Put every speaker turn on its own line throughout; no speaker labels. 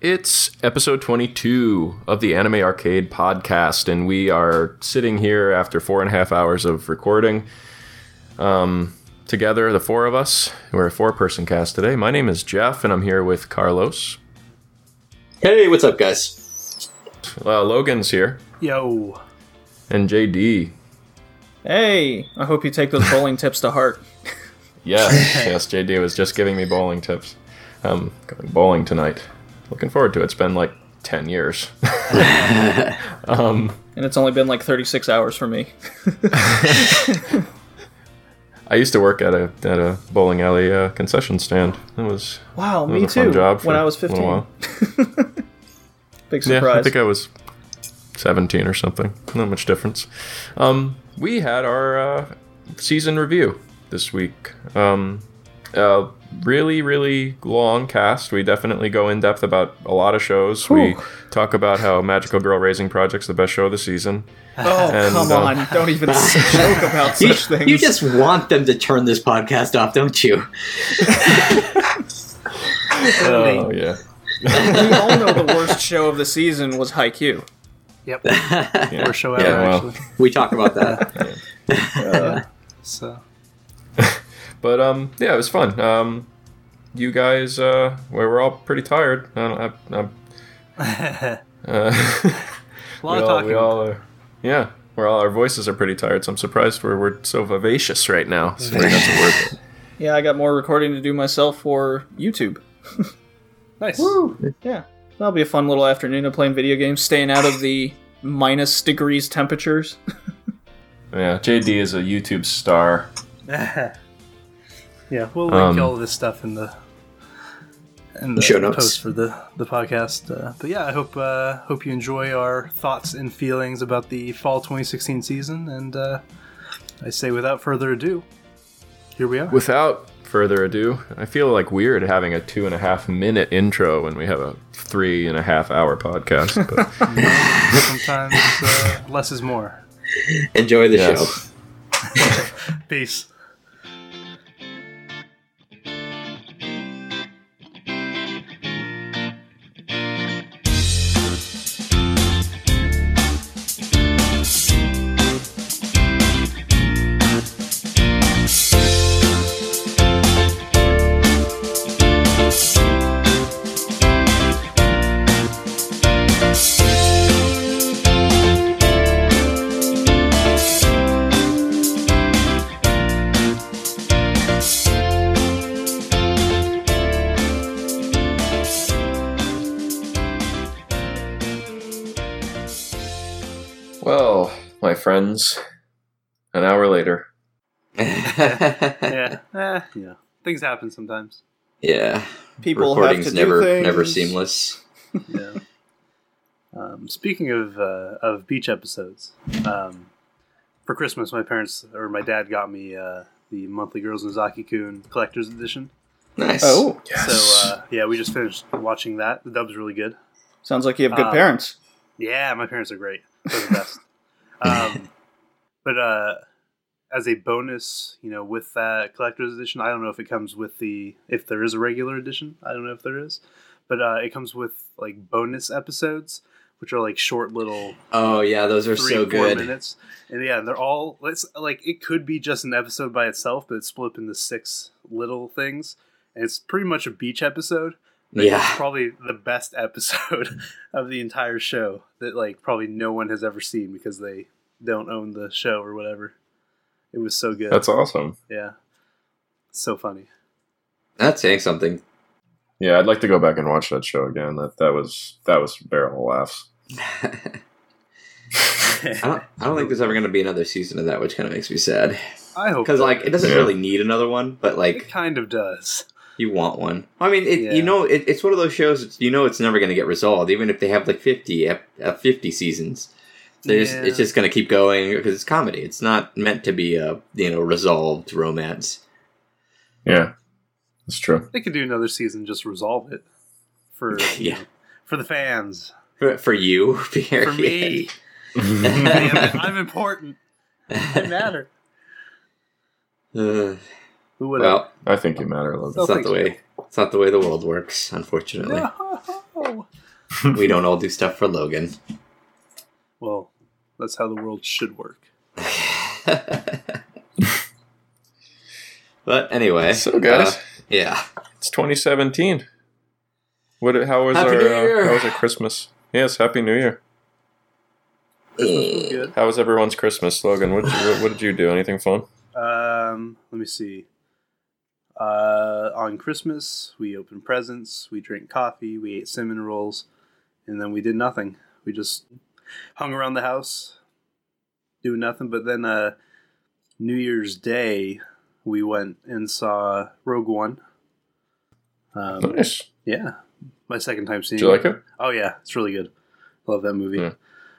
It's episode 22 of the Anime Arcade podcast, and we are sitting here after four and a half hours of recording um, together, the four of us. We're a four person cast today. My name is Jeff, and I'm here with Carlos.
Hey, what's up, guys?
Uh, Logan's here,
Yo.
and JD.
Hey, I hope you take those bowling tips to heart.
Yes, yes, JD was just giving me bowling tips. Um, going bowling tonight. Looking forward to it. It's been like 10 years. um,
And it's only been like 36 hours for me.
I used to work at a at a bowling alley uh, concession stand. It was
Wow,
That
me
was a fun
too.
job
when I was 15.
while.
Big
yeah. I think I was seventeen or something. Not much difference. Um, we had our uh, season review this week. Um, uh, really, really long cast. We definitely go in depth about a lot of shows. We talk about how Magical Girl Raising Project's the best show of the season.
oh,
And,
come
um,
on. Don't even joke about
You,
such things.
you just want them to turn this podcast off, don't you?
Oh yeah.
we all know the worst show of the season was Haikyuu.
Yep.
Yeah.
Worst show ever,
Yeah, well.
actually.
We talk about that.
Uh,
So,
But um, yeah, it was fun. Um, you guys, uh, we were all pretty tired. I don't, I, I'm,
a
uh,
lot of
all,
talking.
we all are, yeah, we're all our voices are pretty tired. So I'm surprised we're we're so vivacious right now. So maybe that's a word.
yeah, I got more recording to do myself for YouTube.
nice.
Yeah. That'll be a fun little afternoon of playing video games, staying out of the minus degrees temperatures.
Yeah, JD is a YouTube star.
Yeah, we'll link
Um,
all of this stuff in the in the
Show notes.
post for the the podcast. Uh, but yeah, I hope uh, hope you enjoy our thoughts and feelings about the fall 2016 season. And uh, I say, without further ado, here we are.
Without further ado, I feel like weird having a two and a half minute intro when we have a three and a half hour podcast. But
Sometimes uh, less is more.
Enjoy the
yes.
show.
Peace. Yeah, eh, yeah. Things happen sometimes.
yeah.
People have
Recording's
to
never
do things.
never seamless.
Yeah. um, speaking of uh, of beach episodes, um, for Christmas, my parents or my dad got me uh, the monthly Girls Nozaki Kun collector's edition.
Nice.
Oh, yes.
So uh, yeah, we just finished watching that. The dub's really good.
sounds like you have good
Um,
parents.
Yeah, my parents are great. They're the best. um, but uh, as a bonus, you know, with that collector's edition, I don't know if it comes with the if there is a regular edition. I don't know if there is, but uh, it comes with like bonus episodes, which are like short little
Oh yeah, those are
three
so
four
good.
minutes. And yeah, they're all it's like it could be just an episode by itself, but it's split up into six little things. And it's pretty much a beach episode. Like,
Yeah.
It's probably the best episode of the entire show that like probably no one has ever seen because they don't own the show or whatever. It was so good.
That's awesome.
yeah. So funny.
That's saying something.
Yeah, I'd like to go back and watch that show again. That that was that was a barrel of laughs.
I don't, I don't think there's ever going to be another season of that, which kind of makes me sad.
I hope
Because like it doesn't
Yeah.
really need another one, but like
it
like
kind of does.
you want one. I mean, it,
Yeah.
you know, it, it's one of those shows. It's, you know, it's never going to get resolved, even if they have like fifty uh, 50 seasons. There's,
Yeah.
it's just going to keep going because it's comedy. It's not meant to be a you know resolved romance.
Yeah, that's true.
They could do another season, just resolve it for
Yeah.
know, for the fans.
For, for you, Pierre.
For me. I'm, I'm important. I matter.
Uh,
Who would
well,
I think you matter a little bit.
it's not the way. It's not the way the world works, unfortunately.
No.
we don't all do stuff for Logan.
Well, that's how the world should work.
But anyway,
So, guys.
uh, yeah.
It's 2017. What? How was
Happy
our
New
uh,
Year.
How was our Christmas? Yes, Happy New Year.
Christmas was good.
How was everyone's Christmas, Logan? What, what, what did you do? Anything fun?
Um, let me see. Uh, on Christmas, we opened presents, we drank coffee, we ate cinnamon rolls, and then we did nothing. We just hung around the house, doing nothing. But then, uh, New Year's Day, we went and saw Rogue One. Um,
Nice.
yeah, my second time seeing.
Did you like it?
Oh yeah, it's really good. Love that movie.
Yeah.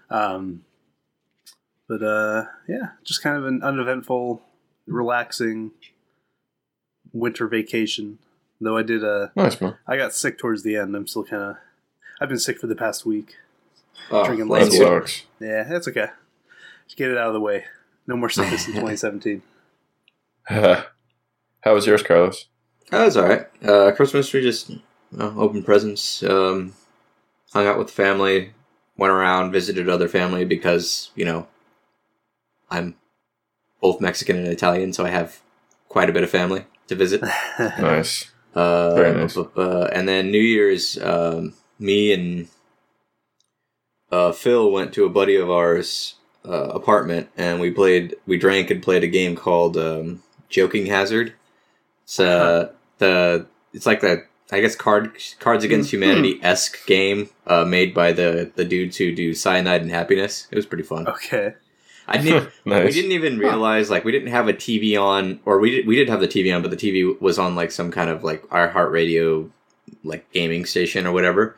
Um, but uh, yeah, just kind of an uneventful, relaxing winter vacation. Though I did uh,
Nice man.
I got sick towards the end. I'm still kind of. I've been sick for the past week.
Oh,
Drinking
That
Let's
that's
do
good.
sucks.
Yeah, that's okay. Just get it out of the way. No more sickness in 2017.
How was yours, Carlos?
That was all right. Uh, Christmas, we just you know, opened presents, um, hung out with family, went around, visited other family because you know I'm both Mexican and Italian, so I have quite a bit of family to visit.
Nice.
Uh,
Very nice.
b- uh, and then New Year's, um, me and uh, Phil went to a buddy of ours' uh, apartment, and we played, we drank and played a game called um, Joking Hazard. It's uh, the it's like the I guess card Cards Against Humanity esque game uh, made by the the dudes who do Cyanide and Happiness. It was pretty fun.
okay.
I didn't. We didn't even realize like we didn't have a TV on, or we did, we did have the TV on, but the TV was on like some kind of like iHeartRadio like gaming station or whatever.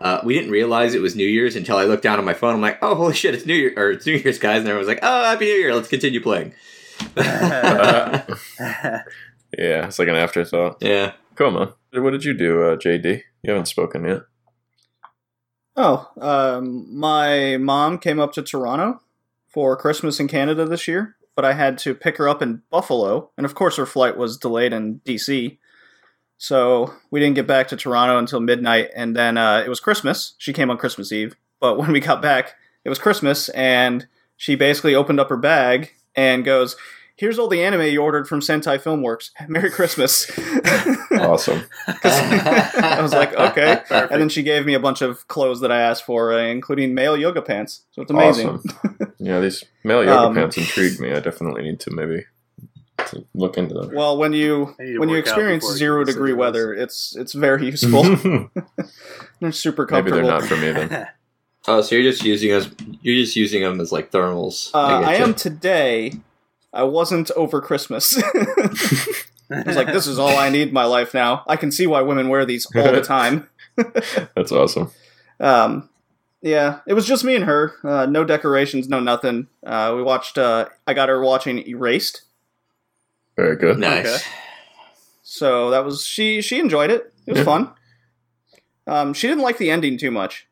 Uh, we didn't realize it was New Year's until I looked down on my phone. I'm like, oh holy shit, it's New Year or it's New Year's, guys! And everyone was like, oh Happy New Year, let's continue playing.
Yeah, it's like an afterthought.
yeah,
Cool, man. What did you do, uh, JD? You haven't spoken yet.
Oh, um, my mom came up to Toronto for Christmas in Canada this year, but I had to pick her up in Buffalo, and of course her flight was delayed in DC. So we didn't get back to Toronto until midnight, and then uh, it was Christmas. She came on Christmas Eve, but when we got back, it was Christmas, and she basically opened up her bag and goes, "Here's all the anime you ordered from Sentai Filmworks. Merry Christmas."
Awesome.
I was like, okay. And then she gave me a bunch of clothes that I asked for, uh, including male yoga pants. So it's amazing.
Awesome. yeah, these male yoga
Um,
pants intrigue me. I definitely need to maybe to look into them.
Well, when you
I need to
when you experience zero degree weather, it's it's very useful. they're super comfortable.
maybe they're not for me then.
oh, so you're just using as You're just using them as like thermals.
Uh, I
getcha.
am today. I wasn't over Christmas. I was like, this is all I need in my life now. I can see why women wear these all the time.
That's awesome.
Um, yeah, it was just me and her. Uh, no decorations, no nothing. Uh, we watched. Uh, I got her watching Erased.
Very good.
nice.
Okay.
So that was she. She enjoyed it. It was
Yeah.
fun. Um, she didn't like the ending too much.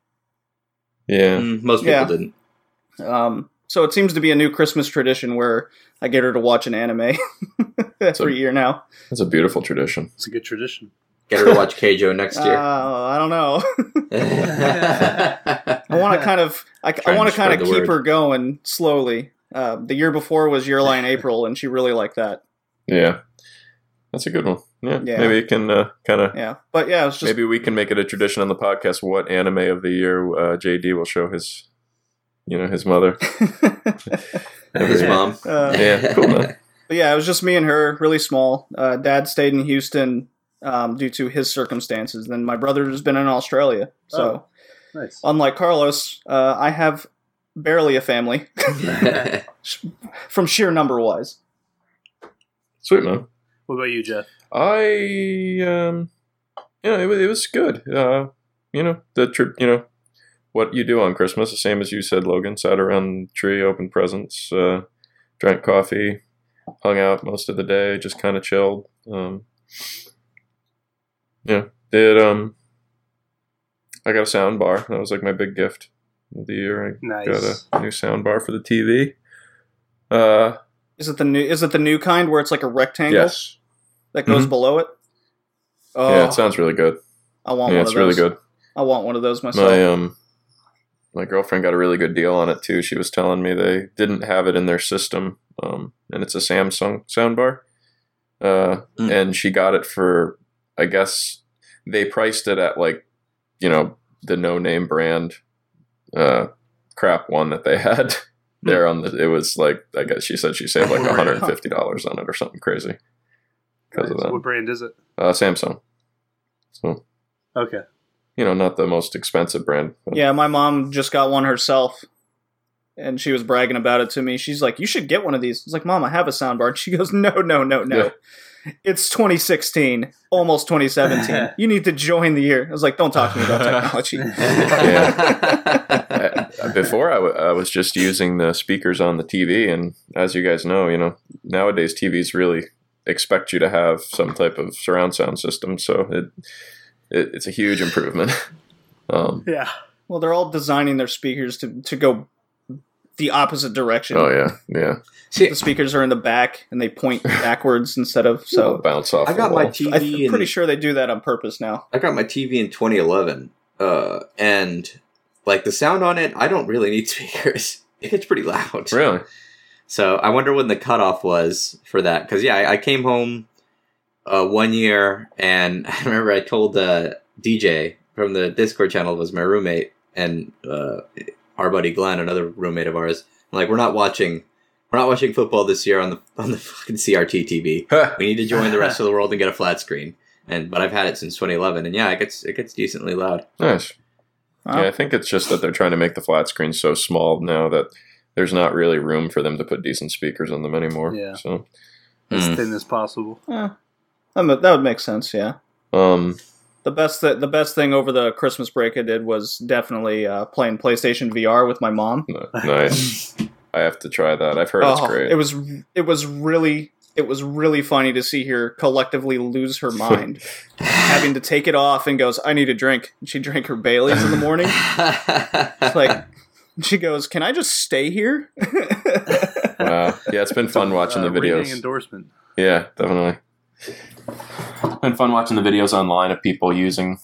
Yeah.
Mm, most people
Yeah.
didn't.
Um, so it seems to be a new Christmas tradition where I get her to watch an anime every year now.
That's a beautiful tradition.
It's a good tradition.
Get her to watch Keijo next
Uh,
year.
I don't know. I
I
want to kind of. I, I want
to
to kind of keep
word.
her going slowly. Uh, the year before was Your Lie in April, and she really liked that.
Yeah. That's a good one. Yeah.
Yeah.
Maybe you can uh, kind of.
Yeah, but yeah, it just
Maybe we can make it a tradition on the podcast. What anime of the year uh, JD will show his, you know, his mother.
And his mom.
Uh,
Yeah, cool, man.
But yeah, it was just me and her, really small. Uh, Dad stayed in Houston um, due to his circumstances. Then my brother has been in Australia. So,
Nice.
unlike Carlos, uh, I have barely a family from sheer number wise.
Sweet man.
What about you, Jeff?
I um, yeah, it was it was good. Uh, you know the trip. You know what you do on Christmas, the same as you said, Logan. Sat around the tree, opened presents, uh, drank coffee, hung out most of the day, just kind of chilled. Um, yeah, did um, I got a sound bar. That was like my big gift of the year. I
Nice.
got a new sound bar for the TV. Uh,
Is it the new? Is it the new kind where it's like a rectangle
yes.
that goes
Mhm.
below it? Oh,
Yeah, it sounds really good.
I want
yeah,
one
it's really good.
I want one of those myself.
My um, my girlfriend got a really good deal on it too. She was telling me they didn't have it in their system, um, and it's a Samsung soundbar. Uh,
Mm.
and she got it for, I guess, they priced it at like, you know, the no name brand, uh, crap one that they had there on the. It was like I guess she said she saved like one hundred and fifty dollars on it or something crazy because of that.
What brand is it?
Uh, Samsung. So
Okay.
you know, not the most expensive brand. but-
Yeah, my mom just got one herself, and she was bragging about it to me. She's like, "You should get one of these." I was like, "Mom, I have a soundbar." And she goes, "No, no, no, no. It's 2016, almost 2017. you need to join the year." I was like, "Don't talk to me about technology."
I- before I, w- I was just using the speakers on the TV, and as you guys know, you know nowadays TVs really expect you to have some type of surround sound system, so it, it it's a huge improvement. um,
Yeah.
well, they're all designing their speakers to to go the opposite direction.
oh yeah, yeah.
See,
The speakers are in the back and they point backwards instead of
So
so.
bounce off.
I
the
got my
wall.
TV.
I'm
in,
pretty sure they do that on purpose now.
I got my TV in 2011, uh, and like the sound on it, I don't really need speakers. It gets pretty loud.
Really?
So I wonder when the cutoff was for that. Because yeah, I, I came home uh, one year, and I remember I told uh, DJ from the Discord channel was my roommate, and uh, our buddy Glenn, another roommate of ours. I'm like, we're not watching, we're not watching football this year on the on the fucking CRT TV. We need to join the rest of the world and get a flat screen. And but I've had it since 2011, and yeah, it gets it gets decently loud.
nice.
Wow.
Yeah, I think it's just that they're trying to make the flat screen so small now that there's not really room for them to put decent speakers on them anymore.
Yeah.
So,
As
Mm.
thin as possible.
Eh, that would- make sense. Yeah.
um,
The best th- the best thing over the Christmas break I did was definitely uh, playing PlayStation VR with my mom.
nice. I have to try that. I've heard it's
Oh,
great.
It was it was really it was really funny to see her collectively lose her mind, having to take it off and goes, "I need a drink." She drank her Bailey's in the morning. It's like she goes, "Can I just stay here?"
Wow. Yeah, it's been fun watching the
Uh, ringing
videos.
endorsement.
Yeah, definitely. Been fun watching the videos online of people using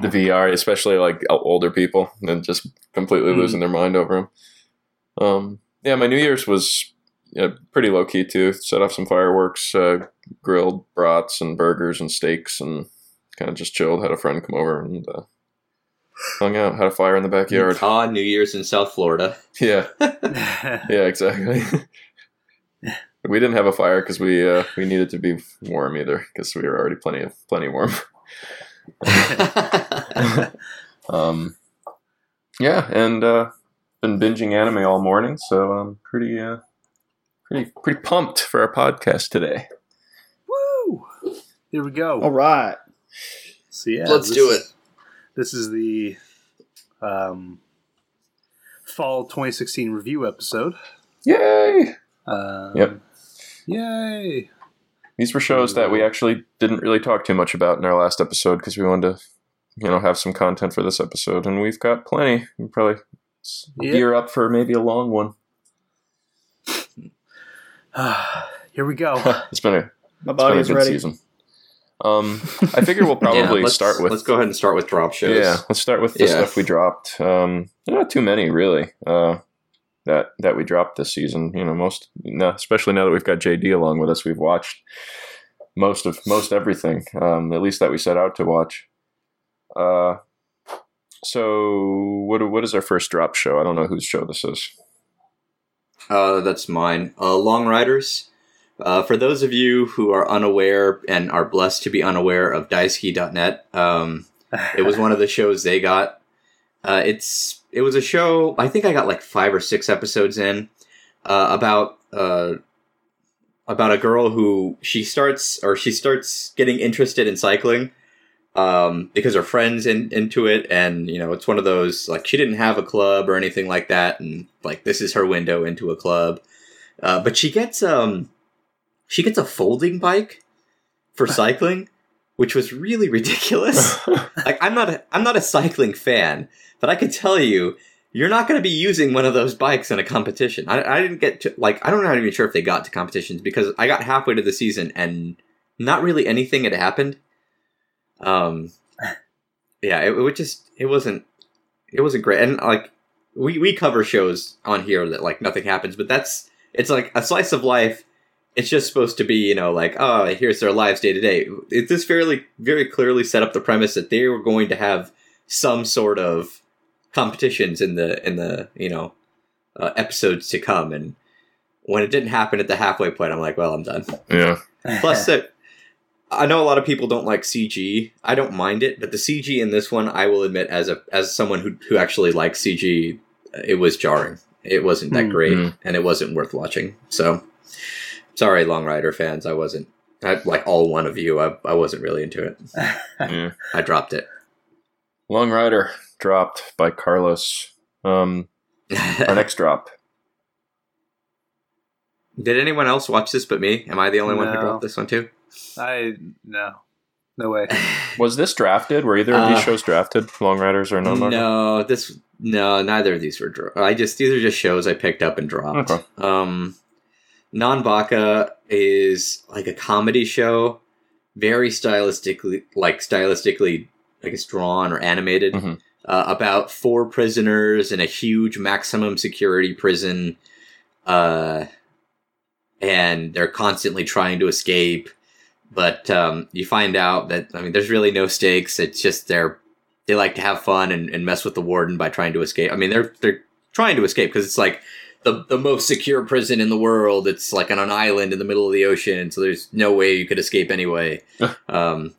the VR, especially like older people, and just completely
Mhm.
losing their mind over them. Um, yeah, my New Year's was yeah, pretty low key too. Set off some fireworks, uh, grilled brats and burgers and steaks, and kind of just chilled. Had a friend come over and uh, hung out. Had a fire in the backyard.
Ah, New Year's in South Florida.
Yeah, yeah, exactly. we didn't have a fire because we uh, we needed to be warm either because we were already plenty of plenty warm. Um, yeah, and uh, been binging anime all morning, so I'm pretty uh, pretty pretty pumped for our podcast today.
Woo! Here we go.
All right.
So yeah,
Let's
this
do
is- This is the um, fall 2016 review episode.
Yay!
Um,
Yep.
Yay!
These were shows that we actually didn't really talk too much about in our last episode because we wanted to, you know, have some content for this episode, and we've got plenty. We probably s-
Yeah.
gear up for maybe a long one.
Here we go.
it's been a
My
It's been a
body's
good
ready.
season. Um, I figure we'll probably
let's,
start with.
Let's go ahead and start with drop shows.
Yeah, let's start with the
Yeah.
stuff we dropped. Um, not too many, really. Uh, that that we dropped this season. You know, most, no, especially now that we've got JD along with us, we've watched most of most everything. Um, at least that we set out to watch. Uh, so what what is our first drop show? I don't know whose show this is.
Uh, that's mine. Uh, Long Riders. Uh, for those of you who are unaware and are blessed to be unaware of Daisuki.net, um, it was one of the shows they got. Uh, it's it was a show. I think I got like five or six episodes in uh, about uh, about a girl who she starts or she starts getting interested in cycling um, because her friends in, into it, and you know it's one of those like she didn't have a club or anything like that, and like this is her window into a club. Uh, but she gets um she gets a folding bike for cycling, which was really ridiculous like I'm not a, I'm not a cycling fan, but I can tell you you're not going to be using one of those bikes in a competition. I, I didn't get to like I don't know I'm not even sure if they got to competitions because I got halfway to the season and not really anything had happened. Um, yeah, it, it was just it wasn't it wasn't great. And like we we cover shows on here that like nothing happens, but that's it's like a slice of life. It's just supposed to be, you know, like oh, here's their lives day to day. It this fairly very clearly set up the premise that they were going to have some sort of competitions in the in the you know uh, episodes to come, and when it didn't happen at the halfway point, I'm like, well, I'm done.
Yeah.
Plus, that I know a lot of people don't like CG. I don't mind it, but the CG in this one, I will admit, as a as someone who who actually likes CG, it was jarring. It wasn't that
Mm.
great,
Mm.
and it wasn't worth watching. So, sorry, Long Rider fans. I wasn't. I, like all one of you, I, I wasn't really into it.
yeah.
I dropped it.
Long Rider dropped by Carlos. Um, our next drop.
Did anyone else watch this but me? Am I the only one who dropped this one too?
I no, no way.
Was this drafted? Were either of these
Uh,
shows drafted? Long Riders or no?
No, this no, neither of these were. Dro- I just these are just shows I picked up and dropped.
Okay.
Um, Nanbaka is like a comedy show, very stylistically, like stylistically, I guess drawn or animated,
Mhm.
uh, about four prisoners in a huge maximum security prison, uh, and they're constantly trying to escape. But um, you find out that I mean, there's really no stakes. It's just they're they like to have fun and, and mess with the warden by trying to escape. I mean, they're they're trying to escape because it's like the the most secure prison in the world. It's like on an island in the middle of the ocean, so there's no way you could escape anyway. um,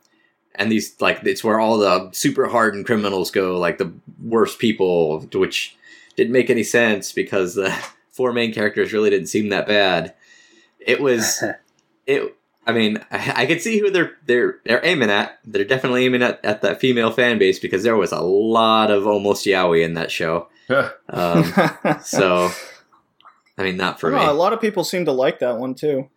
and these like it's where all the super hardened criminals go, like the worst people, which didn't make any sense because the four main characters really didn't seem that bad. It was it. I mean, I, I could see who they're they're they're aiming at. They're definitely aiming at, at that female fan base because there was a lot of almost yaoi in that show. Um, so, I mean, not for
I don't know, a lot of people seem to like that one too.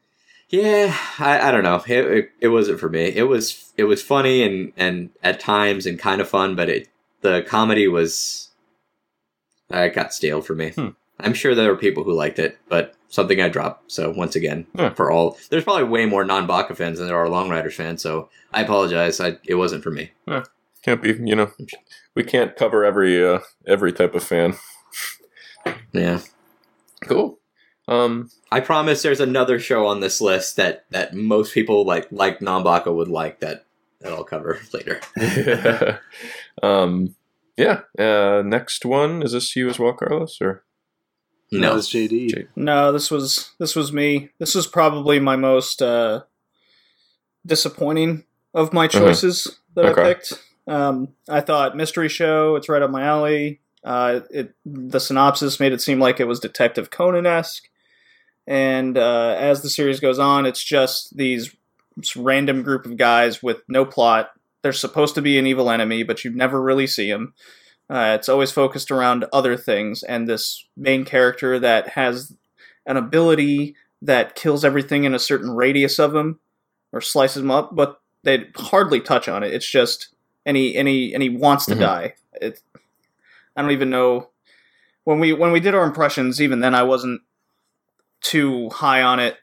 Yeah, I, I don't know. It, it it wasn't for me. It was it was funny and and at times and kind of fun, but it the comedy was I got stale for me.
Hmm.
I'm sure there were people who liked it, but something I dropped. So once again,
Yeah.
for all there's probably way more Nanbaka fans than there are Long Riders fans. So I apologize. I, it wasn't for me.
Can't be. You know, we can't cover every uh, every type of fan.
Yeah.
Cool. Um,
I promise there's another show on this list that that most people like like Nanbaka would like that that I'll cover later.
um, yeah. Uh, next one is this you as well, Carlos? Or
No.
That was JD.
J-
No, this was this was me. This was probably my most uh, disappointing of my choices that
Okay.
I picked. Um, I thought mystery show. It's right up my alley. Uh, it the synopsis made it seem like it was Detective Conan esque, and uh, as the series goes on, it's just these random group of guys with no plot. They're supposed to be an evil enemy, but you never really see them. Uh, it's always focused around other things, and this main character that has an ability that kills everything in a certain radius of him or slices them up, but they hardly touch on it. It's just and he and he wants to
Mhm.
die. It, I don't even know when we when we did our impressions. Even then, I wasn't too high on it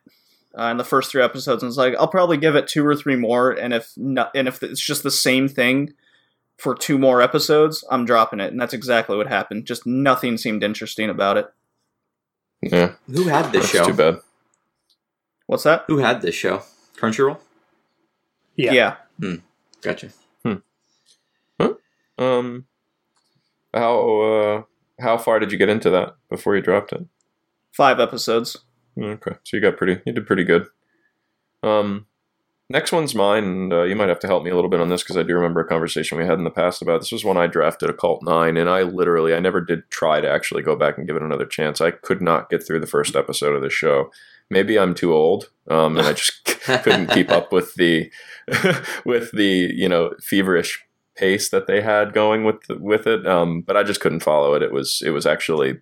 uh, in the first three episodes. And it's like I'll probably give it two or three more, and if not, and if it's just the same thing for two more episodes, I'm dropping it. And that's exactly what happened. Just nothing seemed interesting about it.
yeah,
Who had this
that's
show?
too bad.
What's that?
Who had this show? Crunchyroll.
Yeah.
Gotcha.
Um, how uh, how far did you get into that before you dropped it?
Five episodes.
Okay, so you got pretty, you did pretty good. Um, next one's mine, and uh, you might have to help me a little bit on this because I do remember a conversation we had in the past about this. Was when I drafted Occult Nine, and I literally, I never did try to actually go back and give it another chance. I could not get through the first episode of the show. Maybe I'm too old, um, and I just couldn't keep up with the with the you know feverish pace that they had going with with it. Um, but I just couldn't follow it. It was it was actually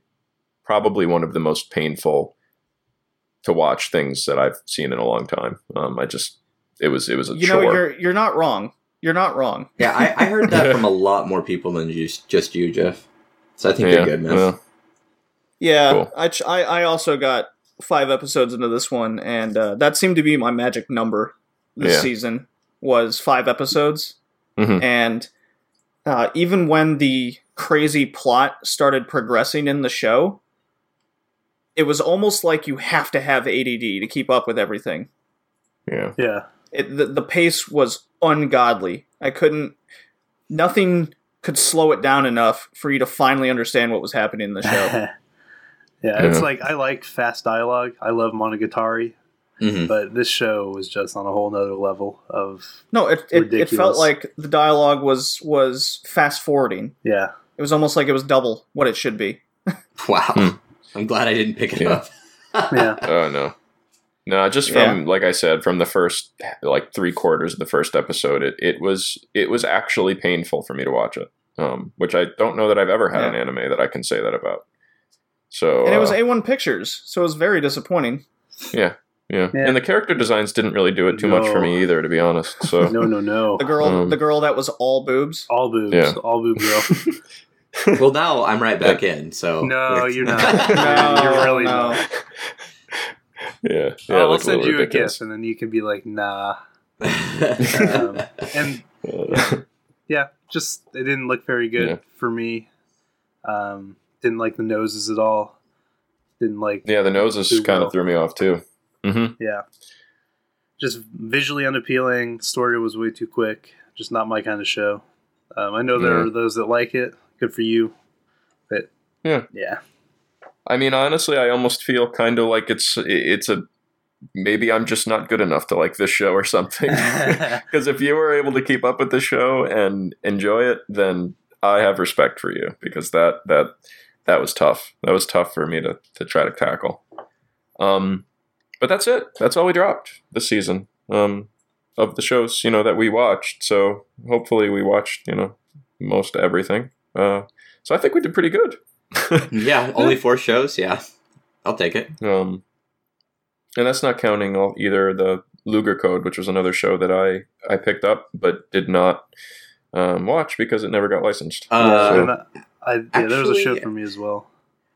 probably one of the most painful to watch things that I've seen in a long time. Um, I just it was it was a
You
chore.
know, you're you're not wrong. You're not wrong.
Yeah, I, I heard that from a lot more people than just just you, Jeff. So I think
yeah,
you're good, man.
well,
Yeah,
Cool.
I, ch- I I also got five episodes into this one, and uh, that seemed to be my magic number this
Yeah.
season was five episodes,
Mhm.
and uh, even when the crazy plot started progressing in the show, it was almost like you have to have ADD to keep up with everything.
Yeah.
Yeah.
It, the, the pace was ungodly. I couldn't. Nothing could slow it down enough for you to finally understand what was happening in the show.
yeah, it's like I like fast dialogue. I love Monogatari,
Mhm.
but this show was just on a whole nother level of
no, it, it, it felt like the dialogue was was fast forwarding.
yeah.
It was almost like it was double what it should be.
Wow.
Hmm.
I'm glad I didn't pick it
Yeah.
up.
Yeah.
Oh no. No, just from like I said, from the first like three quarters of the first episode, it, it was it was actually painful for me to watch it. Um, which I don't know that I've ever had an anime that I can say that about. So
And it was
uh,
A1 Pictures, so it was very disappointing.
yeah, yeah,
Yeah.
and the character designs didn't really do it too much for me either, to be honest. So
No, no, no.
The girl,
Um,
the girl that was all boobs.
All boobs.
Yeah.
All boob girl.
well, now I'm right back in. So
No, you're not.
No,
You're really
no.
not.
Yeah, yeah,
Oh,
it
I'll
looked a
send
little
you a
ridiculous.
gift, and then you can be like, nah. Um, and
Uh,
yeah, just it didn't look very good
Yeah.
for me. Um, didn't like the noses at all. Didn't like
yeah, the noses
Too
kind
well.
of threw me off too. hmm
yeah. Just visually unappealing. Story was way too quick. Just not my kind of show. Um, I know there
Yeah.
are those that like it. Good for you. But
Yeah.
yeah,
I mean, honestly, I almost feel kind of like it's it's a maybe I'm just not good enough to like this show or something. Because if you were able to keep up with the show and enjoy it, then I have respect for you because that that that was tough. That was tough for me to to try to tackle. Um, but that's it. That's all we dropped this season. Um, of the shows you know that we watched. So hopefully we watched you know most everything. Uh, so I think we did pretty good.
yeah, only four shows. Yeah, I'll take it.
Um, and that's not counting all, either the Luger Code, which was another show that I I picked up but did not um, watch because it never got licensed.
Uh,
And I, I, yeah, there was a show for me as well.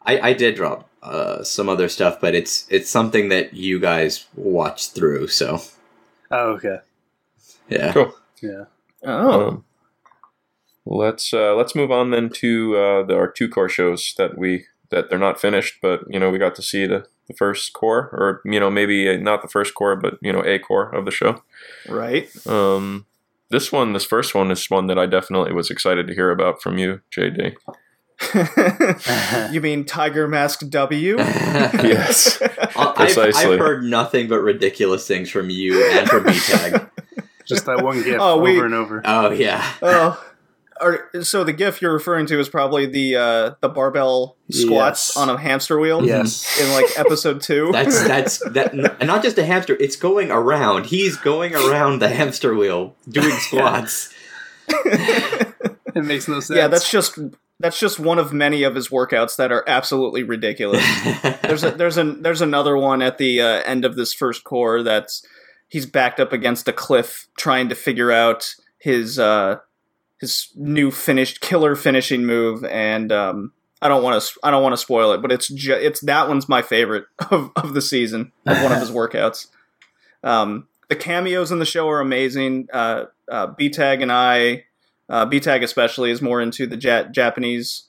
I, I did drop uh, some other stuff, but it's it's something that you guys watched through. So
Oh, okay.
yeah,
Cool.
Yeah.
Oh,
Um, let's uh, let's move on then to uh, the, our two cour shows that we that they're not finished, but you know we got to see the, the first cour, or you know maybe uh, not the first cour, but you know a core of the show.
right.
Um, this one, this first one, is one that I definitely was excited to hear about from you, JD.
you mean Tiger Mask W?
Yes.
I've,
Precisely.
I've heard nothing but ridiculous things from you and from BTAG.
Just that one GIF
Oh,
over
we-
and over.
oh yeah,
Oh, are, so the GIF you're referring to is probably the uh, the barbell squats
Yes.
on a hamster wheel.
Yes.
In like episode two.
that's that's that, and not just a hamster. It's going around. He's going around the hamster wheel doing squats.
It makes no sense.
yeah, that's just that's just one of many of his workouts that are absolutely ridiculous. there's a, there's an there's another one at the uh, end of this first cour that's he's backed up against a cliff trying to figure out his uh his new finished killer finishing move and um I don't want to I don't want to spoil it but it's ju- it's that one's my favorite of, of the season of one of his workouts. Um the cameos in the show are amazing uh uh B-Tag and I uh B-Tag especially is more into the ja- Japanese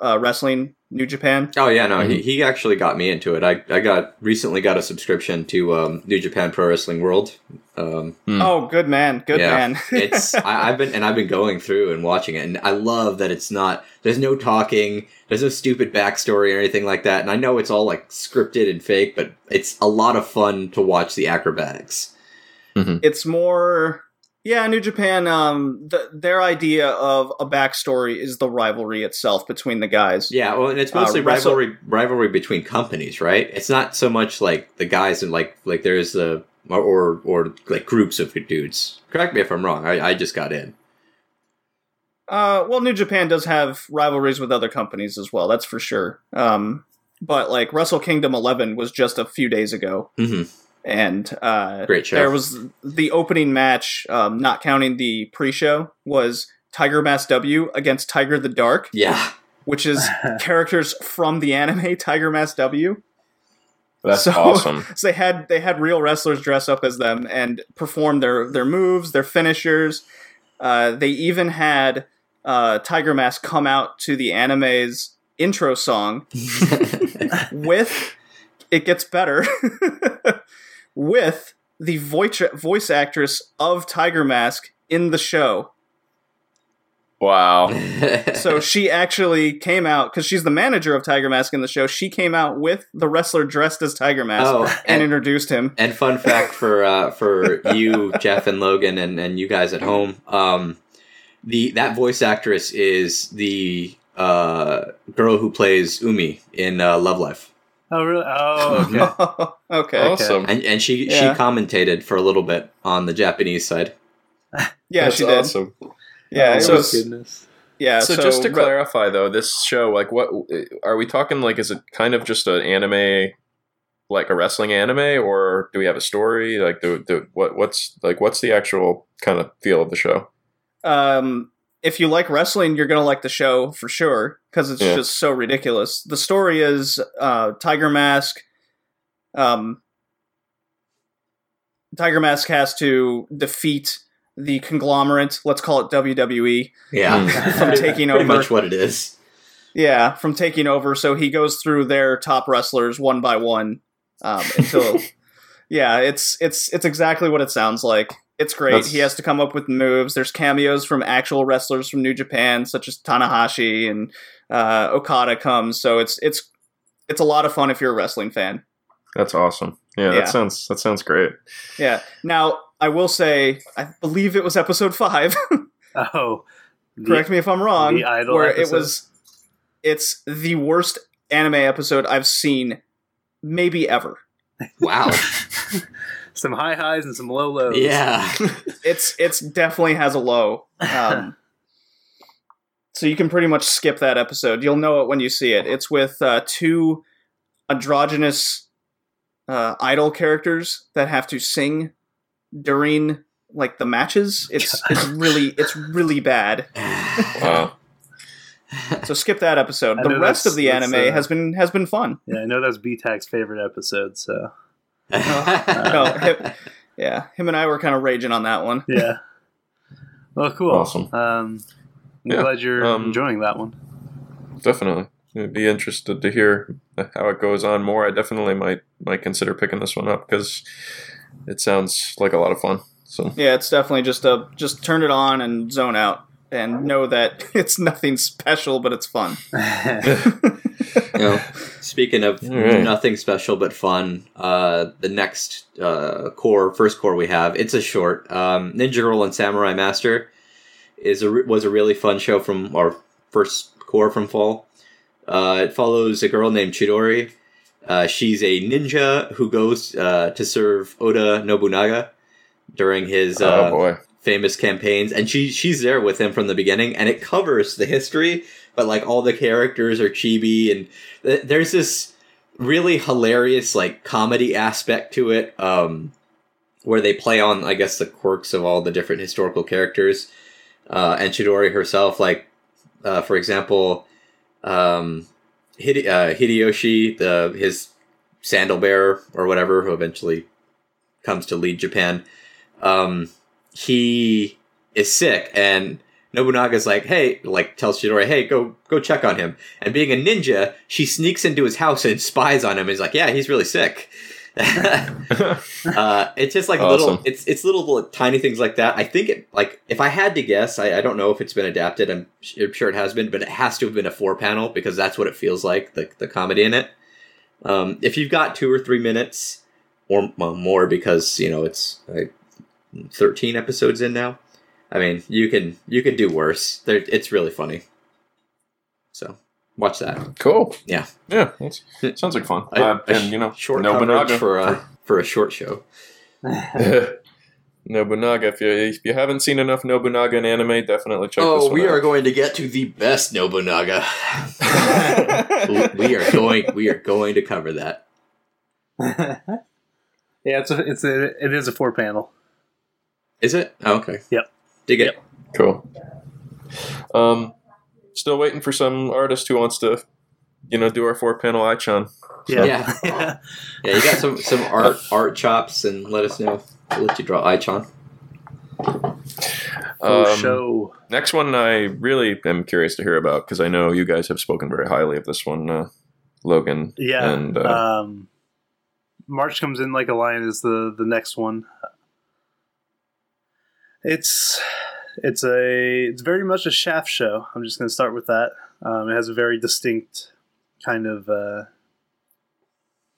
uh wrestling New Japan
Oh yeah, no,
Mm-hmm.
he, he actually got me into it. I, I got recently got a subscription to um, New Japan Pro Wrestling World. Um,
Hmm.
Oh, good man, good
Yeah,
man.
it's I, I've been and I've been going through and watching it, and I love that it's not. There's no talking. There's no stupid backstory or anything like that. And I know it's all like scripted and fake, but it's a lot of fun to watch the acrobatics.
it's more, yeah. New Japan, um, the, their idea of a backstory is the rivalry itself between the guys.
Yeah, well, and it's
Uh,
mostly
wrestle-
rivalry rivalry between companies, right? It's not so much like the guys and like like there's a or or, or like groups of dudes. Correct me if I'm wrong. I, I just got in.
Uh, well, New Japan does have rivalries with other companies as well. That's for sure. Um, but like Wrestle Kingdom 11 was just a few days ago,
hmm
and uh,
Great show.
there was the opening match, um, not counting the pre-show, was Tiger Mask W against Tiger the Dark,
Yeah,
which is characters from the anime Tiger Mask W.
That's
So-
awesome.
So they had they had real wrestlers dress up as them and perform their their moves, their finishers. Uh, they even had uh, Tiger Mask come out to the anime's intro song with it gets better with the voice voice actress of Tiger Mask in the show.
Wow.
So she actually came out because she's the manager of Tiger Mask in the show. She came out with the wrestler dressed as Tiger Mask
Oh,
and,
and-
introduced him.
And fun fact for uh, for you, Jeff and Logan, and, and you guys at home, um, the that voice actress is the uh, girl who plays Umi in uh, Love Live,
Oh really? Oh okay.
okay.
Awesome.
and and she
Yeah.
she commentated for a little bit on the Japanese side.
Yeah,
That's
she did.
awesome.
Yeah,
Oh,
so-
was,
goodness.
yeah.
so,
So,
just to
re-
clarify though, this show, like, what are we talking? Like, is it kind of just an anime, like a wrestling anime, or do we have a story? Like, do, do what? What's like? What's the actual kind of feel of the show?
um, if you like wrestling, you're gonna like the show for sure because it's
Yeah.
just so ridiculous. The story is uh, Tiger Mask. Um, Tiger Mask has to defeat the conglomerate. Let's call it WWE
Yeah,
from taking
pretty
over.
much what it is.
Yeah, from taking over. So he goes through their top wrestlers one by one um, until. yeah, it's it's it's exactly what it sounds like. It's great.
That's-
He has to come up with moves. There's cameos from actual wrestlers from New Japan, such as Tanahashi and uh, Okada comes. So it's it's it's a lot of fun if you're a wrestling fan.
That's awesome. Yeah,
Yeah.
that sounds that sounds great.
Yeah. Now I will say, I believe it was episode five.
Oh, the-
correct me if I'm wrong,
the Idol
where
episode?
it was it's the worst anime episode I've seen maybe ever.
Wow.
some high highs and some low lows.
yeah.
It's it's definitely has a low. Um, so you can pretty much skip that episode. You'll know it when you see it. It's with uh, two androgynous uh, idol characters that have to sing during like the matches. It's it's really it's really bad.
Wow.
So skip that episode. The rest of the anime
uh,
has been has been fun.
Yeah, I know that's B-Tac's favorite episode, so
No, him, yeah, him and I were kind of raging on that one.
yeah. Well, cool.
Awesome.
Um, I'm
Yeah,
glad you're
um,
enjoying that one.
Definitely. I'd be interested to hear how it goes on more. I definitely might might consider picking this one up because it sounds like a lot of fun. So
Yeah, it's definitely just a just turn it on and zone out and know that it's nothing special, but it's fun.
you know, speaking of
All right.
nothing special but fun, uh, the next uh, cour, first cour we have, it's a short. Um, Ninja Girl and Samurai Master is a was a really fun show from our first cour from fall. Uh, it follows a girl named Chidori. Uh, she's a ninja who goes uh, to serve Oda Nobunaga during his
oh
uh,
boy,
famous campaigns and she she's there with him from the beginning and it covers the history but like all the characters are chibi and th- there's this really hilarious like comedy aspect to it um where they play on i guess the quirks of all the different historical characters uh and chidori herself like uh for example um Hide- uh, hideyoshi the his sandal bearer or whatever who eventually comes to lead japan um he is sick and Nobunaga's like, hey, like tells Chidori, hey, go go check on him. And being a ninja, she sneaks into his house and spies on him. And is like, yeah, he's really sick. uh, it's just like little, it's it's little, little tiny things like that. I think it like if I had to guess, I, I don't know if it's been adapted. I'm, I'm sure it has been, but it has to have been a four panel because that's what it feels like the the comedy in it. Um, if you've got two or three minutes or well, more, because you know it's like 13 episodes in now. I mean, you can you can do worse. They're, it's really funny. So watch that.
cool.
Yeah.
Yeah, that's, sounds like fun.
I-
uh, and you know,
Short
Nobunaga
coverage for a for a short show.
Nobunaga. If you if you haven't seen enough Nobunaga in anime, definitely check this
Oh,
one
we
out.
are going to get to the best Nobunaga. we are going we are going to cover that.
yeah, it's a, it's a, it is a four panel.
Is it? Oh, okay.
Yep.
Dig it.
Cool. Um, still waiting for some artist who wants to, you know, do our four panel Ichan.
Yeah,
Yeah.
yeah.
Yeah, you got some some art art chops and let us know. We'll let you draw Ichan.
Oh,
Um,
show.
Next one, I really am curious to hear about because I know you guys have spoken very highly of this one, uh, Logan.
Yeah.
and uh,
um, March comes in like a lion is the the next one. It's it's a it's very much a Shaft show. I'm just going to start with that. Um, it has a very distinct kind of uh,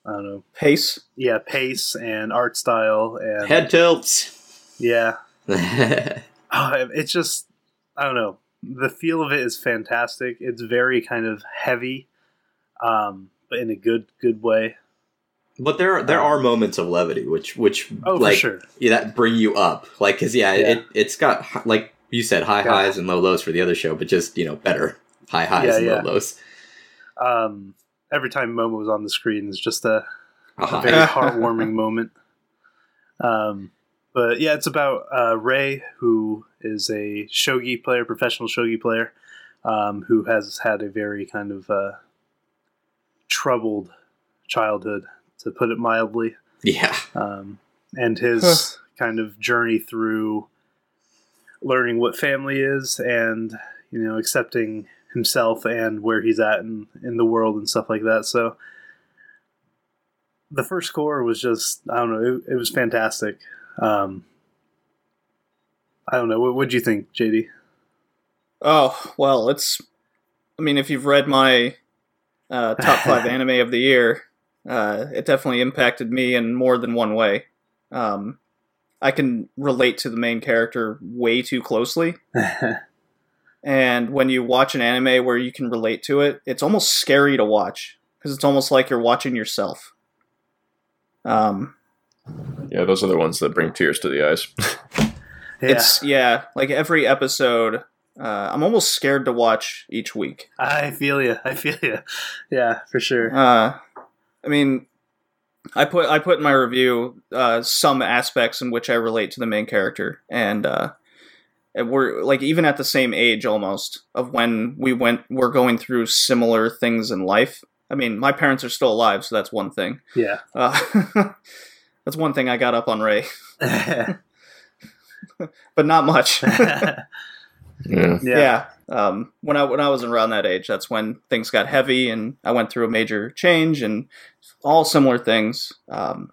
I don't know,
Pace.
yeah, pace and art style and
Head tilts.
yeah.
yeah,
Oh, it's just I don't know. The feel of it is fantastic. It's very kind of heavy, um, but in a good good way.
But there there are moments of levity, which which
Oh,
like
sure.
yeah, that bring you up. Like, cause yeah,
Yeah.
it it's got like you said, high
Yeah.
highs and low lows for the other show, but just you know better high highs
Yeah,
and
yeah.
low lows.
Um, every time Momo was on the screen is just a, a
Uh-huh.
very heartwarming moment. Um, but yeah, it's about uh, Rei, who is a shogi player, professional shogi player, um, who has had a very kind of uh, troubled childhood, to put it mildly.
yeah,
um, and his
Huh.
kind of journey through learning what family is and you know accepting himself and where he's at in, in the world and stuff like that so the first cour was just i don't know it, it was fantastic um, i don't know what would you think jd
Oh well, it's. I mean, if you've read my uh, top five anime of the year, uh, it definitely impacted me in more than one way. Um, I can relate to the main character way too closely, and when you watch an anime where you can relate to it, it's almost scary to watch because it's almost like you're watching yourself. Um,
yeah, those are the ones that bring tears to the eyes.
yeah
It's yeah, like every episode. Uh, I'm almost scared to watch each week.
i feel you i feel you yeah for sure
Uh, I mean, I put I put in my review uh, some aspects in which I relate to the main character, and uh, we're like even at the same age almost of when we went we're going through similar things in life. I mean, my parents are still alive, so that's one thing.
yeah
Uh, that's one thing I got up on Rei, but not much.
yeah.
yeah
yeah. Um, when I when I was around that age, that's when things got heavy, and I went through a major change, and all similar things. Um,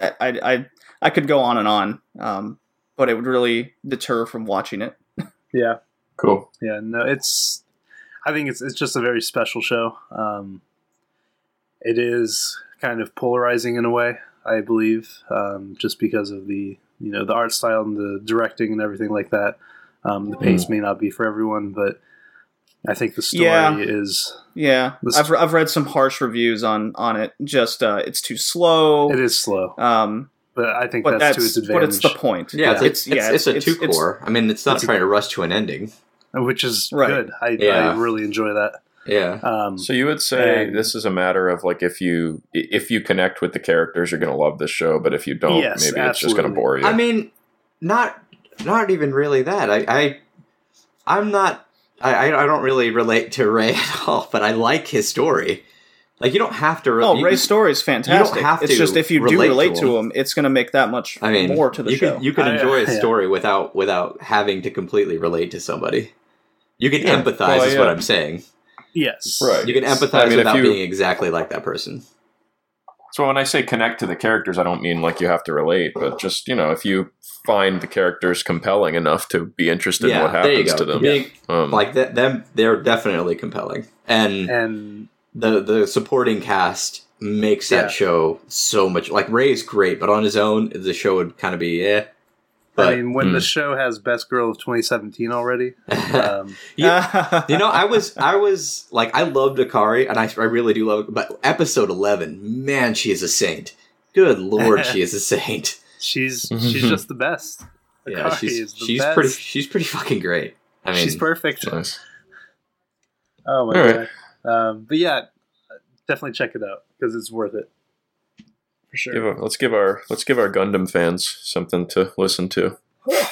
I, I I I could go on and on, um, but it would really deter from watching it.
yeah
Cool.
yeah no it's i think it's it's just a very special show um it is kind of polarizing in a way i believe um just because of the you know the art style and the directing and everything like that um the pace may not be for everyone but i think the story
Yeah.
is
Yeah,
This-
I've I've read some harsh reviews on on it. Just uh, it's too slow.
it is slow
Um,
but i think
but
that's,
that's,
to its
but it's the point.
yeah, It's,
Yeah.
it's,
yeah,
it's, a two cour. I mean, it's not
it's a-
trying to rush to an ending.
which is
Right.
good I,
Yeah.
I really enjoy that
Yeah,
um
So you would say
And-
this is a matter of like if you if you connect with the characters, you're going to love this show, but if you don't,
Yes,
maybe it's just going to bore you.
I mean, not not even really that. I, I I'm not. I I I don't really relate to Rei at all, but I like his story. Like you don't have to. re-
Oh, Rei's story is fantastic.
have
it's
to
just if you do
relate
relate
to
to
him.
him, it's going to make that much
I mean,
more to the
you
show.
Can, you can
I- uh,
enjoy a
yeah.
story without without having to completely relate to somebody. You can
Yeah.
empathize,
Well,
is what. I'm saying.
yes
Right.
You can empathize
I mean,
without
you-
being exactly like that person.
So when I say connect to the characters, I don't mean like you have to relate, but just you know, if you find the characters compelling enough to be interested in what happens to them,
Being-
um,
Like that, them, they're definitely compelling, and
and
the the supporting cast makes that
Yeah.
show so much. Like Rei is great, but on his own, the show would kind of be eh. But
I mean, when
Hmm.
the show has Best Girl of 2017 already, um,
you, you know, I was I was like I loved Akari, and I, I really do love. But episode eleven, man, she is a saint. Good lord, she is a saint.
she's she's just the best.
Yeah, she's
is the
she's
best.
pretty she's pretty fucking great. I mean,
she's perfect.
nice.
Oh my
All
god! Um, but yeah, definitely check it out because it's worth it for
Give
sure.
a, let's give our let's give our Gundam fans something to listen to.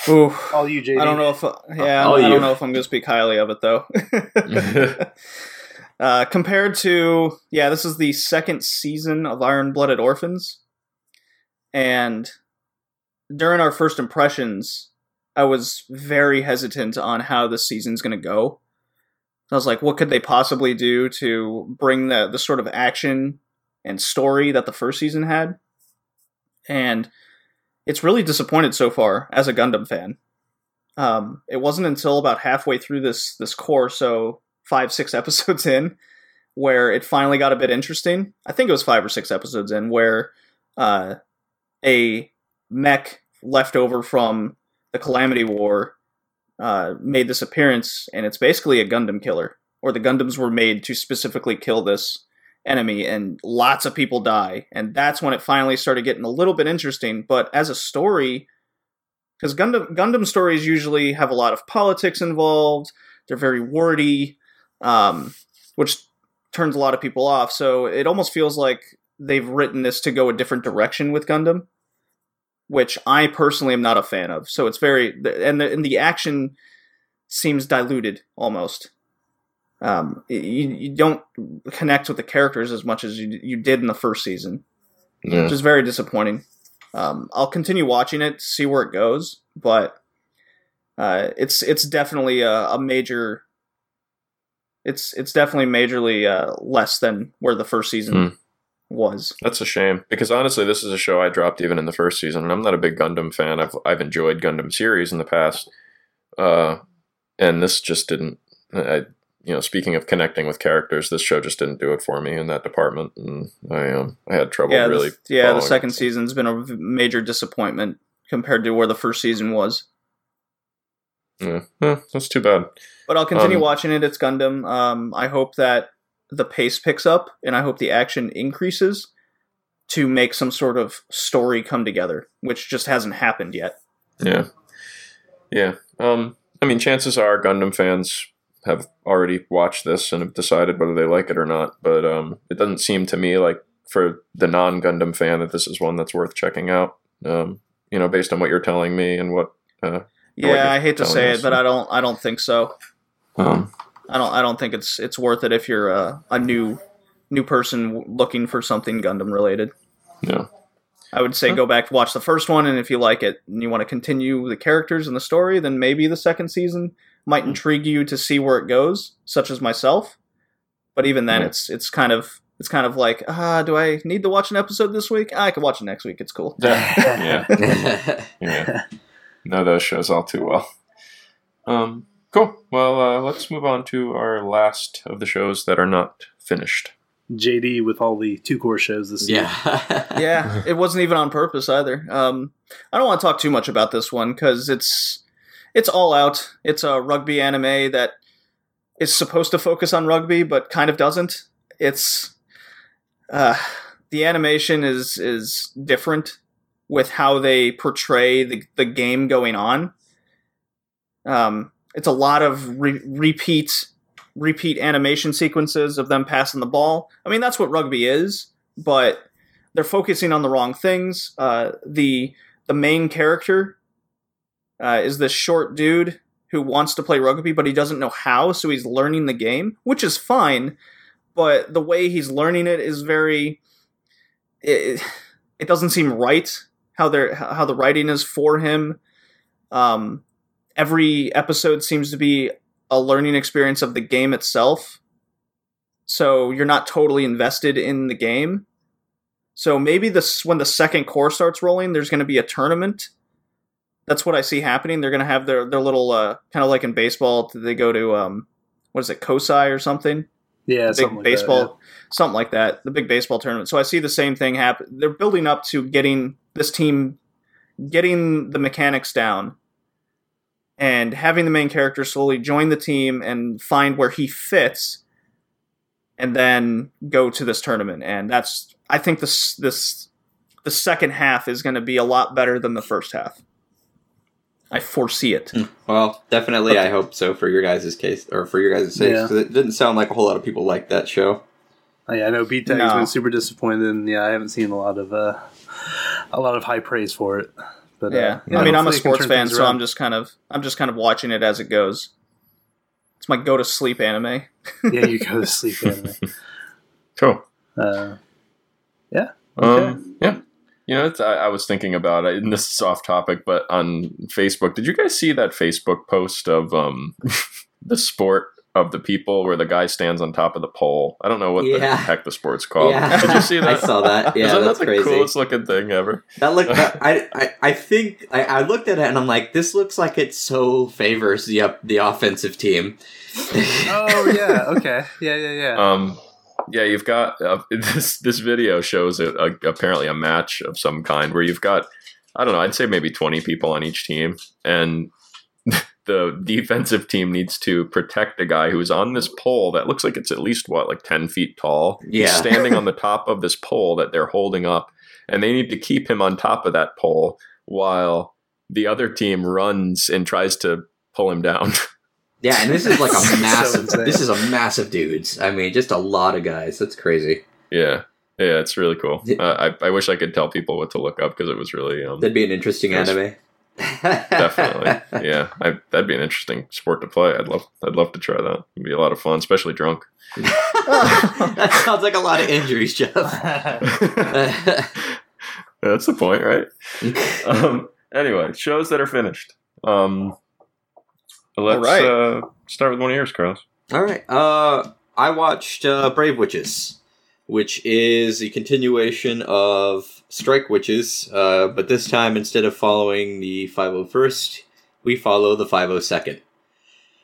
Ooh,
All you, JD.
I don't know if yeah,
All
I don't know if I'm going to speak highly of it though. uh, compared to yeah, this is the second season of Iron Blooded Orphans, and during our first impressions, I was very hesitant on how the season's going to go. I was like, what could they possibly do to bring the the sort of action and story that the first season had? And it's really disappointed so far as a Gundam fan. Um, it wasn't until about halfway through this this cour, so five six episodes in, where it finally got a bit interesting. I think it was five or six episodes in where uh, a mech left over from the Calamity War uh, made this appearance, and it's basically a Gundam killer, or the Gundams were made to specifically kill this enemy, and lots of people die, and that's when it finally started getting a little bit interesting. But as a story, because Gundam Gundam stories usually have a lot of politics involved, they're very wordy, um, which turns a lot of people off. So it almost feels like they've written this to go a different direction with Gundam which I personally am not a fan of. So it's very and the, and the action seems diluted almost. Um, you, you don't connect with the characters as much as you you did in the first season,
Yeah.
which is very disappointing. Um, I'll continue watching it see where it goes, but uh, it's it's definitely a, a major. It's it's definitely majorly uh, less than where the first season
Hmm.
was.
That's a shame because honestly, this is a show I dropped even in the first season, and I'm not a big Gundam fan. I've I've enjoyed Gundam series in the past, uh, and this just didn't. I, you know, speaking of connecting with characters, this show just didn't do it for me in that department, and I um I had trouble
yeah,
really.
the, yeah. The second
it.
season's been a major disappointment compared to where the first season was.
Yeah, Eh, that's too bad.
But I'll continue
Um,
watching it. It's Gundam. Um, I hope that the pace picks up, and I hope the action increases to make some sort of story come together, which just hasn't happened yet.
Yeah, yeah. Um, I mean, chances are Gundam fans have already watched this and have decided whether they like it or not. But um, it doesn't seem to me like for the non-Gundam fan that this is one that's worth checking out. Um, you know, based on what you're telling me and what. Uh,
Yeah,
you're
I hate to say
us.
it, but I don't. I don't think so.
um,
I don't. I don't think it's it's worth it if you're a, a new new person looking for something Gundam related.
yeah,
I would say go back watch the first one, and if you like it and you want to continue the characters and the story, then maybe the second season might
Hmm.
intrigue you to see where it goes, such as myself. But even then,
Yeah.
it's it's kind of it's kind of like, ah, do I need to watch an episode this week? Ah, I can watch it next week. It's cool.
yeah, yeah. yeah. Know those shows all too well. Um, cool. Well, uh, let's move on to our last of the shows that are not finished.
JD with all the two cour shows this season.
yeah.
yeah, it wasn't even on purpose either. Um, I don't want to talk too much about this one because it's it's all out. It's a rugby anime that is supposed to focus on rugby, but kind of doesn't. It's uh, the animation is is different with how they portray the the game going on. Um, it's a lot of re- repeat repeat animation sequences of them passing the ball. I mean, that's what rugby is, but they're focusing on the wrong things. Uh, the the main character uh, is this short dude who wants to play rugby, but he doesn't know how, so he's learning the game, which is fine. But the way he's learning it is very. It, it doesn't seem right how they're how the writing is for him. Um, every episode seems to be a learning experience of the game itself. So you're not totally invested in the game. So maybe this when the second cour starts rolling, there's going to be a tournament. That's what I see happening. They're going to have their their little uh, kind of like in baseball. They go to um, what is it, COSI or something?
Yeah,
big
something like
baseball,
That,
something like that. The big baseball tournament. So I see the same thing happen. They're building up to getting this team, getting the mechanics down, and having the main character slowly join the team and find where he fits, and then go to this tournament. And that's I think this this the second half is going to be a lot better than the first half. I foresee it.
Well, definitely, I hope so for your guys' case or for your guys' sake.
Yeah.
'cause it didn't sound like a whole lot of people liked that show.
Oh, yeah, I know B Tech's
No.
been super disappointed, and yeah, I haven't seen a lot of uh, a lot of high praise for it. But uh,
Yeah,
yeah,
I mean, I'm a
hopefully it can
sports fan, so. I'm just kind of I'm just kind of watching it as it goes. It's my go to sleep anime.
yeah, you go to sleep anime.
Cool.
Uh,
Um, yeah. You know, it's, I, I was thinking about it, and this is off topic, but on Facebook, did you guys see that Facebook post of um the sport of the people where the guy stands on top of the pole? I don't know what the heck the sport's called.
Yeah.
Did you see that?
I saw that. Yeah,
Isn't
that's
that the
crazy.
coolest looking thing ever?
That look, I, I, I think I, I looked at it and I'm like, this looks like it so favors the the offensive team.
Oh yeah, okay, yeah, yeah, yeah.
Um, yeah, you've got uh, this. This video shows a, a, apparently a match of some kind where you've got I don't know. I'd say maybe twenty people on each team, and the defensive team needs to protect a guy who's on this pole that looks like it's at least what like ten feet tall.
Yeah.
He's standing on the top of this pole that they're holding up, and they need to keep him on top of that pole while the other team runs and tries to pull him down.
Yeah, and this is like a massive.
insane.
this is a massive dudes. I mean, just a lot of guys. That's crazy.
Yeah, yeah, it's really cool. Uh, I I wish I could tell people what to look up because it was really um,
That'd be an interesting
Yes.
anime.
definitely yeah. I, that'd be an interesting sport to play. I'd love I'd love to try that. It'd be a lot of fun, especially drunk.
that sounds like a lot of injuries, Jeff.
That's the point, right? Um, anyway, shows that are finished. Um, let's
right.
uh, start with one of yours, Carlos.
All right. Uh, I watched uh, Brave Witches, which is a continuation of Strike Witches, uh, but this time instead of following the 501st, we follow the 502nd.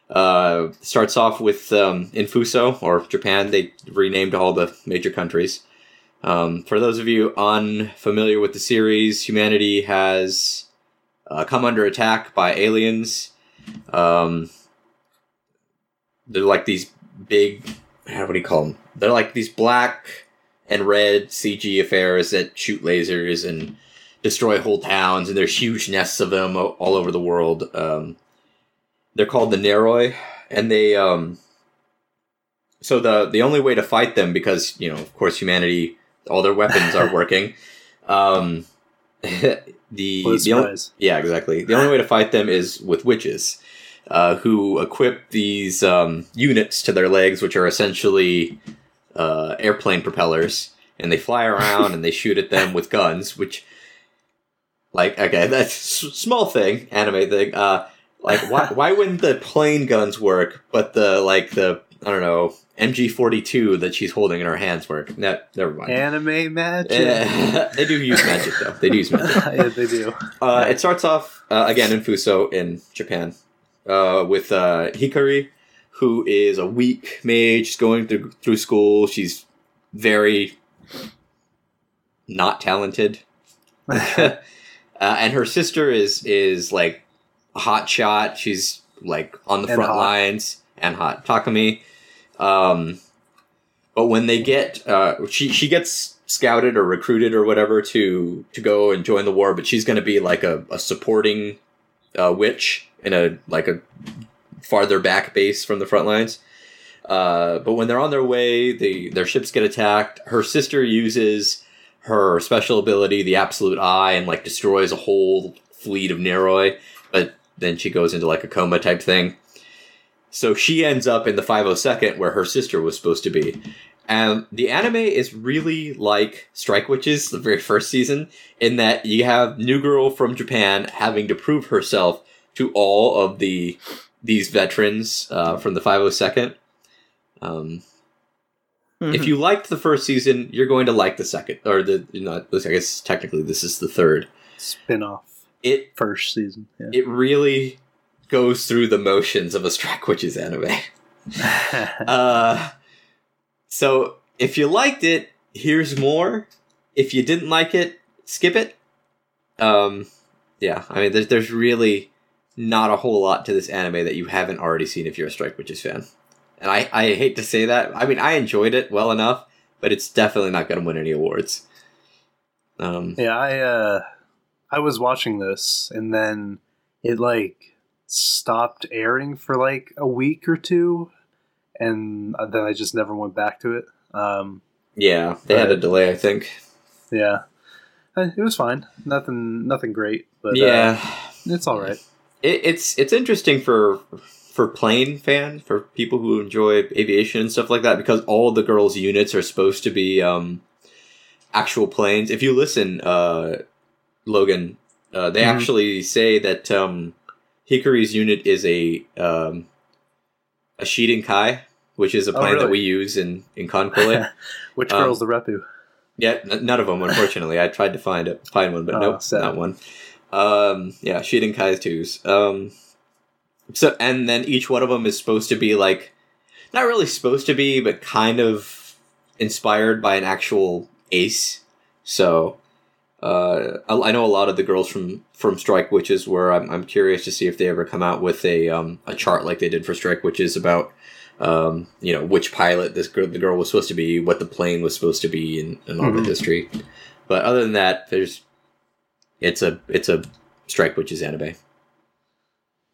Uh, starts off with um, in Fuso, or Japan. They renamed all the major countries. Um, for those of you unfamiliar with the series, humanity has uh, come under attack by aliens. Um, they're like these big how what do you call them they're like these black and red cg affairs that shoot lasers and destroy whole towns and there's huge nests of them all over the world. Um, they're called the Neuroi and they um, so the the only way to fight them because you know of course humanity all their weapons are working um, the the only, yeah, exactly. The only way to fight them is with witches, uh, who equip these um, units to their legs, which are essentially uh, airplane propellers, and they fly around and they shoot at them with guns. Which, like, okay, that's small thing, anime thing. Uh, like, why why wouldn't the plane guns work, but the like the I don't know MG forty two that she's holding in her hands work? Ne- never mind.
Anime magic.
Eh, they do use magic though. They do use magic.
yeah, they do.
Uh, it starts off uh, again in Fuso in Japan uh, with uh, Hikari, who is a weak mage She's going through through school. She's very not talented, uh, and her sister is is like a hot shot. She's like on the
And
front
hot.
lines and hot. Takami. Um, but when they get, uh, she she gets scouted or recruited or whatever to to go and join the war, but she's going to be like a, a supporting uh, witch in a like a farther back base from the front lines. Uh, but when they're on their way, they, their ships get attacked. Her sister uses her special ability, the Absolute Eye, and like destroys a whole fleet of Neuroi. But then she goes into like a coma type thing. So she ends up in the 502nd where her sister was supposed to be. And the anime is really like Strike Witches, the very first season, in that you have New Girl from Japan having to prove herself to all of the these veterans uh, from the 502nd. Um, If you liked the first season, you're going to like the second, or the not. I guess technically this is the third.
Spin off
It
first season. Yeah.
it really goes through the motions of a Strike Witches anime. Uh, so if you liked it, here's more. If you didn't like it, skip it. Um, yeah, I mean, there's there's really not a whole lot to this anime that you haven't already seen if you're a Strike Witches fan. And I, I hate to say that. I mean, I enjoyed it well enough, but it's definitely not going to win any awards. Um,
yeah, I uh, I was watching this and then it like stopped airing for like a week or two, and then I just never went back to it. Um,
yeah, they had a delay, I think.
yeah, Uh, it was fine. Nothing, nothing great, but uh,
yeah.
it's all right.
it, it's it's interesting for for plane fans for people who enjoy aviation and stuff like that because all the girls' units are supposed to be um, actual planes. If you listen, uh, Logan, uh, they
Mhm.
actually say that um, Hikari's unit is a um, a Shiden Kai, which is a
Oh,
plane that we use in in KanColle.
Which
Um,
girl's the Reppu?
yeah, n- none of them, unfortunately. I tried to find a, find one, but
Oh,
nope,
sad.
not one. Um, yeah, Shiden Kai's twos. Um, so and then each one of them is supposed to be like, not really supposed to be, but kind of inspired by an actual ace. So, uh, I, I know a lot of the girls from from Strike Witches were. I'm, I'm curious to see if they ever come out with a um, a chart like they did for Strike Witches about. Um, you know which pilot this girl, the girl was supposed to be, what the plane was supposed to be, and, and all
Mhm.
the history. But other than that, there's it's a it's a Strike Witches anime.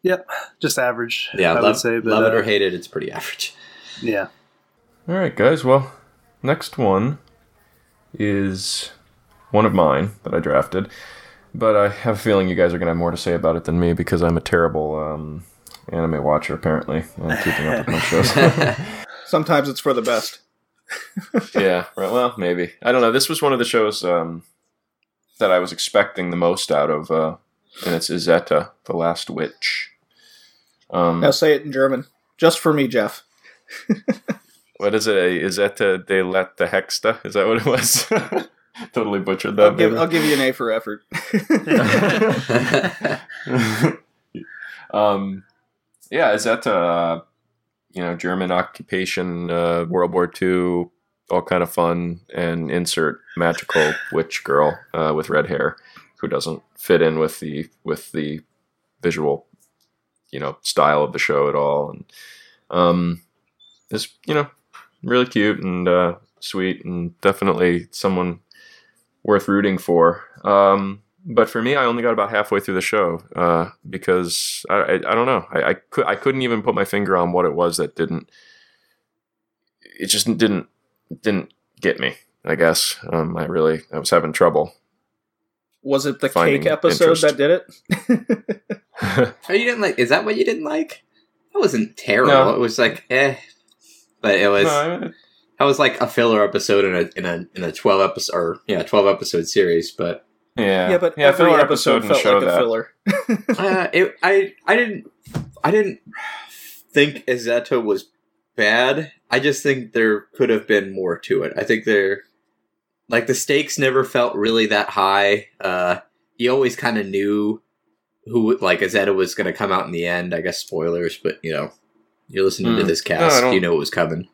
Yep, just average.
Yeah,
I
love,
would say, but
love it
uh,
or hate it, it's pretty average.
yeah.
All right, guys. Well, next one is one of mine that I drafted, but I have a feeling you guys are gonna have more to say about it than me because I'm a terrible um, anime watcher apparently and keeping up with my shows.
Sometimes it's for the best.
yeah, right. Well, maybe I don't know. This was one of the shows um, that I was expecting the most out of, uh, and it's Izetta, the Last Witch. Um,
Now say it in German, just for me, Jeff.
What is it? Izetta de let the Hexta? Is that what it was? totally butchered that.
I'll give. I'll give you an A for effort.
um, yeah, is that uh, you know German occupation, uh, World War II, all kind of fun, and insert magical witch girl uh, with red hair who doesn't fit in with the with the visual, you know, style of the show at all, and um, is you know really cute and uh, sweet and definitely someone worth rooting for. Um, but for me, I only got about halfway through the show uh, because I, I, I don't know. I, I could I couldn't even put my finger on what it was that didn't. It just didn't didn't get me. I guess um, I really I was having trouble.
Was it the cake episode
interest.
that did it?
oh, you didn't like? Is that what you didn't like? That wasn't terrible.
No.
It was like eh, but it was
No, I-
that was like a filler episode in a in a in a twelve episode or yeah twelve episode series. But
yeah,
yeah, but
yeah,
every
filler
episode
in the
felt
show
like a filler.
uh, it, I I didn't I didn't think Izetta was bad. I just think there could have been more to it. I think there like the stakes never felt really that high. Uh, you always kind of knew who like Izetta was going to come out in the end. I guess spoilers, but you know, you're listening to
Hmm.
this cast,
don't-
you know it was coming.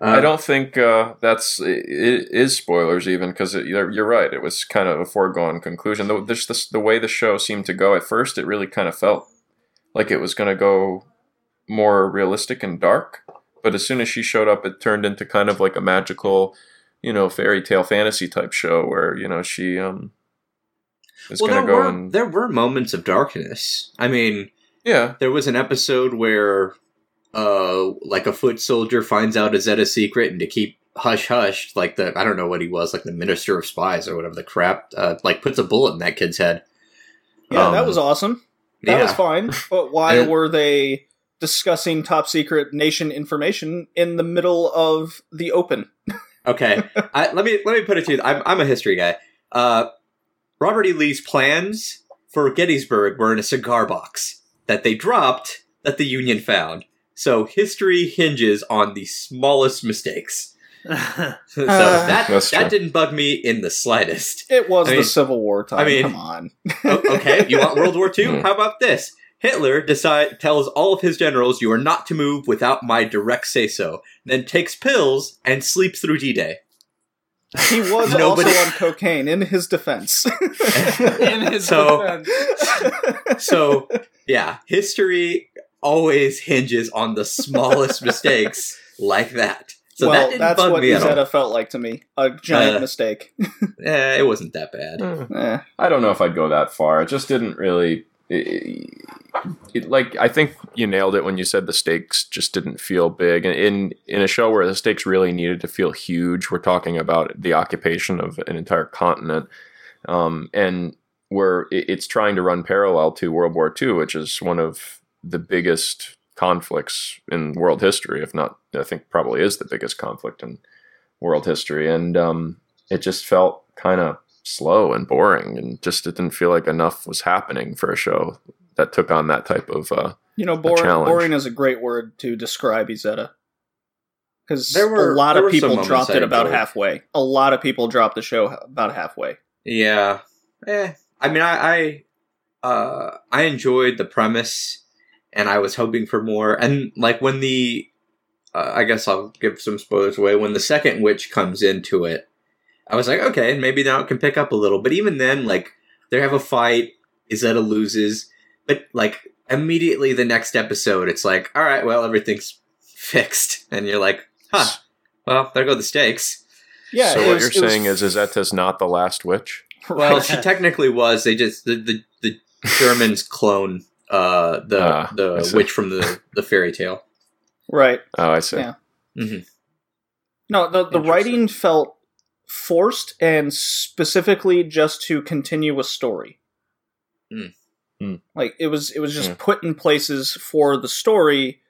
I
Uh,
don't think uh, that's it, is spoilers even because you're, you're right. It was kind of a foregone conclusion. The, this, this, the way the show seemed to go at first, it really kind of felt like it was going to go more realistic and dark. But as soon as she showed up, it turned into kind of like a magical, you know, fairy tale fantasy type show where you know she um is
Well,
going to go
were
and
there were moments of darkness. I mean,
yeah,
there was an episode where uh like a foot soldier finds out Izetta's secret and to keep hush hush like the I don't know what he was like the minister of spies or whatever the crap uh, like puts a bullet in that kid's head.
Yeah,
Um,
that was awesome. That
yeah.
was fine. But why
And-
were they discussing top secret nation information in the middle of the open?
Okay, I, let me let me put it to you. I'm I'm a history guy. Uh, Robert E. Lee's plans for Gettysburg were in a cigar box that they dropped that the Union found. So history hinges on the smallest mistakes. so
Uh,
that that
true.
didn't bug me in the slightest.
It was
I
the
mean-
Civil War time.
I mean-
Come on.
Okay, you want World War II?
Hmm.
How about this? Hitler decide tells all of his generals you are not to move without my direct say so. Then takes pills and sleeps through D-Day.
He was
Nobody-
also on cocaine in his defense.
In his
So-
defense.
so yeah, history always hinges on the smallest mistakes like that. So that
well,
didn't
that's
bug
what
me at all.
Izetta felt like to me. A giant
Uh,
mistake.
Eh, it wasn't that bad.
Eh.
Eh.
I don't know if I'd go that far. It just didn't really. It, it- like I think you nailed it when you said the stakes just didn't feel big. And in in a show where the stakes really needed to feel huge, we're talking about the occupation of an entire continent, um, and where it, it's trying to run parallel to World War II, which is one of the biggest conflicts in world history, if not, I think probably is the biggest conflict in world history. And um, it just felt kind of slow and boring, and just it didn't feel like enough was happening for a show that took on that type of. Uh,
You know, boring,
challenge.
boring is a great word to describe Izetta. Because
There were-
a lot of people dropped it about
enjoyed.
halfway. A lot of people dropped the show about halfway.
Yeah. Eh. I mean, I, I, uh, I enjoyed the premise, and I was hoping for more. And like when the, uh, I guess I'll give some spoilers away. When the second witch comes into it, I was like, okay, maybe now it can pick up a little. But even then, like they have a fight. Izetta loses, but like immediately the next episode, it's like, all right, well everything's fixed, and you're like, huh. Well, there go the stakes.
Yeah.
so what
was-
you're
it was-
saying is Izetta's not the last witch.
Well, she technically was. They just the the, the Germans clone uh, the
I
the witch from the the fairy tale.
right.
Oh, I see.
Yeah.
Mhm.
No, the the writing felt forced and specifically just to continue a story.
Hmm.
Hmm.
Like it was it was just
Yeah.
put in places for the story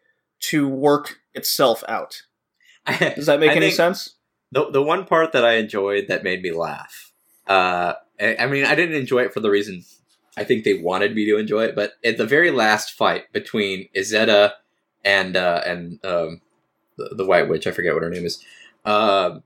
to work itself out. Does that make any sense?
The the one part that I enjoyed that made me laugh. Uh, I, I mean, I didn't enjoy it for the reason I think they wanted me to enjoy it, but at the very last fight between Izetta and uh, and um, the, the White Witch, I forget what her name is. Um,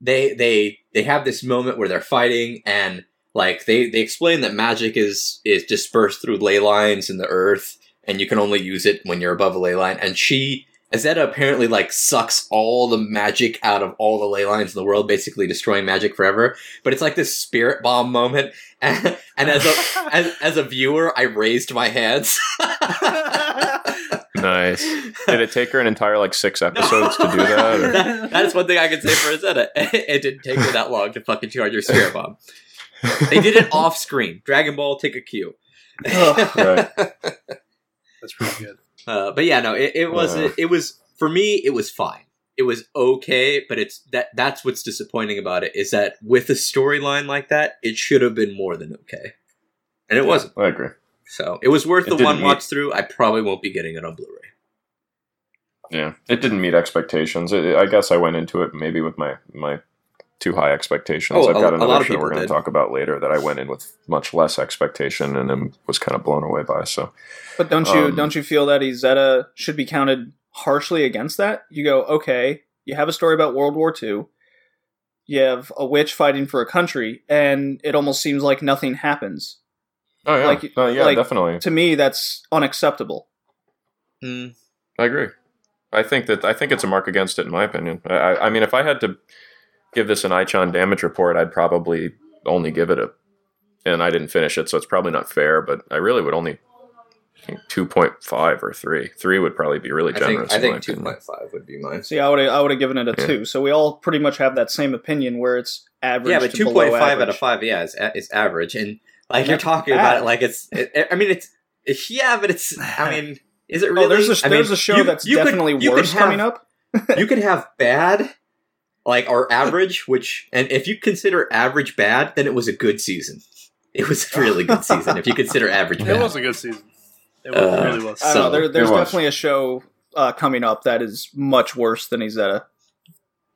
they they they have this moment where they're fighting and like they they explain that magic is is dispersed through ley lines in the earth and you can only use it when you're above a ley line and she Azetta apparently like sucks all the magic out of all the ley lines in the world, basically destroying magic forever. But it's like this spirit bomb moment, and, and as a as, as a viewer, I raised my hands.
Nice. Did it take her an entire like six episodes to do that?
That- That's one thing I can say for Azetta. It didn't take her that long to fucking charge her spirit bomb. They did it off screen. Dragon Ball, take a cue.
Ugh.
Right.
That's pretty good.
Uh, but yeah, no, it, it was
Uh.
it, was for me. It was fine. It was okay, but it's that that's what's disappointing about it is that with a storyline like that, it should have been more than okay, and it wasn't.
I agree.
So it was worth
It
the one
meet-
watch through. I probably won't be getting it on Blu-ray.
Yeah, it didn't meet expectations. It, I guess I went into it maybe with my my too high expectations.
Oh,
I've got
a
another
lot of
show we're going to talk about later that I went in with much less expectation and then was kind of blown away by. So
But don't you
Um,
don't you feel that Izetta should be counted harshly against that? You go, okay, you have a story about World War II, you have a witch fighting for a country, and it almost seems like nothing happens.
oh yeah,
Like-
Uh, yeah,
like-
definitely.
To me, that's unacceptable.
Mm.
I agree. I think that I think it's a mark against it, in my opinion. I, I- I mean, if I had to give this an Ichan damage report, I'd probably only give it a, and I didn't finish it, so it's probably not fair. But I really would only think two point five or three. Three would probably be really
I think
generous.
I think two
opinion.
point would be mine.
See, I would I would have given it a
Yeah.
two. So we all pretty much have that same opinion where it's average.
Yeah, but
two point five
two
below
point five out of five, yeah, is uh, is average, and like
Yeah,
you're talking
bad.
about it like it's. It, I mean, it's yeah, but it's. I mean, is it oh, really?
Oh, there's a
I mean,
there's a show
you-
that's
you
definitely
could
worse
have-
coming up.
you could have bad, like our average, which and if you consider average bad, then it was a good season. It was a really good season if you consider average bad.
It was a good season. It was,
Uh,
really was.
I don't know. There, there's
it was.
definitely a show uh, coming up that is much worse than Izetta.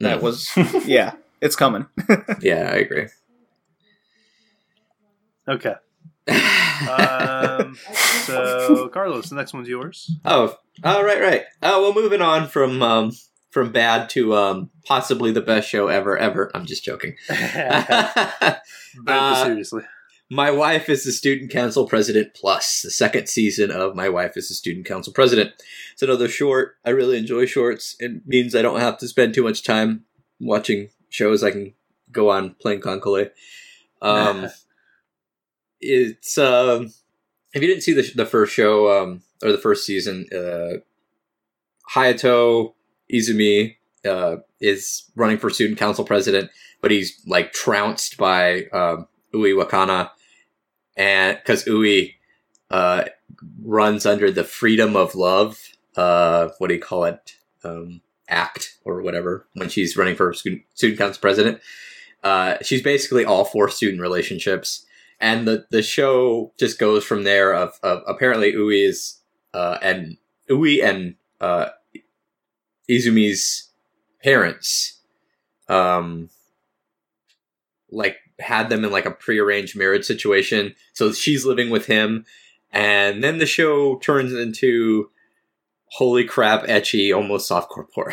That
Mm.
was yeah, it's coming.
yeah, I agree.
Okay. Um, so, Carlos, the next one's yours.
Oh, oh, right, right. Oh, well, moving on from um, from bad to um, possibly the best show ever, ever. I'm just joking.
but
Uh,
seriously.
My Wife is the Student Council President Plus, the second season of My Wife is the Student Council President. It's another short. I really enjoy shorts. It means I don't have to spend too much time watching shows. I can go on playing KanColle. Um, it's um, if you didn't see the the first show um, or the first season, uh, Hayato Izumi uh, is running for student council president, but he's like trounced by um, Ui Wakana, and because Ui uh, runs under the Freedom of Love, uh, what do you call it, um, Act or whatever when she's running for student, student council president. Uh, she's basically all for student relationships, and the the show just goes from there. Of, of apparently Ui is uh, and Ui and uh, Izumi's parents um, like had them in like a prearranged marriage situation. So she's living with him, and then the show turns into holy crap, ecchi, almost softcore porn.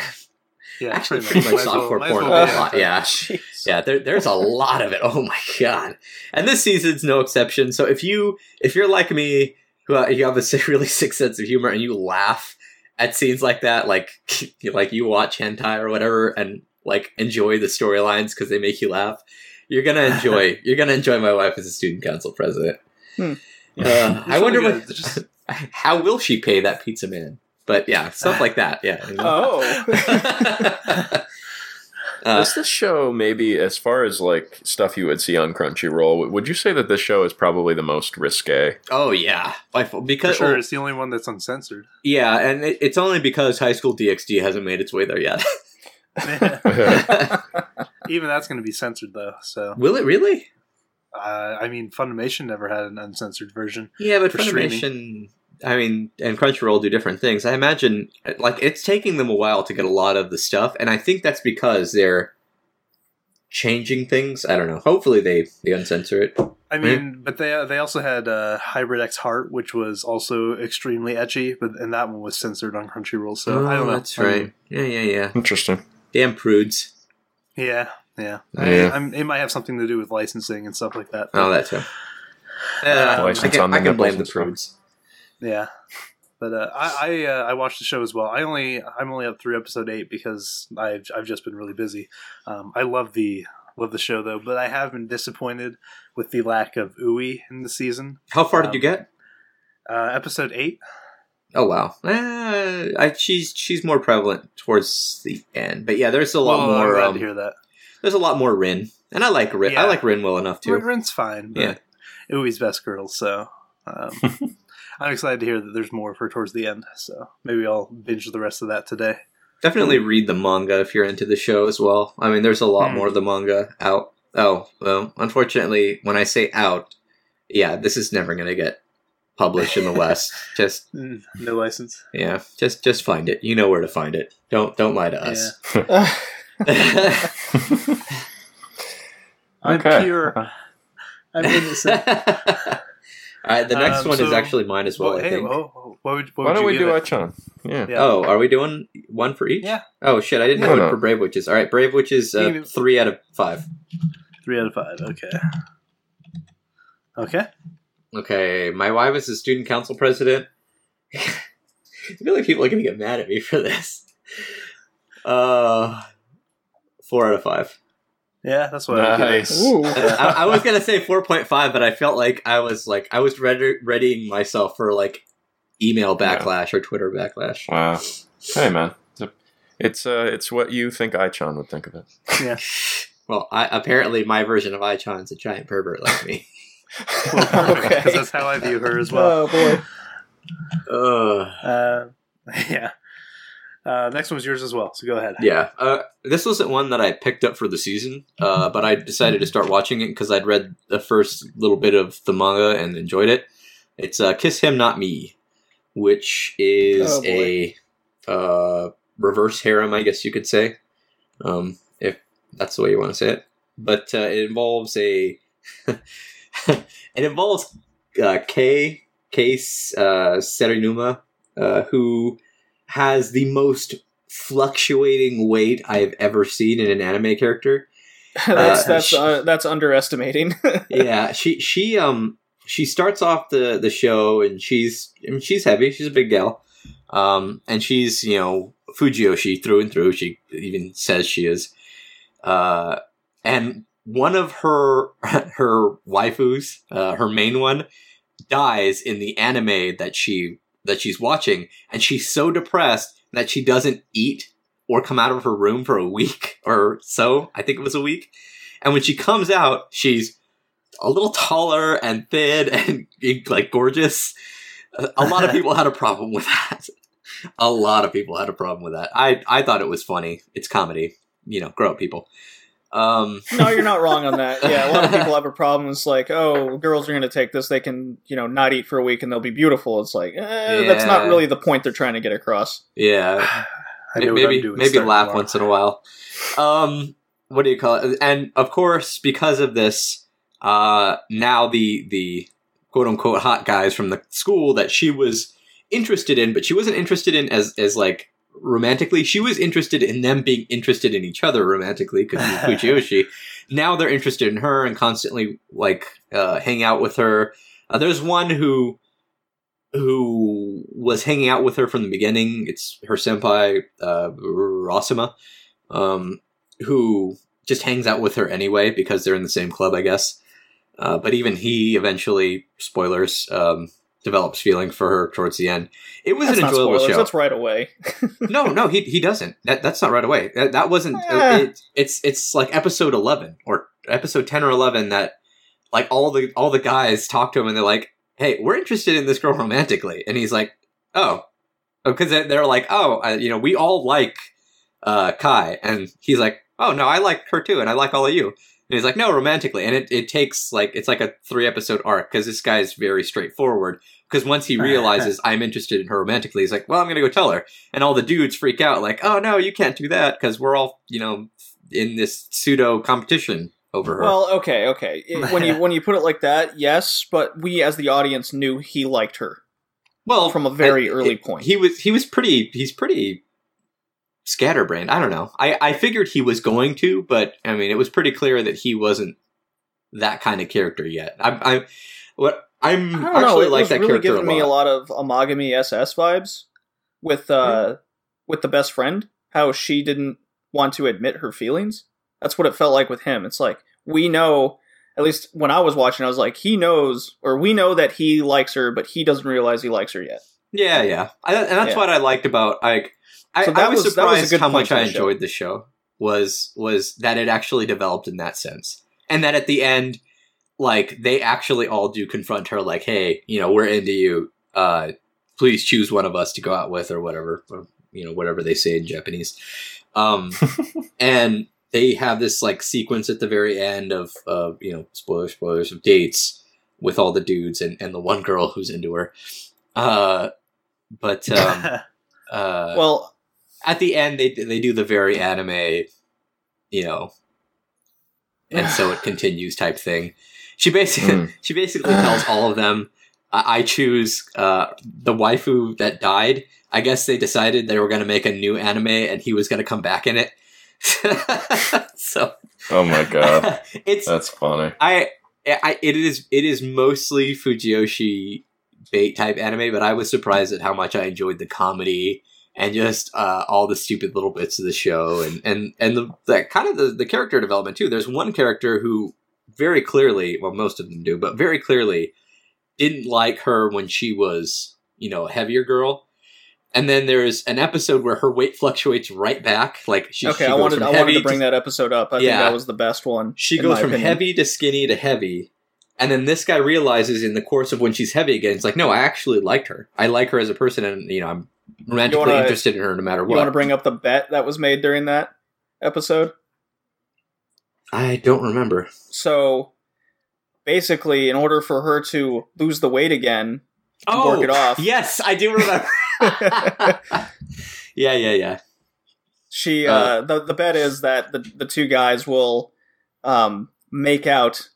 Yeah,
Actually,
pretty
pretty much
Might as well-
softcore porn
well
a
be
lot. Yeah,
Jeez.
yeah. There, there's a lot of it. Oh my god! And this season's no exception. So if you if you're like me, who uh, you have a really sick sense of humor and you laugh at scenes like that, like you- like you watch hentai or whatever, and like enjoy the storylines because they make you laugh, you're gonna enjoy. you're gonna enjoy my wife as a student council president.
Hmm.
Uh, I wonder what.
Just-
how will she pay that pizza man? But yeah, stuff like that. Yeah. you know?
Oh.
Uh,
Is this show maybe as far as like stuff you would see on Crunchyroll? Would you say that this show is probably the most risque?
oh yeah, By far-
For
because
sure, it's the only one that's uncensored.
yeah, and it, it's only because High School DxD hasn't made its way there yet.
Even that's going to be censored though. So,
Will it really?
uh, I mean, Funimation never had an uncensored version.
Yeah, but
For
Funimation, I mean, and Crunchyroll do different things. I imagine, like, it's taking them a while to get a lot of the stuff, and I think that's because they're changing things. I don't know. Hopefully, they they uncensor it.
I mean, but they they also had uh, Hybrid X Heart, which was also extremely ecchi, but and that one was censored on Crunchyroll. So I don't know.
Oh, That's right. Yeah, yeah, yeah.
Interesting.
Damn prudes.
Yeah, yeah.
Yeah.
I, I'm, it might have something to do with licensing and stuff like that.
Oh, that too. Uh,
License
I can,
on the
I can blame the
nipples and
prudes.
Yeah, but uh, I I, uh, I watched the show as well. I only I'm only up through episode eight because I've I've just been really busy. Um, I love the love the show though, but I have been disappointed with the lack of Ui in the season.
How far did
Um,
you get?
Uh, episode eight.
Oh wow, uh, I, she's she's more prevalent towards the end, but yeah, there's a lot
Well, I'm
more.
glad
Um,
to hear that.
there's a lot more Rin, and I like Rin. I like Rin well enough too.
Rin's fine. But
Yeah.
Ui's best girl. So um, I'm excited to hear that there's more of her towards the end. So maybe I'll binge the rest of that today.
Definitely read the manga if you're into the show as well. I mean, there's a lot
Hmm.
more of the manga out. Oh well, unfortunately, when I say out, yeah, this is never gonna get published in the West. just
Mm, No license.
yeah, just just find it. You know where to find it. Don't don't lie to us.
I'm
Okay.
pure. I'm innocent.
All right, the next
Um,
one is actually mine as well.
Well,
I
hey,
think.
oh, what would, what
Why
would
don't
you
we do
it?
Ichan? Yeah.
Yeah.
Oh, are we doing one for each?
Yeah.
Oh shit, I didn't
No,
have
no.
one for Brave Witches. All right, Brave Witches,
You
uh,
can
three out of five.
Three out of five. Okay. Okay.
Okay, my wife is the student council president. I feel like people are gonna get mad at me for this. Uh, four out of five.
Yeah, that's what I would give it.
Nice.
Ooh.
I, I was gonna say four point five, but I felt like I was like I was ready, readying myself for like email
Yeah.
backlash or Twitter backlash.
Wow. Hey, man. It's uh, it's what you think Ichan would think of it.
Yeah.
Well, I, apparently my version of Ichan is a giant pervert like me.
Well,
Okay.
because that's how I view her as well.
Oh boy.
Ugh.
Uh, yeah. Uh, next one's yours as well. So go ahead.
Yeah, uh, this wasn't one that I picked up for the season, uh, but I decided to start watching it because I'd read the first little bit of the manga and enjoyed it. It's uh, "Kiss Him, Not Me," which is
Oh,
a uh, reverse harem, I guess you could say, um, if that's the way you want to say it. But uh, it involves a it involves uh, Kei Case uh, Serinuma, uh, who has the most fluctuating weight I've ever seen in an anime character.
that's
Uh,
that's
sh-
uh, that's underestimating.
yeah, she she um she starts off the the show and she's I mean, she's heavy. She's a big gal, um, and she's you know fujoshi through and through. She even says she is, uh, and one of her her waifus, uh, her main one, dies in the anime that she that she's watching, and she's so depressed that she doesn't eat or come out of her room for a week or so. I think it was a week. And when she comes out, she's a little taller and thin and like gorgeous. A lot of people had a problem with that. A lot of people had a problem with that. I I thought it was funny. It's comedy. You know, grow up, people. Um,
no, you're not wrong on that. Yeah, a lot of people have a problem. It's like, oh, girls are going to take this; they can, you know, not eat for a week and they'll be beautiful. It's like, eh, that's not really the point they're trying to get across.
yeah,
I know
maybe maybe laugh
tomorrow.
once in a while. Um, what do you call it? And of course, because of this, uh, now the the quote unquote hot guys from the school that she was interested in, but she wasn't interested in as as like romantically. She was interested in them being interested in each other romantically because fujoshi. now they're interested in her and constantly like uh, hang out with her. Uh, there's one who who was hanging out with her from the beginning. It's her senpai, uh, Rasuma, um, who just hangs out with her anyway because they're in the same club, I guess. Uh, but even he eventually, spoilers, um, develops feeling for her towards the end. It was
That's
an enjoyable
spoilers.
show.
That's right away.
no, no, he he doesn't. That that's not right away. That, that wasn't.
Eh.
It, it's it's like episode eleven or episode ten or eleven that like all the all the guys talk to him and they're like, "Hey, we're interested in this girl romantically," and he's like, "Oh." Because they're like, oh, uh, you know, we all like uh, Kai, and he's like, oh no, I like her too, and I like all of you. And he's like, no, romantically, and it, it takes like it's like a three episode arc because this guy's very straightforward. Because once he realizes I'm interested in her romantically, he's like, well, I'm gonna go tell her, and all the dudes freak out like, oh no, you can't do that because we're all you know in this pseudo competition over her.
Well, okay, okay. It- when you when you put it like that, yes, but we as the audience knew he liked her
well,
from a very
I-
early
it-
point.
He was he was pretty he's pretty scatterbrained. I don't know. I I figured he was going to, but I mean, it was pretty clear that he wasn't that kind of character yet. I I what I'm
I
actually
know.
Like that
really
character
giving
a lot.
me a lot of Amagami SS vibes with uh with the best friend. How she didn't want to admit her feelings. That's what it felt like with him. It's like we know. At least when I was watching, I was like, he knows, or we know that he likes her, but he doesn't realize he likes her yet.
Yeah, yeah, I, and that's
Yeah.
what I liked about like. I,
So
I was,
was- that was
surprised how much I
show.
enjoyed the show. Was was that it actually developed in that sense, and that at the end, like they actually all do confront her, like, "Hey, you know, we're into you. Uh, please choose one of us to go out with, or whatever, or you know, whatever they say in Japanese." Um, and they have this like sequence at the very end of, of you know, spoilers, spoilers of dates with all the dudes and, and the one girl who's into her. Uh, but um, uh,
Well,
at the end, they they do the very anime, you know, and so it continues type thing. She basically
Mm.
she basically tells all of them, I, "I choose uh, the waifu that died." I guess they decided they were going to make a new anime, and he was going to come back in it. so
Oh my god,
it's
that's funny.
I, I it is it is mostly fujoshi bait type anime, but I was surprised at how much I enjoyed the comedy and just uh, all the stupid little bits of the show and and and the, the kind of the, the character development too. There's one character who very clearly, well, most of them do, but very clearly didn't like her when she was you know a heavier girl. And then there's an episode where her weight fluctuates right back. Like she,
okay,
she
I wanted I wanted to bring that episode up. I think
Yeah.
that was the best one.
she goes from
opinion.
heavy to skinny to heavy. And then this guy realizes in the course of when she's heavy again, it's like, no, I actually liked her. I like her as a person, and you know, I'm romantically
wanna-
interested in her no matter what.
You want to bring up the bet that was made during that episode?
I don't remember.
So basically, in order for her to lose the weight again,
Oh,
work it off.
yes, I do remember. yeah, yeah, yeah.
she uh, the the bet is that the the two guys will um, make out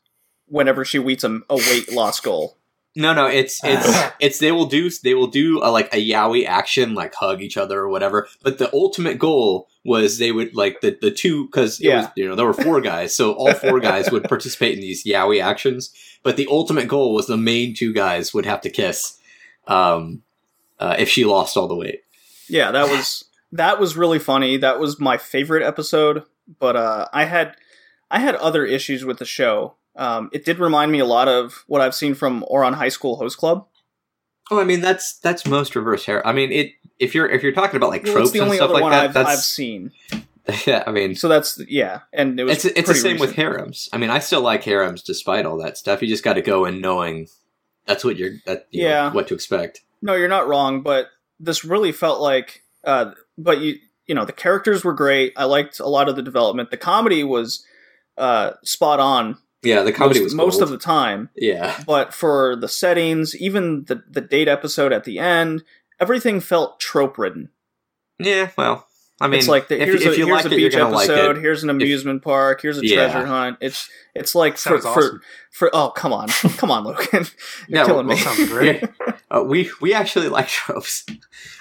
whenever she meets a, a weight loss goal.
No, no, it's it's it's they will do they will do a, like a yaoi action, like hug each other or whatever. But the ultimate goal was they would like the the two because
Yeah.
you know there were four guys, so all four guys would participate in these yaoi actions. But the ultimate goal was the main two guys would have to kiss, um, uh, if she lost all the weight.
Yeah, that was that was really funny. That was my favorite episode. But uh, I had I had other issues with the show. Um, it did remind me a lot of what I've seen from Ouran High School Host Club.
Oh, I mean that's that's most reverse hair. I mean it. If you're if you're talking about like
Well,
tropes and stuff like that,
I've, I've seen.
yeah. I mean,
So that's yeah, and it was
it's it's the same with harems. I mean, I still like harems despite all that stuff. You just got to go in knowing that's what you're that you know,
Yeah.
what to expect.
No, you're not wrong, but this really felt like uh but you you know, the characters were great. I liked a lot of the development. The comedy was uh spot on
Yeah, the comedy
most,
was
most
gold.
of the time.
yeah.
But for the settings, even the the date episode at the end, everything felt trope ridden.
Yeah, well, I mean,
it's like the,
if,
here's
if
a,
you
here's
like
a
it,
beach
gonna like
episode. Here's an amusement park. Here's a
Yeah.
treasure hunt. It's it's like for
Sounds
for, for oh come on come on Logan, you're
Yeah,
killing
well,
me.
Sounds great.
Uh, we we actually like tropes.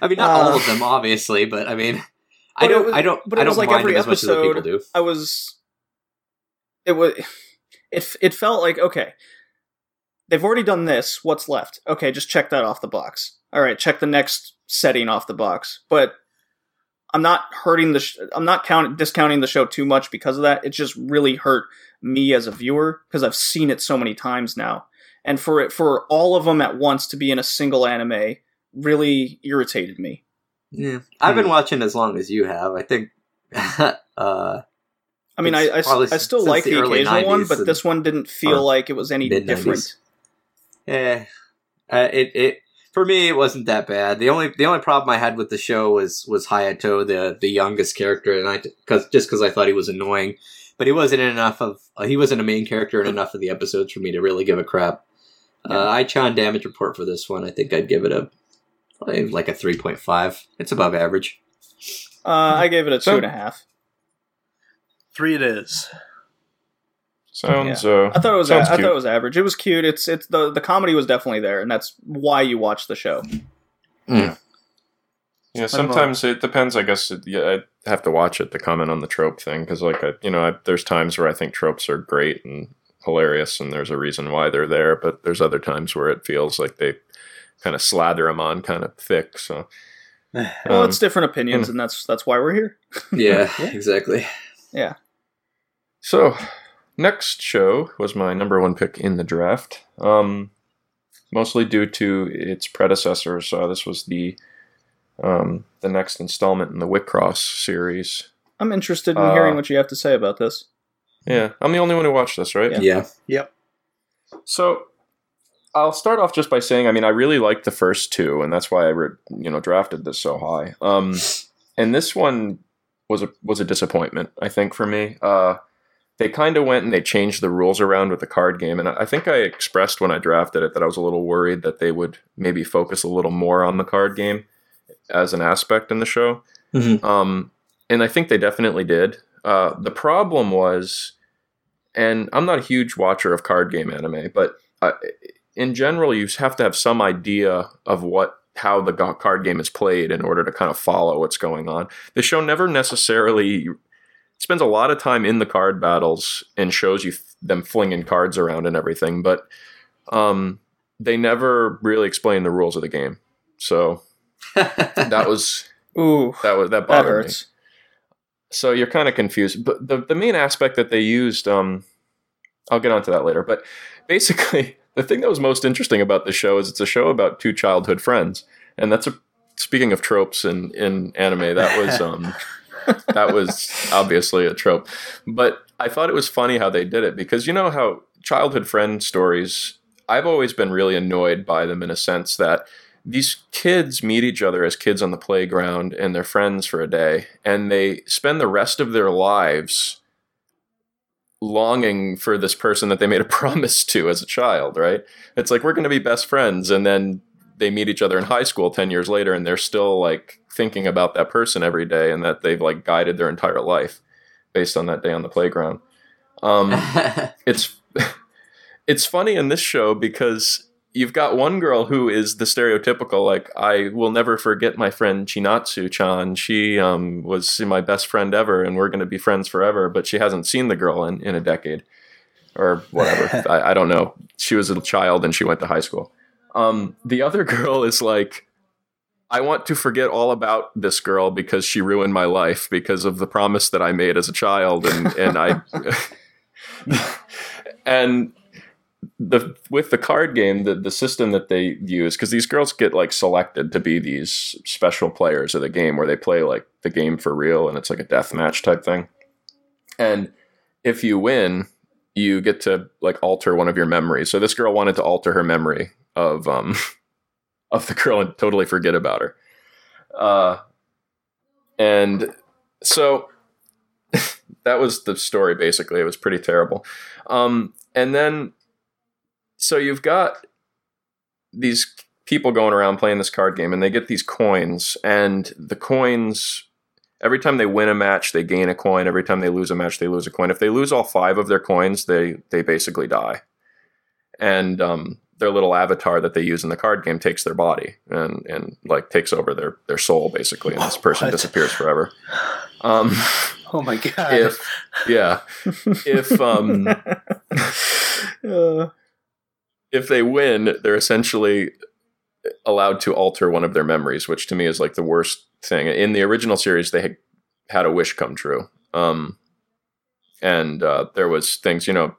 I mean, not all
Uh,
of them, obviously, but I mean, I
But it
don't,
was-
I don't,
but
I don't
was like
mind
every
them as much as people do.
I was it was it it felt like okay they've already done this what's left? Okay just check that off the box. All right check the next setting off the box. But i'm not hurting the sh- i'm not count- discounting the show too much because of that. It just really hurt me as a viewer because i've seen it so many times now. And for it for all of them at once to be in a single anime really irritated me.
Yeah, I've been watching as long as you have. I think. uh,
I mean, I, I, I still like
the
the, occasional one, but this one didn't feel like it was any
mid-90s.
different.
eh, uh, it it for me it wasn't that bad. The only the only problem I had with the show was was Hayato, the the youngest character, and I because just because I thought he was annoying, but he wasn't in enough of uh, he wasn't a main character in enough of the episodes for me to really give a crap.
Yeah.
Uh, Ichan damage report for this one. I think I'd give it a like a three point five. It's above average.
Uh, I gave it a two
So-
and a half.
Three it is.
Sounds. Uh,
I thought it was.
Sounds
I thought it was average. It was cute. It's it's the the comedy was definitely there, and that's why you watch the show.
yeah.
about-
Sometimes it depends. I guess. It, yeah, I have to watch it to comment on the trope thing because, like, I, you know, I, there's times where I think tropes are great and hilarious, and there's a reason why they're there. But there's other times where it feels like they kind of slather them on kind of thick. So.
Well,
um,
it's different opinions, and that's that's why we're here.
Yeah, exactly.
So, next show was my number one pick in the draft. Um, mostly due to its predecessor. So this was the um, the next installment in the WIXOSS series.
I'm interested in
Uh,
hearing what you have to say about this.
Yeah, I'm the only one who watched this, right?
Yeah.
Yeah.
So, I'll start off just by saying, I mean, I really liked the first two, and that's why I, re- you know, drafted this so high. Um, and this one was a was a disappointment, I think, for me. Uh, they kind of went and they changed the rules around with the card game, and I think I expressed when I drafted it that I was a little worried that they would maybe focus a little more on the card game as an aspect in the show.
Mhm.
Um, and I think they definitely did. Uh, the problem was, and I'm not a huge watcher of card game anime, but uh, in general, you have to have some idea of what how the card game is played in order to kind of follow what's going on. The show never necessarily spends a lot of time in the card battles and shows you f- them flinging cards around and everything, but um, they never really explain the rules of the game. So that was
Ooh,
that was that
that
bothered me so you're kind of confused but the, the main aspect that they used um i'll get onto that later but basically the thing that was most interesting about the show is it's a show about two childhood friends and that's a speaking of tropes in in anime that was um that was obviously a trope. But i thought it was funny how they did it because you know how childhood friend stories i've always been really annoyed by them in a sense that these kids meet each other as kids on the playground and they're friends for a day and they spend the rest of their lives longing for this person that they made a promise to as a child right? It's like we're going to be best friends and then they meet each other in high school 10 years later and they're still like thinking about that person every day and that they've like guided their entire life based on that day on the playground um it's it's funny in this show because you've got one girl who is the stereotypical like I will never forget my friend Chinatsu chan. She um, was my best friend ever, and we're going to be friends forever. But she hasn't seen the girl in, in a decade or whatever. I, I don't know. She was a child and she went to high school. Um, the other girl is like. I want to forget all about this girl because she ruined my life because of the promise that I made as a child and and I and the with the card game the the system that they use because these girls get like selected to be these special players of the game where they play like the game for real and it's like a death match type thing and if you win you get to like alter one of your memories so this girl wanted to alter her memory of um of the girl and totally forget about her uh and so that was the story basically it was pretty terrible um and then so you've got these people going around playing this card game and they get these coins and the coins every time they win a match, they gain a coin. Every time they lose a match, they lose a coin. If they lose all five of their coins, they they basically die. And um, their little avatar that they use in the card game takes their body and and like takes over their their soul basically, and this person
What?
disappears forever. Um,
Oh my god!
if yeah, if um,
Uh,
if they win, they're essentially allowed to alter one of their memories, which to me is like the worst thing. In the original series, they had, had a wish come true, um, and uh, there was things you know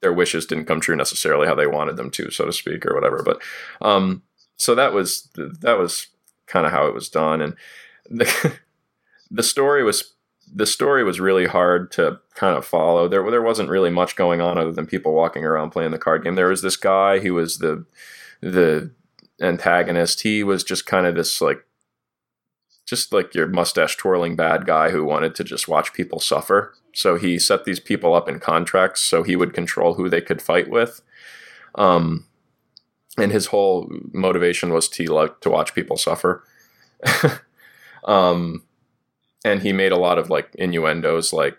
their wishes didn't come true necessarily how they wanted them to, so to speak, or whatever. But um, so that was that was kind of how it was done, and the the story was the story was really hard to kind of follow. There there wasn't really much going on other than people walking around playing the card game. There was this guy who was the the antagonist. He was just kind of this like just like your mustache twirling bad guy who wanted to just watch people suffer. So he set these people up in contracts so he would control who they could fight with. Um, and his whole motivation was to like to watch people suffer. um, and he made a lot of like innuendos, like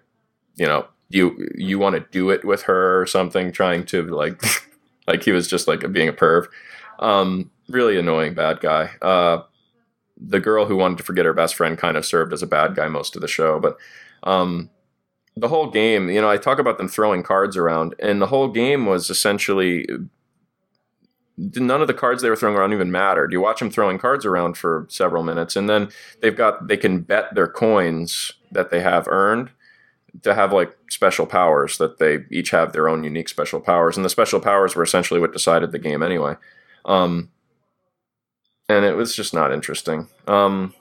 you know, you you want to do it with her or something, trying to like like he was just like being a perv. Um, really annoying bad guy. Uh, the girl who wanted to forget her best friend kind of served as a bad guy most of the show, but um, the whole game, you know, I talk about them throwing cards around, and the whole game was essentially none of the cards they were throwing around even mattered. You watch them throwing cards around for several minutes, and then they've got they can bet their coins that they have earned to have like special powers that they each have their own unique special powers, and the special powers were essentially what decided the game anyway. Um, and it was just not interesting. Um,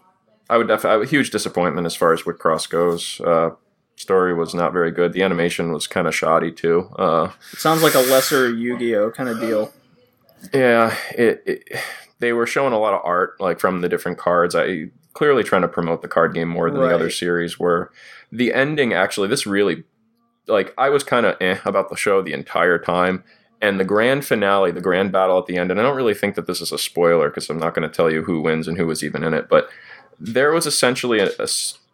I would definitely a huge disappointment as far as WIXOSS goes. Uh, story was not very good. The animation was kind of shoddy too. Uh,
it sounds like a lesser Yu-Gi-Oh kind of deal.
yeah, it, it. They were showing a lot of art, like from the different cards. I clearly trying to promote the card game more than the other series. Where the ending actually, this really, like, I was kind of eh about the show the entire time, and the grand finale, the grand battle at the end. And I don't really think that this is a spoiler because I'm not going to tell you who wins and who was even in it, but there was essentially a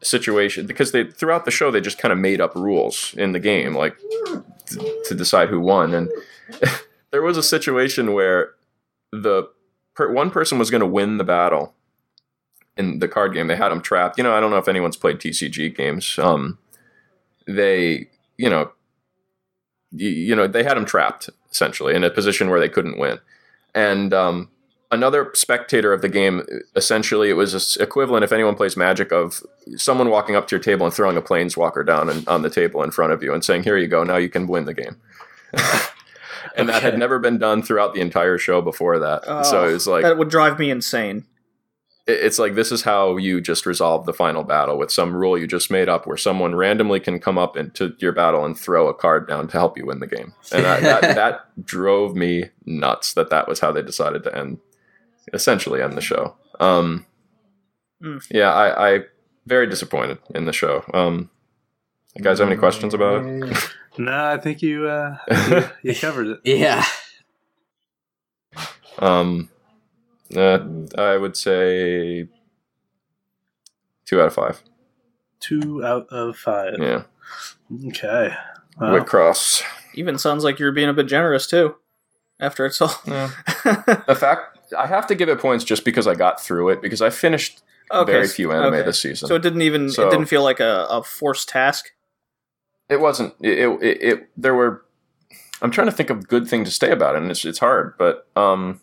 situation because they throughout the show they just kind of made up rules in the game, like t- to decide who won and. there was a situation where the per, one person was going to win the battle in the card game. They had him trapped. You know, I don't know if anyone's played TCG games. Um, they, you know, you, you know, they had him trapped essentially in a position where they couldn't win. And um, another spectator of the game, essentially, it was equivalent if anyone plays Magic of someone walking up to your table and throwing a planeswalker down and, on the table in front of you and saying, "Here you go. Now you can win the game." and that had never been done throughout the entire show before that. so
Oh,
it was like
that would drive me insane.
It- it's like this is how you just resolve the final battle with some rule you just made up where someone randomly can come up into your battle and throw a card down to help you win the game and that, that, that drove me nuts that that was how they decided to end essentially end the show um,
Mm.
yeah I, I very disappointed in the show um, you guys have any questions about it
no, I think you uh, I you covered it.
Yeah.
um, uh, i would say two out of five
Two out of five.
yeah
Okay. Wow.
WIXOSS
Even sounds like you're being a bit generous too. After it's all.
yeah the fact I have to give it points just because I got through it because I finished
okay.
very few anime
okay.
this season.
So it didn't even.
So-
it didn't feel like a, a forced task.
it wasn't. It, it, it, it- There were. I'm trying to think of good thing to say about it, and it's it's hard. But um,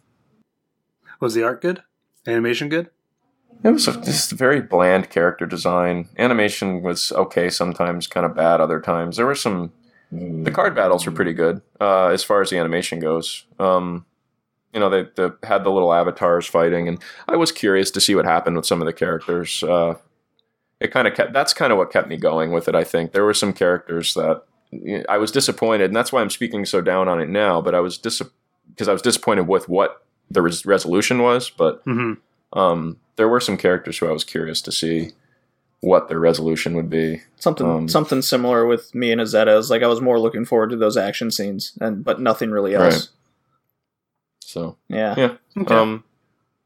Was the art good? Animation good?
it was a, just very bland character design. Animation was okay sometimes, kind of bad other times. There were some. The card battles were pretty good uh, as far as the animation goes. Um, you know, they, they had the little avatars fighting, and I was curious to see what happened with some of the characters. Uh, it kind of kept that's kind of what kept me going with it. I think there were some characters that I was disappointed, and that's why I'm speaking so down on it now. But I was dis because I was disappointed with what the res- resolution was. But
Mm-hmm.
um, there were some characters who I was curious to see what their resolution would be.
Something
Um,
something similar with me and Izetta's. Like I was more looking forward to those action scenes, and but nothing really else.
Right. So
Yeah.
Yeah.
Okay.
Um,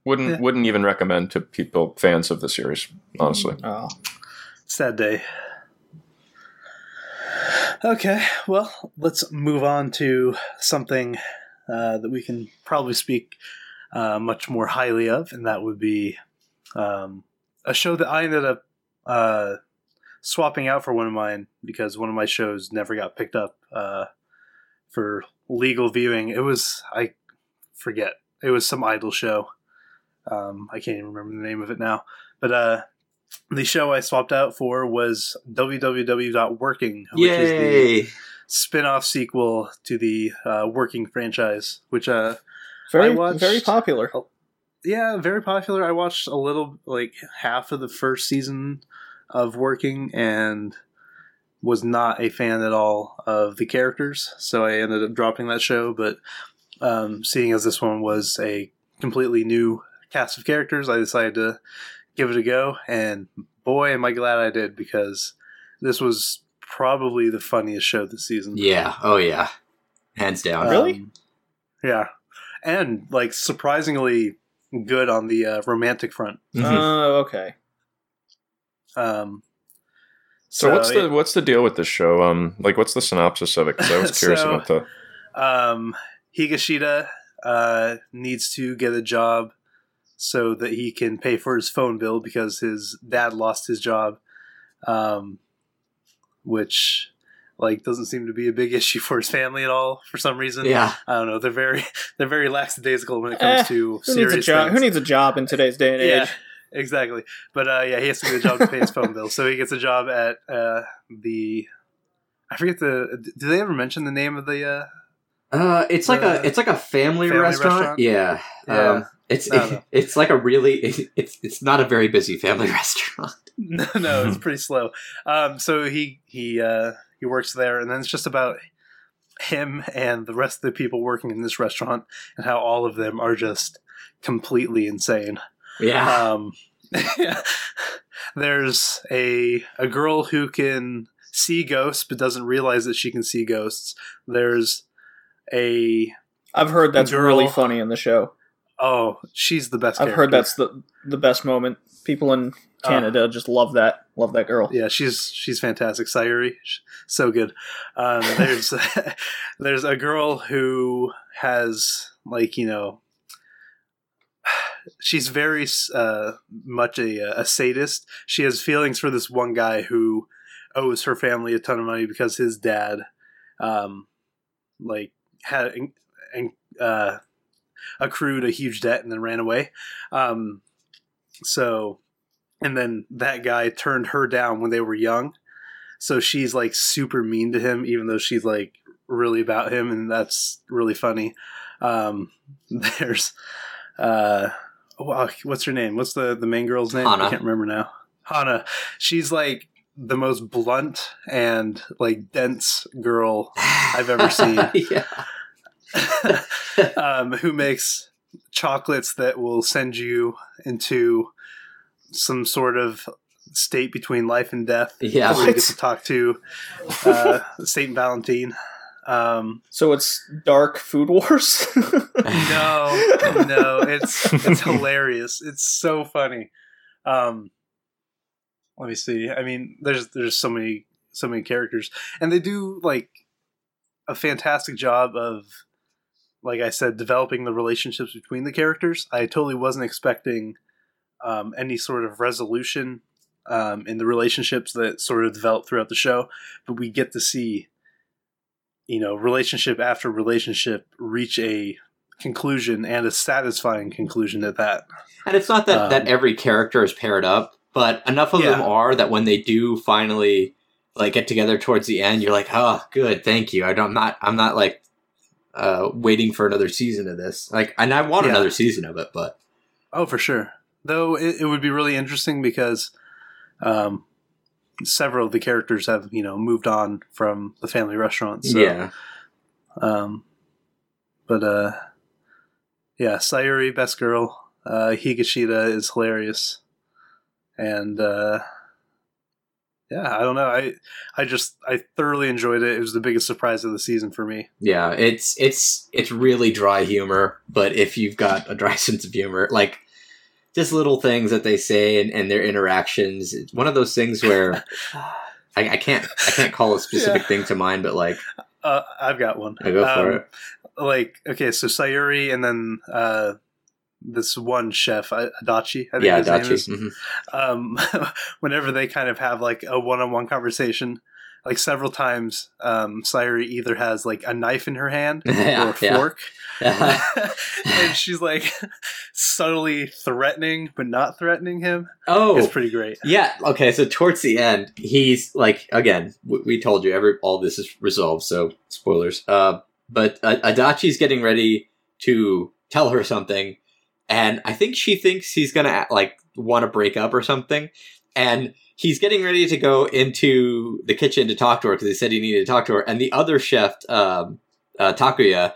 wouldn't
Yeah.
wouldn't even recommend to people fans of the series, honestly.
Oh.
Sad day. Okay, well, let's move on to something uh, that we can probably speak uh, much more highly of, and that would be um, a show that I ended up uh, swapping out for one of mine because one of my shows never got picked up uh, for legal viewing. It was I forget it was some idol show. Um, I can't even remember the name of it now, but uh, the show I swapped out for was www.working, which is
Yay!
the spin-off sequel to the uh, Working franchise, which uh
Very
I watched-
very popular.
yeah, very popular. I watched a little like half of the first season of Working and was not a fan at all of the characters, so I ended up dropping that show, but um, seeing as this one was a completely new cast of characters, I decided to give it a go and boy am I glad I did because this was probably the funniest show this season.
Yeah. Oh yeah. Hands down.
Really?
Um, yeah. And like surprisingly good on the uh, romantic front.
Mhm.
Oh, okay.
Um,
so, what's the what's the deal with this show? Um, like what's the synopsis of it? Because I was curious
So-
about the.
um, Higashida uh, needs to get a job so that he can pay for his phone bill because his dad lost his job, um, which like doesn't seem to be a big issue for his family at all for some reason.
Yeah.
I don't know. They're very they're very lackadaisical when it comes
Eh,
to
Who needs a
serious
job?
things.
Who needs a job in today's day and age?
yeah, exactly. But uh, yeah, he has to get a job to pay his phone bill. So he gets a job at uh, the. I forget the. Do they ever mention the name of the? Uh,
Uh, it's like a it's like a family,
family
restaurant.
restaurant?
Yeah.
Yeah.
Um, it's
I don't
it's like a really it's it's not a very busy family restaurant.
no, no, it's pretty slow. Um, so he he uh, he works there, and then it's just about him and the rest of the people working in this restaurant, and how all of them are just completely insane.
Yeah.
Um, yeah. There's a a girl who can see ghosts but doesn't realize that she can see ghosts. There's a
I've heard that's
Girl.
really funny in the show.
Oh, she's the best.
I've heard that's the the best moment. People in Canada just love that. Love that girl.
Yeah, she's she's fantastic. Sayuri, so good. Um, there's there's a girl who has like you know, she's very uh, much a, a sadist. She has feelings for this one guy who owes her family a ton of money because his dad, um, like had and uh, accrued a huge debt and then ran away. Um, so and then that guy turned her down when they were young so she's like super mean to him even though she's like really about him and that's really funny um there's uh what's her name what's the the main girl's name
Hana.
i can't remember now hana she's like the most blunt and like dense girl I've ever seen.
yeah.
um, who makes chocolates that will send you into some sort of state between life and death.
Yeah.
where you get to talk to uh, Saint Valentine. Um,
So it's dark food wars.
no, no, it's it's hilarious. It's so funny. Um, let me see. I mean, there's there's so many so many characters, and they do like a fantastic job of, like I said, developing the relationships between the characters. I totally wasn't expecting um, any sort of resolution um, in the relationships that sort of develop throughout the show, but we get to see, you know, relationship after relationship reach a conclusion and a satisfying conclusion at that.
And it's not that,
Um,
that every character is paired up, but enough of them are that when they do finally like get together towards the end, you're like, oh, good, thank you. I don't, I'm not, I'm not like uh, waiting for another season of this. Like, and I want
Yeah.
another season of it, but
Oh, for sure. Though it, it would be really interesting because um, several of the characters have you know moved on from the family restaurant. So,
yeah,
Um, but uh, yeah, Sayuri, best girl. Uh, Higashida is hilarious, and uh, yeah, I don't know. I I just I thoroughly enjoyed it. It was the biggest surprise of the season for me.
yeah. It's it's it's really dry humor, but if you've got a dry sense of humor, like just little things that they say and, and their interactions. It's one of those things where I, I can't I can't call a specific
Yeah.
thing to mind, but like
Uh, I've got one.
I go for
Um,
it.
Like, okay, so Sayuri and then uh, this one chef, Adachi. I think
Yeah,
his name
Dachi.
is.
Mhm.
um, whenever they kind of have like a one-on-one conversation, like several times, um, Sayuri either has like a knife in her hand or
yeah,
a fork,
yeah.
and she's like subtly threatening but not threatening him.
oh,
It's pretty great.
Yeah. Okay. So towards the end, he's like, again, w- we told you every all this is resolved. So spoilers. Uh, but uh, Adachi's getting ready to tell her something, and I think she thinks he's gonna like want to break up or something, and he's getting ready to go into the kitchen to talk to her because he said he needed to talk to her, and the other chef, um, uh, Takuya.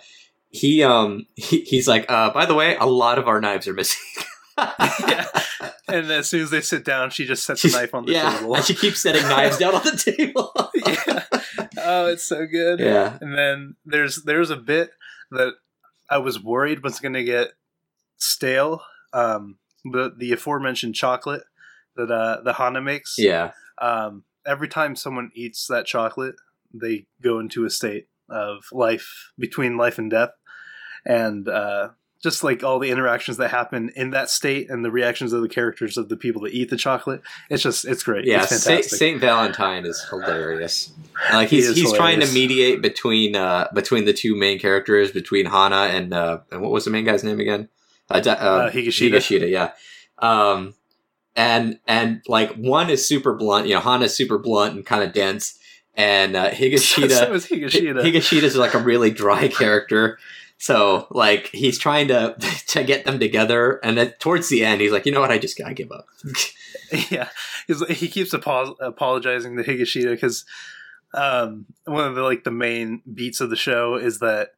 He um he, he's like uh by the way a lot of our knives are missing
Yeah. And as soon as they sit down, she just sets
She's-
a knife on the
yeah,
table.
and she keeps setting knives down on the table.
yeah. Oh, it's so good.
yeah.
And then there's there's a bit that I was worried was going to get stale. Um, the the aforementioned chocolate that uh, the Hana makes.
Yeah.
Um, every time someone eats that chocolate, they go into a state of life between life and death, and uh, just like all the interactions that happen in that state and the reactions of the characters of the people that eat the chocolate, it's just it's great.
Yeah,
it's
Saint,
fantastic.
Saint Valentine is hilarious. Like
He
he's
is
he's trying to mediate between uh between the two main characters, between Hana and uh and what was the main guy's name again? Uh, uh,
Higashida.
Higashida, yeah. Um and and like one is super blunt, you know, Hana's super blunt and kind of dense, and uh,
so
Higashida
is Higashida.
Higashida's like a really dry character. So like he's trying to to get them together, and then towards the end, he's like, you know what, I just gotta give up.
yeah, He's, he keeps apo- apologizing to Higashida because um, one of the like the main beats of the show is that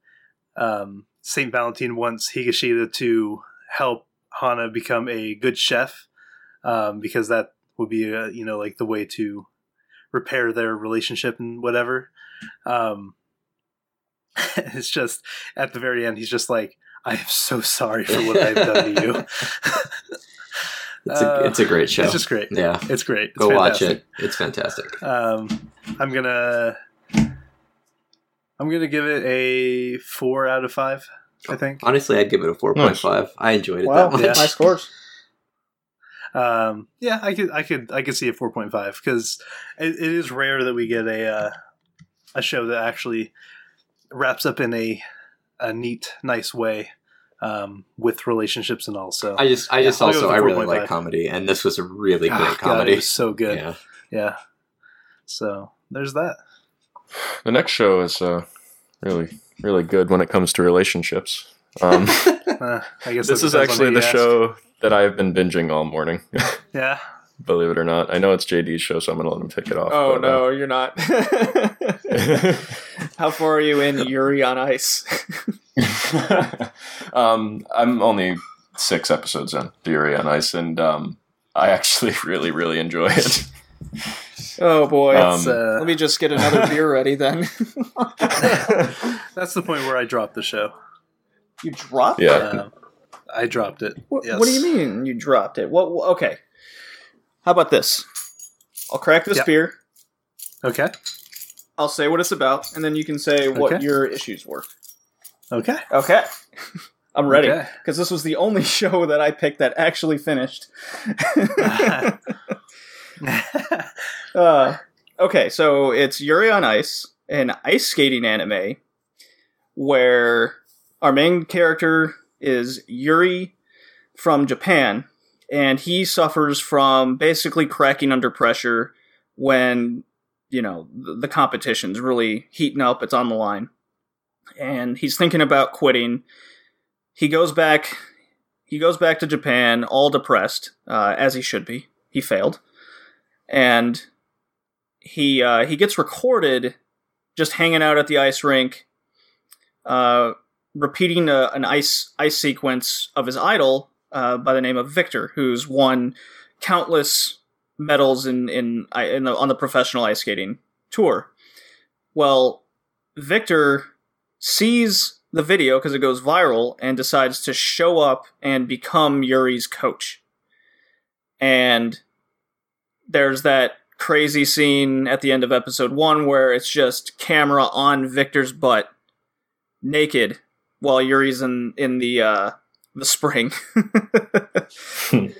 um, Saint Valentine wants Higashida to help Hana become a good chef um, because that would be uh you know like the way to repair their relationship and whatever. Um, it's just at the very end, he's just like, "I am so sorry for what I've done to you."
It's a,
Uh,
it's a great show.
It's just great.
yeah,
It's great. It's
go watch it. It's fantastic.
Um, I'm gonna, I'm gonna give it a four out of five. I think.
Honestly, I'd give it a four point five. I enjoyed it
Wow,
that much.
Yeah.
high scores.
Um, yeah, I could, I could, I could see a four point five because it, it is rare that we get a uh, a show that actually wraps up in a a neat, nice way um, with relationships and all. So
I just, I just
Yeah, I'll
also, I really like comedy, and this was a really
Ah,
great
God,
comedy.
it was so good.
Yeah.
yeah. So there's that.
The next show is uh, really, really good when it comes to relationships. Um,
Uh, I guess
this is actually the
you ask.
show that I've been binging all morning.
Yeah.
Believe it or not, I know it's JD's show, so I'm gonna let him take it off.
Oh
but, uh,
no, you're not. How far are you in Yuri on Ice?
um, I'm only six episodes in Yuri on Ice, and um, I actually really, really enjoy it.
Oh boy.
Um,
uh,
Let me just get another beer ready then.
That's the point where I dropped the show.
you dropped
Yeah.
it?
Um, I dropped it.
What,
Yes.
what do you mean you dropped it? What? what- Okay. How about this? I'll crack this
Yep.
beer.
Okay.
I'll say what it's about, and then you can say what
Okay.
your issues were.
Okay.
Okay. I'm ready
Okay.
because this was the only show that I picked that actually finished. Uh, okay, so it's Yuri on Ice, an ice skating anime where our main character is Yuri from Japan, and he suffers from basically cracking under pressure when, you know, the, competition's really heating up, it's on the line. And he's thinking about quitting. He goes back. He goes back to Japan, all depressed, uh, as he should be. He failed, and he uh, he gets recorded just hanging out at the ice rink, uh, repeating a, an ice ice sequence of his idol uh, by the name of Victor, who's won countless medals in in, in the, on the professional ice skating tour. Well, Victor sees the video because it goes viral and decides to show up and become Yuri's coach and there's that crazy scene at the end of episode one where it's just camera on Victor's butt, naked, while Yuri's in in the uh, the spring.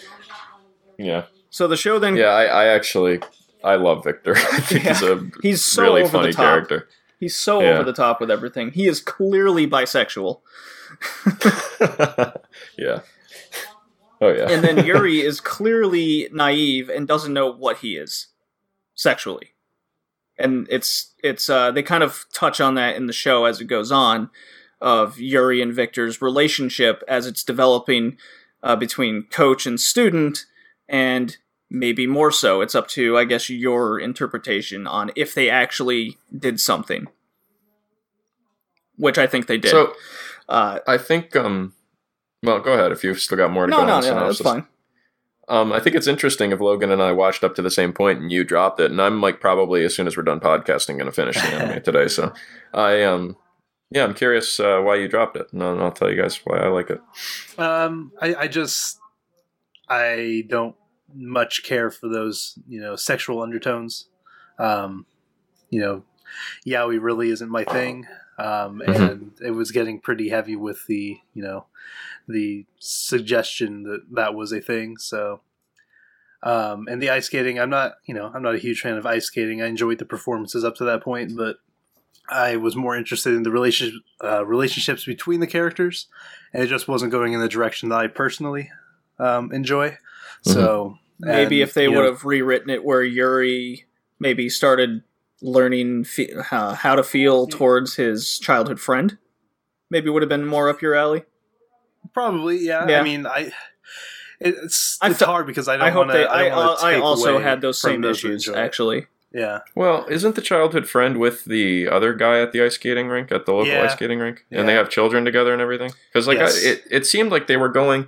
Yeah.
so the show then
Yeah, I, I actually I love Victor. I think he's a
he's so
really funny character.
He's so
Yeah.
over the top with everything. He is clearly bisexual.
yeah. Oh yeah.
and then Yuri is clearly naive and doesn't know what he is sexually. And it's it's uh they kind of touch on that in the show as it goes on of Yuri and Victor's relationship as it's developing uh, between coach and student and maybe more so it's up to I guess your interpretation on if they actually did something which I think they did.
so
uh
I think um well go ahead if you've still got more to
no,
go
no,
on the
no, that's
synopsis.
fine.
Um, I think it's interesting if Logan and I watched up to the same point and you dropped it, and I'm like probably as soon as we're done podcasting going to finish the anime today. So I um yeah, I'm curious uh, why you dropped it, and I'll, I'll tell you guys why I like it.
Um, I, I just I don't much care for those you know sexual undertones. Um, you know, yaoi really isn't my thing, um,
Mhm.
and it was getting pretty heavy with the you know the suggestion that that was a thing. So. Um, and the ice skating, I'm not, you know, I'm not a huge fan of ice skating. I enjoyed the performances up to that point, but I was more interested in the relationship, uh, relationships between the characters, and it just wasn't going in the direction that I personally um, enjoy. So
Maybe
and,
if they
you know,
would have rewritten it where Yuri maybe started learning fe- how, how to feel towards his childhood friend, maybe would have been more up your alley.
probably, yeah.
Yeah.
I mean, I it's
I
it's
fe-
hard because I don't
I hope
want to.
they. I,
I,
I also had those same
those
issues actually.
Yeah,
Well, isn't the childhood friend with the other guy at the ice skating rink at the local
Yeah.
ice skating rink, and they have children together and everything? Because like
Yes.
I, it, it seemed like they were going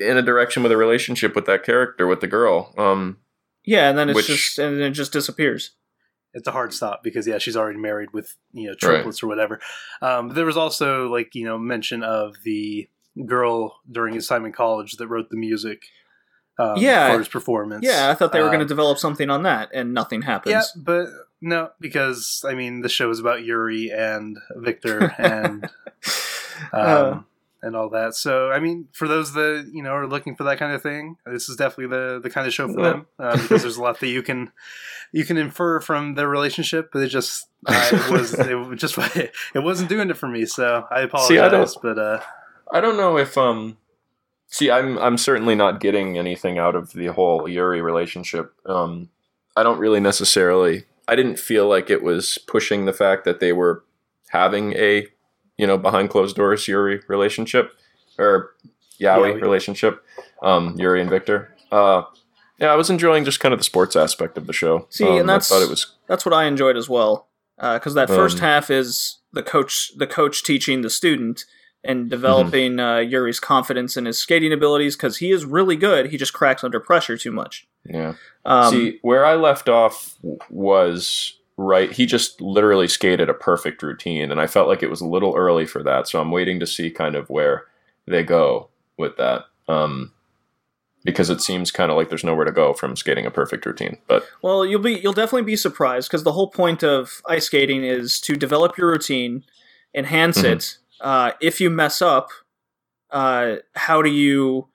in a direction with a relationship with that character with the girl. Um,
Yeah, and then it's
Which-
just and then it just disappears.
It's a hard stop because yeah, she's already married with you know triplets or whatever. Um, there was also like you know mention of the girl during his time in college that wrote the music. Um,
Yeah.
for his performance.
Yeah, I thought they were
Uh,
going to develop something on that, and nothing happens.
Yeah, but no, because I mean the show is about Yuri and Victor and um,
Uh.
And all that. So I mean, for those that you know are looking for that kind of thing, this is definitely the the kind of show for them uh, because there's a lot that you can you can infer from their relationship. But it just uh, it was it just it wasn't doing it for me. So I apologize.
See, I don't-
but uh,
I don't know if um see I'm I'm certainly not getting anything out of the whole Yuri relationship. Um I don't really necessarily I didn't feel like it was pushing the fact that they were having a you know behind closed doors Yuri relationship or Yaoi
Yaoi.
relationship um Yuri and Victor. Uh yeah, I was enjoying just kind of the sports aspect of the show.
See,
Um,
and that's
I thought it was
that's what I enjoyed as well. Because that first
Um,
half is the coach, the coach teaching the student and developing uh, Yuri's confidence in his skating abilities. Because he is really good, he just cracks under pressure too much.
yeah.
Um,
See, where I left off was right. He just literally skated a perfect routine, and I felt like it was a little early for that. So I'm waiting to see kind of where they go with that, um, because it seems kind of like there's nowhere to go from skating a perfect routine. But
Well, you'll be you'll definitely be surprised because the whole point of ice skating is to develop your routine, enhance
Mhm.
it. Uh, if you mess up, uh, how do you,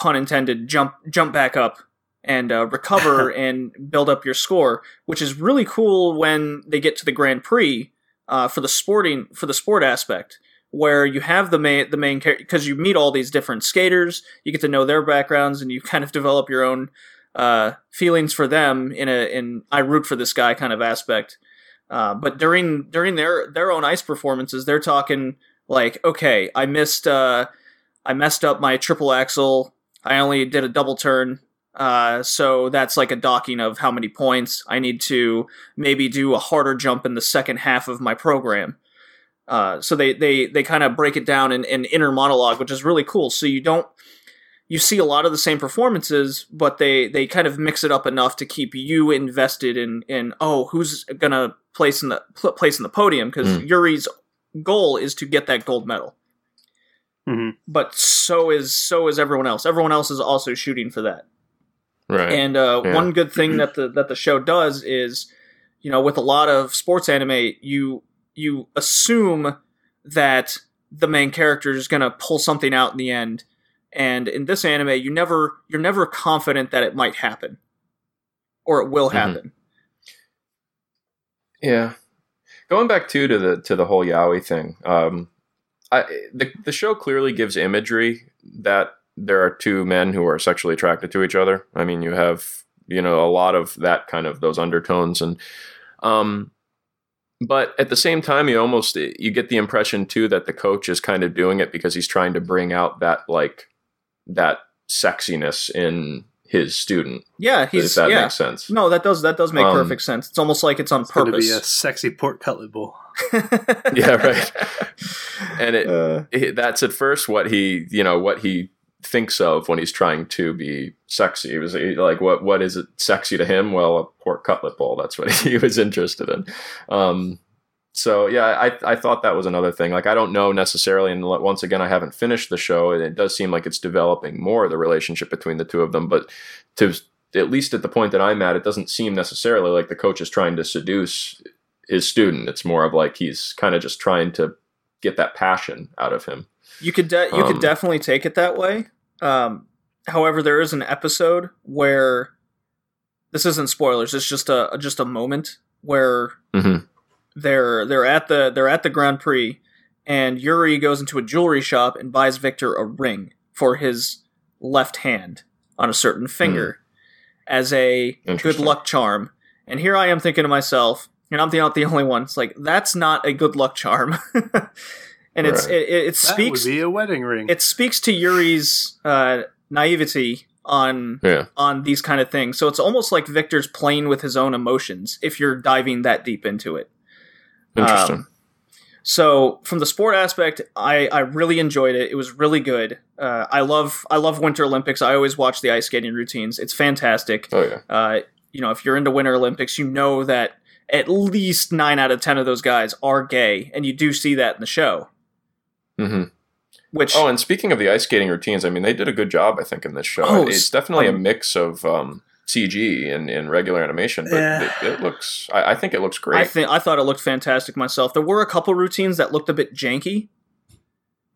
pun intended, jump jump back up and uh, recover and build up your score? Which is really cool when they get to the Grand Prix uh, for the sporting for the sport aspect. Where you have the main the main character because you meet all these different skaters, you get to know their backgrounds, and you kind of develop your own uh, feelings for them in a in I root for this guy kind of aspect. Uh, but during during their their own ice performances, they're talking like, okay, I missed uh, I messed up my triple axel. I only did a double turn. Uh, so that's like a docking of how many points I need to maybe do a harder jump in the second half of my program. Uh, so they they they kind of break it down in, in inner monologue, which is really cool. So you don't you see a lot of the same performances, but they they kind of mix it up enough to keep you invested in in oh who's gonna place in the pl- place in the podium because
Mm.
Yuri's goal is to get that gold medal.
Mhm.
but so is so is everyone else. Everyone else is also shooting for that.
Right.
And uh,
Yeah.
one good thing that the that the show does is, you know, with a lot of sports anime, you you assume that the main character is going to pull something out in the end, and in this anime, you never you're never confident that it might happen, or it will
Mhm.
happen.
Yeah. Going back too to the to the whole yaoi thing, um, I the the show clearly gives imagery that there are two men who are sexually attracted to each other. I mean, you have you know a lot of that kind of those undertones and um but at the same time you almost you get the impression too that the coach is kind of doing it because he's trying to bring out that like that sexiness in his student
Yeah,
if
he's
that
yeah.
makes sense
No, that does that does make
Um,
perfect sense. It's almost like it's on
It's going to
purpose.
be a sexy pork cutlet bowl.
Yeah, right. and it,
Uh,
it- that's at first what he you know what he thinks of when he's trying to be sexy. He was like, what what is it sexy to him? Well, a pork cutlet bowl. That's what he was interested in. Um, so yeah, I I thought that was another thing. Like I don't know necessarily, and once again, I haven't finished the show, and it does seem like it's developing more the relationship between the two of them. But to at least at the point that I'm at, it doesn't seem necessarily like the coach is trying to seduce his student. It's more of like he's kind of just trying to get that passion out of him.
You could de- you
Um,
could definitely take it that way. Um, however, there is an episode where this isn't spoilers. It's just a just a moment where
Mhm.
they're they're at the they're at the Grand Prix, and Yuri goes into a jewelry shop and buys Victor a ring for his left hand on a certain finger as a good luck charm. And here I am thinking to myself, and I'm not the only one. It's like that's not a good luck charm. and it's it, it, it
That
speaks
would be a wedding ring.
it speaks to Yuri's uh, naivety on
Yeah.
on these kind of things. So it's almost like Victor's playing with his own emotions if you're diving that deep into it.
Interesting.
Um, so from the sport aspect, I, I really enjoyed it. It was really good. Uh, I love I love Winter Olympics. I always watch the ice skating routines. It's fantastic.
oh yeah.
Uh, you know, if you're into Winter Olympics, you know that at least nine out of ten of those guys are gay, and you do see that in the show.
Hmm
Which
Oh, and speaking of the ice skating routines, I mean, they did a good job, I think, in this show.
Oh,
it's definitely
um,
a mix of um, CG and, and regular animation, but
Yeah.
it, it looks. I, I think it looks great.
I think I thought it looked fantastic myself. There were a couple routines that looked a bit janky.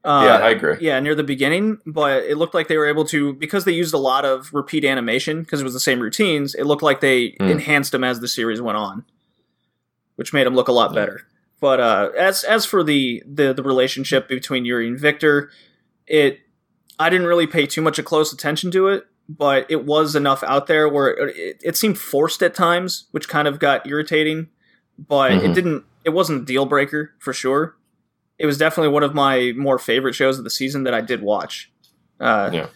Uh,
Yeah, I agree.
Yeah, near the beginning, but it looked like they were able to because they used a lot of repeat animation because it was the same routines. It looked like they
Hmm.
enhanced them as the series went on, which made them look a lot
Yeah.
better. But uh, as as for the, the the relationship between Yuri and Victor, it I didn't really pay too much of close attention to it, but it was enough out there where it, it seemed forced at times, which kind of got irritating. But it
Mhm.
didn't. It wasn't a deal breaker for sure. It was definitely one of my more favorite shows of the season that I did watch. Uh,
Yeah.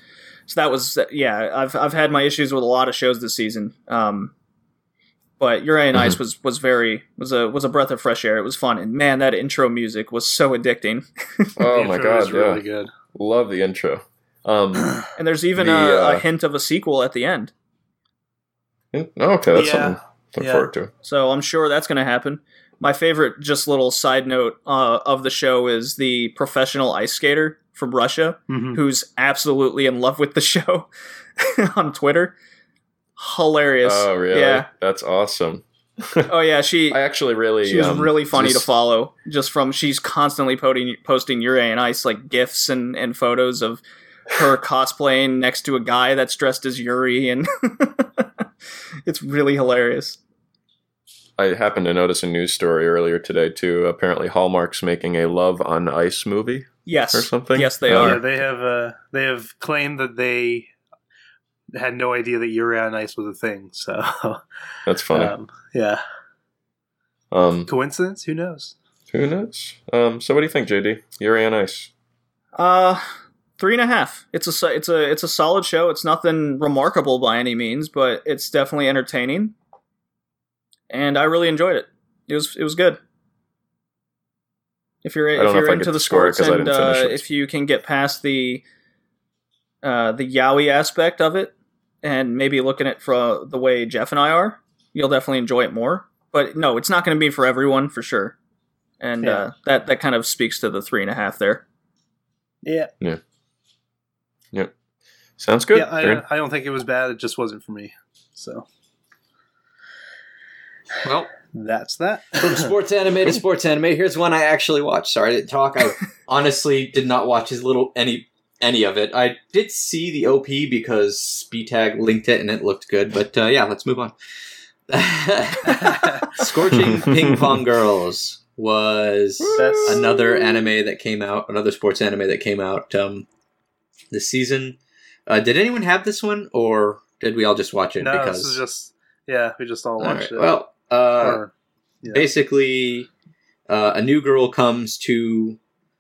So that was yeah. I've I've had my issues with a lot of shows this season. Um, but Yuri and
Mm-hmm.
Ice was was very was a was a breath of fresh air. It was fun, and man, that intro music was so addicting.
oh
The
my
intro
god,
is really good.
love the intro. Um,
And there's even
The,
a,
uh,
a hint of a sequel at the end.
okay, that's
Yeah.
something to look
Yeah.
forward to.
So I'm sure that's going to happen. My favorite, just little side note uh, of the show is the professional ice skater from Russia
Mhm.
who's absolutely in love with the show on Twitter. Hilarious.
Oh, really?
Yeah.
That's awesome.
Oh yeah, she
I actually really.
she's
um,
really funny
just-
to follow. Just from she's constantly posting posting Yuri and Ice like gifs and and photos of her cosplaying next to a guy that's dressed as Yuri, and it's really hilarious.
I happened to notice a news story earlier today too. Apparently, Hallmark's making a Love on Ice movie
Yes,
or something.
Yes, they
Uh,
Yeah,
are.
they have uh, they have claimed that they had no idea that Yuri on Ice was a thing. So,
That's funny.
um, yeah,
Um,
coincidence? Who knows?
who knows? Um, so, what do you think, JD? Yuri on Ice.
Uh, three and a half. It's a it's a it's a solid show. It's nothing remarkable by any means, but it's definitely entertaining, and I really enjoyed it. It was it was good. If you're if you're
I
into the
to score it
sports
'cause I
and uh, if you can get past the uh, the yaoi aspect of it, and maybe looking at it from the way Jeff and I are, you'll definitely enjoy it more. But no, it's not going to be for everyone for sure, and
Yeah.
uh, that that kind of speaks to the three and a half there.
Yeah, Yeah.
Yep. Sounds good.
yeah. I, I don't think it was bad. It just wasn't for me. So
Well,
that's that.
from sports anime to sports anime, here's one I actually watched. Sorry I didn't talk. I honestly did not watch his little any any of it. I did see the OP because SpeedTag linked it and it looked good. But uh, yeah, let's move on. Scorching Ping Pong Girls was
That's-
another anime that came out, another sports anime that came out um, this season. Uh, did anyone have this one, or did we all just watch it?
no,
because
this is just yeah. We just all
All
watched
right,
it.
well, uh,
Or- yeah.
basically uh, a new girl comes to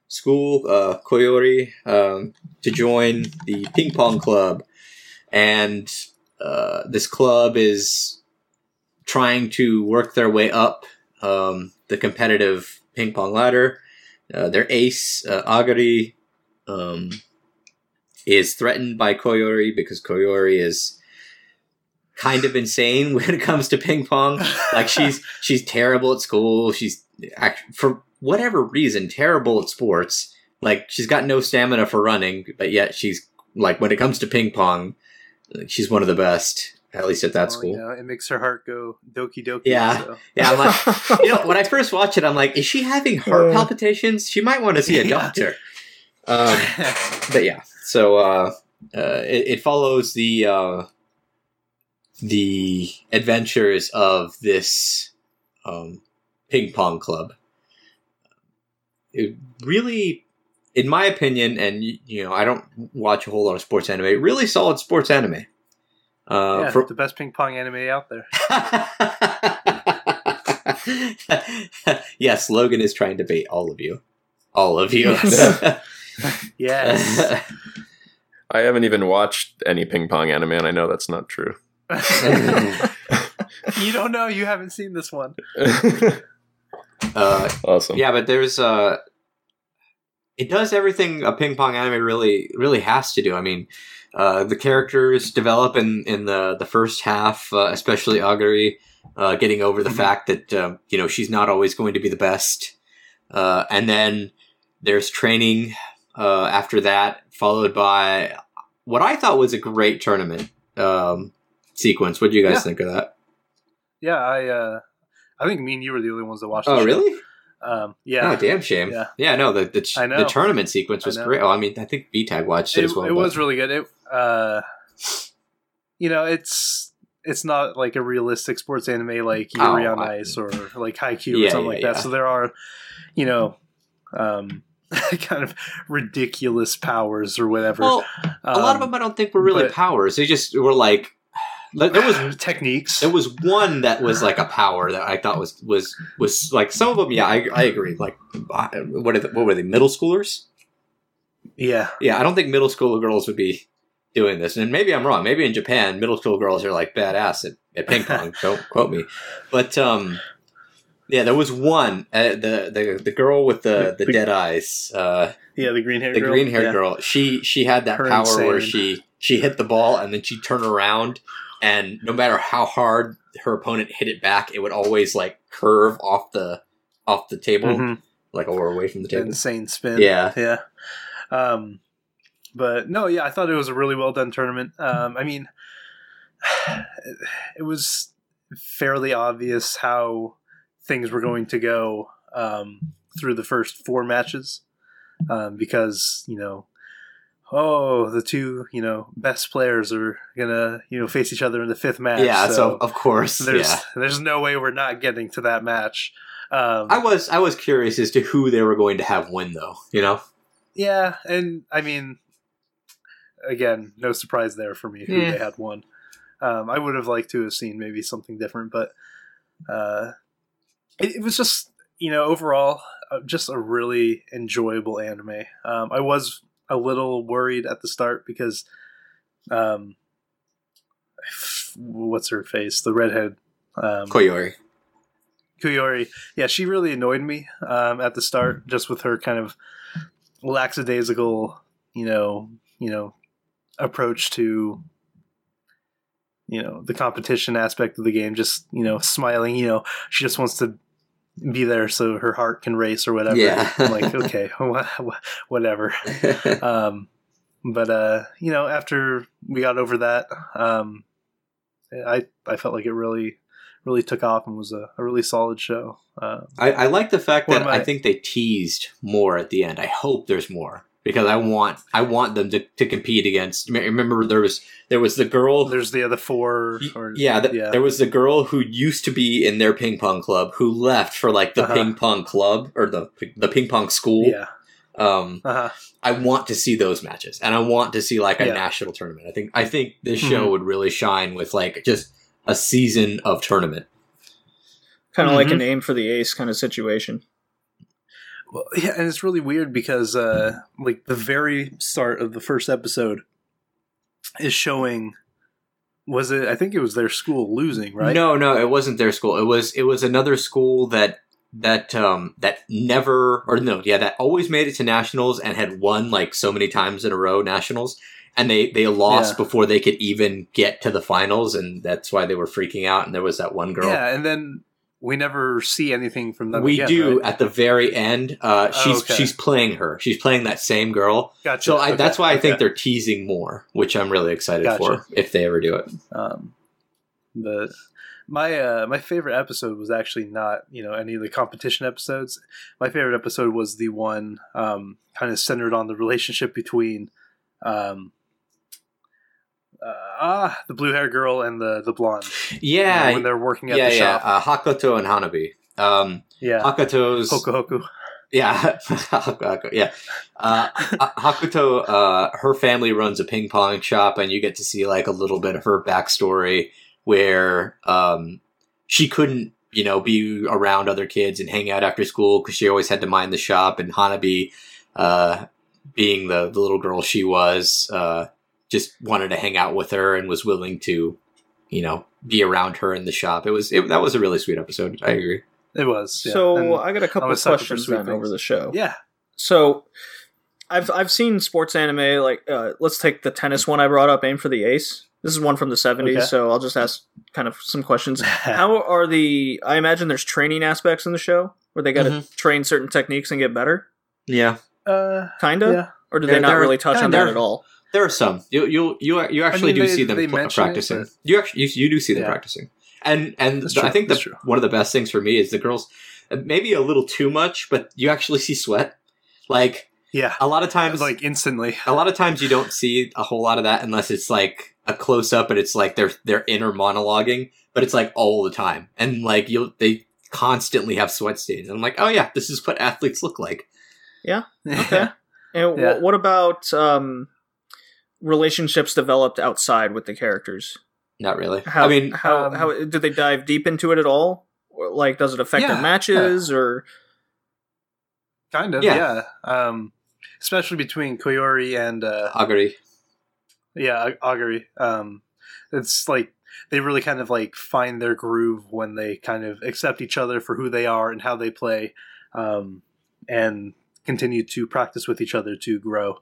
school uh, koyori um, to join the ping pong club. And uh, this club is trying to work their way up um, the competitive ping pong ladder. Uh, their ace uh, agari um, is threatened by koyori because koyori is kind of insane when it comes to ping pong. Like she's she's terrible at school. She's act- for whatever reason terrible at sports. Like she's got no stamina for running, but yet she's like when it comes to ping pong, she's one of the best. At least at that
Well,
school.
you know, it makes her heart go doki doki.
Yeah.
so.
Yeah, I'm like, you know, when I first watched it, I'm like, is she having heart
Uh.
palpitations? She might want to see a
Yeah.
doctor. Um, but yeah, so uh, uh, it, it follows the uh, the adventures of this um, ping pong club. It really, in my opinion, and you know, I don't watch a whole lot of sports anime. Really solid sports anime. Uh,
yeah,
for-
the best ping pong anime out there.
yes, Logan is trying to bait all of you. All of you.
Yes.
I haven't even watched any ping pong anime, and I know that's not true.
you don't know. You haven't seen this one.
Uh,
awesome.
yeah, but there's uh it does everything a ping pong anime really really has to do. I mean, uh, the characters develop in in the the first half, uh, especially Agari, uh, getting over the
Mhm.
fact that um, you know she's not always going to be the best, uh, and then there's training uh, after that, followed by what I thought was a great tournament um, sequence. What do you guys
Yeah.
think of that?
Yeah, I. uh I think me and you were the only ones that watched.
Oh, really?
Um, yeah.
Oh, damn shame.
Yeah.
Yeah, no, the the,
I know.
the tournament sequence was great. Oh, I mean, I think VTAG watched it,
it,
as well.
it
but-
was really good. It, uh, you know, it's it's not like a realistic sports anime like Yuri
Oh,
on
I-
Ice or like Haikyuu
Yeah,
or something
yeah,
like that. So there are, you know, um, kind of ridiculous powers or whatever.
Well, a lot of
Um,
them I don't think were really
but-
powers. They just were like there was
techniques.
there was one that was like a power that I thought was was was like some of them. Yeah, I, I agree. Like uh, what are the, what were they? Middle schoolers?
yeah,
Yeah, I don't think middle school girls would be doing this. And maybe I'm wrong. Maybe in Japan, middle school girls are like badass at, at ping pong. don't quote me. But um, yeah, there was one uh, the the the girl with the the
The-
dead eyes. Uh,
yeah, the green hair.
the green haired
yeah.
girl. She she had that
Her
power where she she hit the ball and then she turned around and no matter how hard her opponent hit it back, it would always like curve off the off the table,
Mhm.
like or away from the table.
insane spin.
Yeah.
yeah. Um, but no, yeah, I thought it was a really well done tournament. Um, I mean, it was fairly obvious how things were going to go um, through the first four matches um, because you know. Oh, the two you know best players are gonna you know face each other in the fifth match.
Yeah, so, of course,
there's
yeah.
there's no way we're not getting to that match. Um,
I was I was curious as to who they were going to have win though, you know?
Yeah, and I mean, again, no surprise there for me who
Yeah.
they had won. Um, I would have liked to have seen maybe something different, but uh, it, it was just you know overall uh, just a really enjoyable anime. Um, I was a little worried at the start because, um, what's her face, the redhead. Um,
Koyori.
Kuyori, yeah, she really annoyed me um, at the start, just with her kind of lackadaisical, you know, you know, approach to, you know, the competition aspect of the game. Just you know, smiling. You know, she just wants to be there so her heart can race or whatever.
Yeah.
I'm like okay, wha- wha- whatever. Um, but uh, you know, after we got over that, um, I I felt like it really really took off and was a, a really solid show. Uh,
I, I like the fact that
I-
I think they teased more at the end. I hope there's more because I want I want them to, to compete against. Remember, there was there was the girl.
there's the other four. Or,
yeah, the,
yeah.
there was the girl who used to be in their ping pong club who left for like the
Uh-huh.
ping pong club or the the ping pong school.
yeah.
Um,
Uh-huh.
I want to see those matches, and I want to see like a
Yeah.
national tournament. I think I think this show
Mhm.
would really shine with like just a season of tournament.
Kind of like
Mhm.
an aim for the ace kind of situation.
Well, yeah, and it's really weird because uh, like the very start of the first episode is showing. Was it? I think it was their school losing, right?
No, no, it wasn't their school. It was it was another school that that um that never or no, yeah, that always made it to nationals and had won like so many times in a row nationals. And they they lost
Yeah.
before they could even get to the finals, and that's why they were freaking out. And there was that one girl.
Yeah, and then we never see anything from them.
we
again,
do
right?
at the very end. Uh,
Oh,
she's
okay.
she's playing her. She's playing that same girl.
Gotcha.
So I,
Okay,
that's why I think
okay.
they're teasing more, which I'm really excited
Gotcha.
for if they ever do it.
Um, but my uh, my favorite episode was actually not you know any of the competition episodes. My favorite episode was the one um, kind of centered on the relationship between um, uh, ah the blue hair girl and the the blonde. You know,
Yeah,
when they're working at
yeah,
the
yeah.
shop.
Uh, Hakoto and Hanabi. Um,
yeah,
Hakoto's
Hoku Hoku.
Yeah, yeah. Uh, Hakuto, uh, her family runs a ping pong shop, and you get to see like a little bit of her backstory, where um, she couldn't, you know, be around other kids and hang out after school because she always had to mind the shop. And Hanabi, uh, being the the little girl she was, uh, just wanted to hang out with her and was willing to, you know, be around her in the shop. It was it, that was a really sweet episode. I agree.
It was. Yeah.
So
And-
I got a couple of questions then over the show.
yeah.
So I've I've seen sports anime like uh, let's take the tennis one I brought up, Aim for the Ace. This is one from the 70s,
Okay.
so I'll just ask kind of some questions. How are the I imagine there's training aspects in the show where they got to
Mm-hmm.
train certain techniques and get better,
Yeah,
uh,
kind of?
yeah.
Or do
There-
they not really touch on that
there-
at all?
There are some. You you you you actually
mean,
do
they-
see them pl-
mention it,
practicing.
but-
You actually you, you do see them
Yeah.
practicing. And and the- I
true,
think the,
true.
one of the best things for me is the girls maybe a little too much, but you actually see sweat. Like
Yeah.
a lot of times
Like instantly.
a lot of times you don't see a whole lot of that unless it's like a close up and it's like they're they're inner monologuing, but it's like all the time. And like you'll they constantly have sweat stains. And I'm like, "Oh yeah, this is what athletes look like." Yeah.
Okay. And wh-
Yeah.
what about um, relationships developed outside with the characters?
Not really.
How,
I mean,
how
um,
how did they dive deep into it at all? Or, like, does it affect
Yeah,
their matches or?
Kind of,
Yeah.
yeah. Um, especially between Koyori and uh,
Agari.
yeah, Agari. Um, it's like they really kind of like find their groove when they kind of accept each other for who they are and how they play, um, and continue to practice with each other to grow,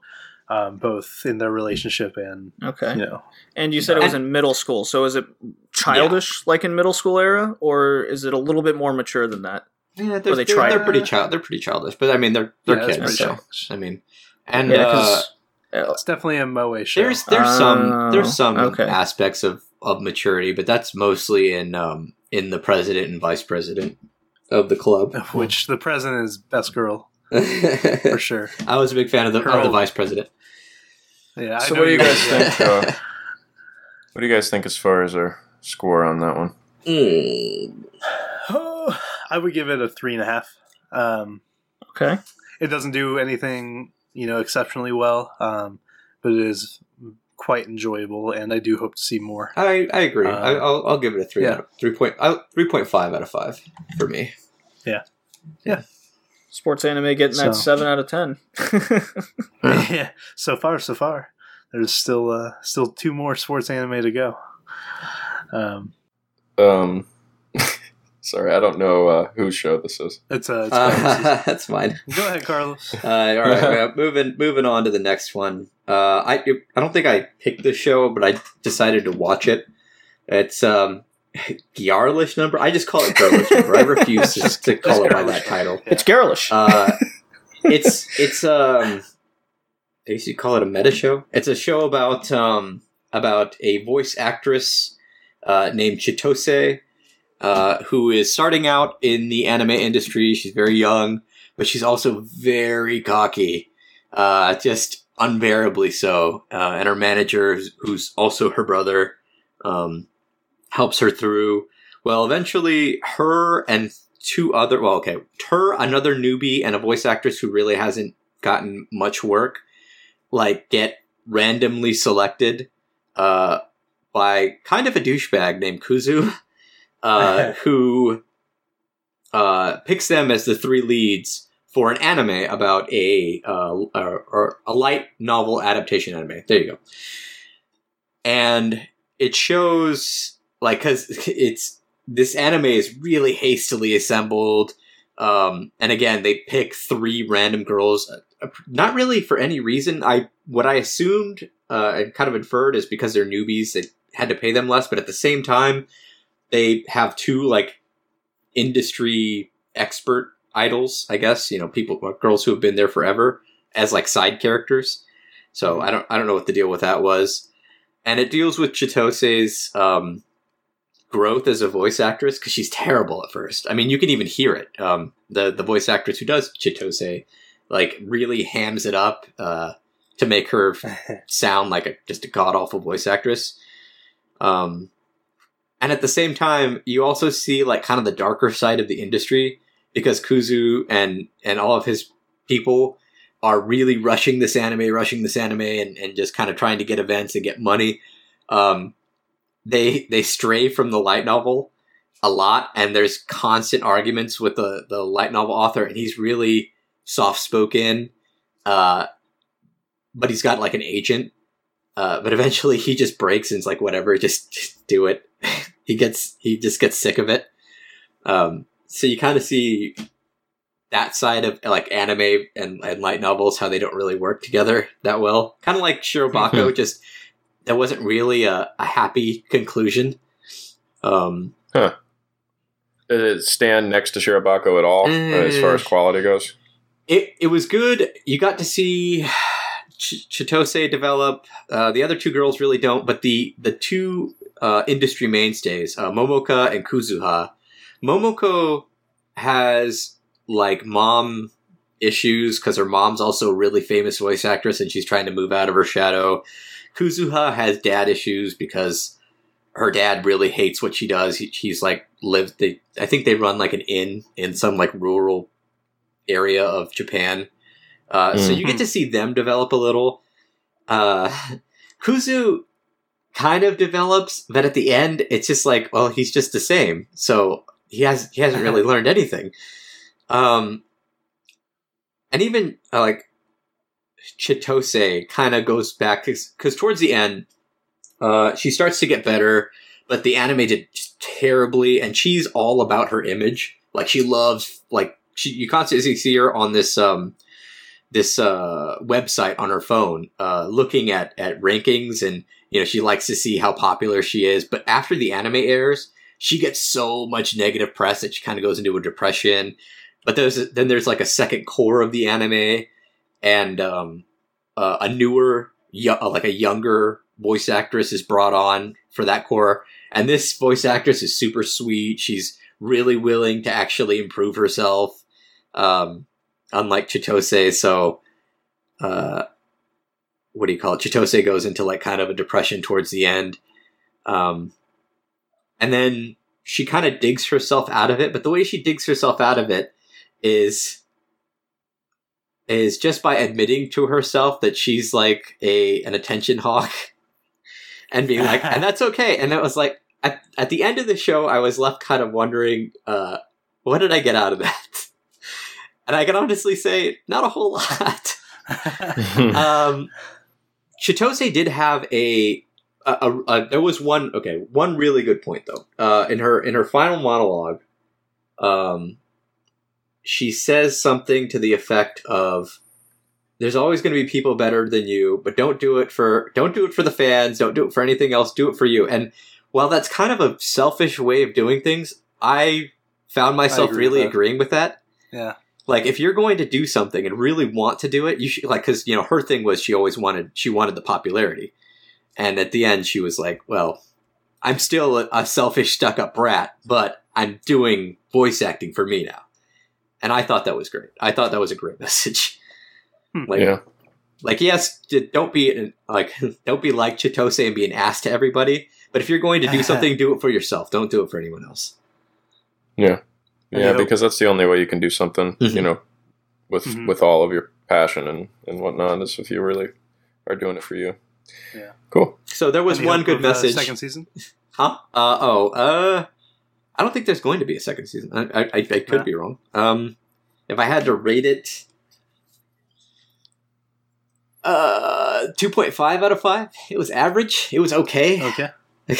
um, both in their relationship and
Okay.
you know.
And you said it was in middle school, so is it childish like in middle school era, or is it a little bit more mature than that?
Yeah, they're,
they
they
try
are pretty child. They're pretty childish, but I mean, they're they're
Yeah,
kids. So. I mean, and
Yeah,
uh,
'cause-
It's definitely a moe show.
there's there's some
Oh,
there's some
okay.
aspects of of maturity, but that's mostly in um in the president and vice president of the club.
Which the president is best girl for sure.
I was a big fan of the of the vice president.
Yeah.
So
know
what do you guys think? Uh, what do you guys think as far as our score on that one?
Mm,
Oh, I would give it a three and a half. Um,
Okay.
it doesn't do anything, you know, exceptionally well, um, but it is quite enjoyable, and I do hope to see more.
I I agree.
Uh,
I, I'll I'll give it a three
yeah.
out of three point uh, three point five out of five for me.
Sports anime getting that
So-
seven out of ten.
yeah, so far, so far. There's still uh, still two more sports anime to go. Um,
Um, sorry, I don't know uh, whose show this is.
it's uh, it's Carlos's.
Uh, that's fine.
go ahead, Carlos.
Uh, all right, well, moving moving on to the next one. Uh, I I don't think I picked this show, but I decided to watch it. It's um, Gyarlish number. I just call it Girlish number. I refuse to, to call it by that title.
It's Garlish.
Uh, it's it's um, I used to call it a meta show. It's a show about um about a voice actress uh, named Chitose, uh, who is starting out in the anime industry. She's very young, but she's also very cocky, uh, just unbearably so. Uh, and her manager, who's also her brother, um, helps her through. Well, eventually, her and two other, well, okay, her, another newbie, and a voice actress who really hasn't gotten much work, like, get randomly selected uh, by kind of a douchebag named Kuzu, uh, who uh, picks them as the three leads for an anime about a uh, or a light novel adaptation anime. There you go. And it shows like because it's this anime is really hastily assembled. Um, and again, they pick three random girls, uh, not really for any reason. I what I assumed uh, and kind of inferred is because they're newbies, they had to pay them less. But at the same time, they have two like industry expert idols, I guess. You know, people, girls who have been there forever as like side characters. So I don't, I don't know what the deal with that was. And it deals with Chitose's um, growth as a voice actress because she's terrible at first. I mean, you can even hear it. Um, the the voice actress who does Chitose like really hams it up uh, to make her sound like a just a god awful voice actress. Um, and at the same time, you also see like kind of the darker side of the industry because Kuzu and and all of his people are really rushing this anime, rushing this anime, and, and just kind of trying to get events and get money. Um, they they stray from the light novel a lot, and there's constant arguments with the the light novel author, and he's really soft spoken, uh, but he's got like an agent. Uh, but eventually, he just breaks and is like, "Whatever, just, just do it." he gets he just gets sick of it. Um, so you kind of see that side of like anime and, and light novels how they don't really work together that well. Kind of like Shirobako, just there wasn't really a, a happy conclusion. Um,
huh. Did it stand next to Shirobako at all uh, as far as quality goes?
It it was good. You got to see Ch- Chitose develop. Uh, the other two girls really don't, but the the two uh, industry mainstays, uh, Momoka and Kuzuha. Momoko has like mom issues because her mom's also a really famous voice actress and she's trying to move out of her shadow. Kuzuha has dad issues because her dad really hates what she does. He, he's like lived. They, I think they run like an inn in some like rural area of Japan. Uh, mm-hmm. So you get mm-hmm. to see them develop a little. Uh, Kuzu kind of develops, but at the end, it's just like, well, he's just the same. So he has he hasn't really learned anything. Um, and even uh, like Chitose kind of goes back because towards the end, uh, she starts to get better, but the anime did just terribly, and she's all about her image. Like she loves like she you constantly see her on this um this uh website on her phone, uh, looking at at rankings, and you know she likes to see how popular she is. But after the anime airs, she gets so much negative press that she kind of goes into a depression. But there's then there's like a second cour of the anime, and um, uh, a newer, uh, like a younger voice actress is brought on for that cour. And this voice actress is super sweet. She's really willing to actually improve herself, um, unlike Chitose. So, uh, what do you call it? Chitose goes into like kind of a depression towards the end. Um, and then she kind of digs herself out of it. But the way she digs herself out of it is is just by admitting to herself that she's like a an attention hawk and being like and that's okay. And it was like at, at the end of the show i was left kind of wondering uh what did i get out of that? And i can honestly say not a whole lot. Um chitose did have a a, a, there was one okay one really good point though. Uh, in her in her final monologue um, she says something to the effect of there's always going to be people better than you but don't do it for don't do it for the fans don't do it for anything else do it for you and while that's kind of a selfish way of doing things, I found myself
agree
really agreeing with that.
Yeah.
Like if you're going to do something and really want to do it, you should like because you know her thing was she always wanted she wanted the popularity, and at the end she was like, well, I'm still a, a selfish stuck up brat, but I'm doing voice acting for me now, and I thought that was great. I thought that was a great message.
Hmm.
Like
yeah.
like yes, don't be like don't be like Chitose and be an ass to everybody. But if you're going to do something, do it for yourself. Don't do it for anyone else.
Yeah. Yeah, because that's the only way you can do something,
Mhm.
you know, with
Mhm.
with all of your passion and, and whatnot is if you really are doing it for you.
Yeah.
Cool.
So there was one good
uh,
message.
second season.
Huh? Uh, oh, uh, I don't think there's going to be a second season. I, I, I, I could
Yeah.
be wrong. Um, if I had to rate it, uh, 2.5 out of 5. It was average. It was okay.
Okay.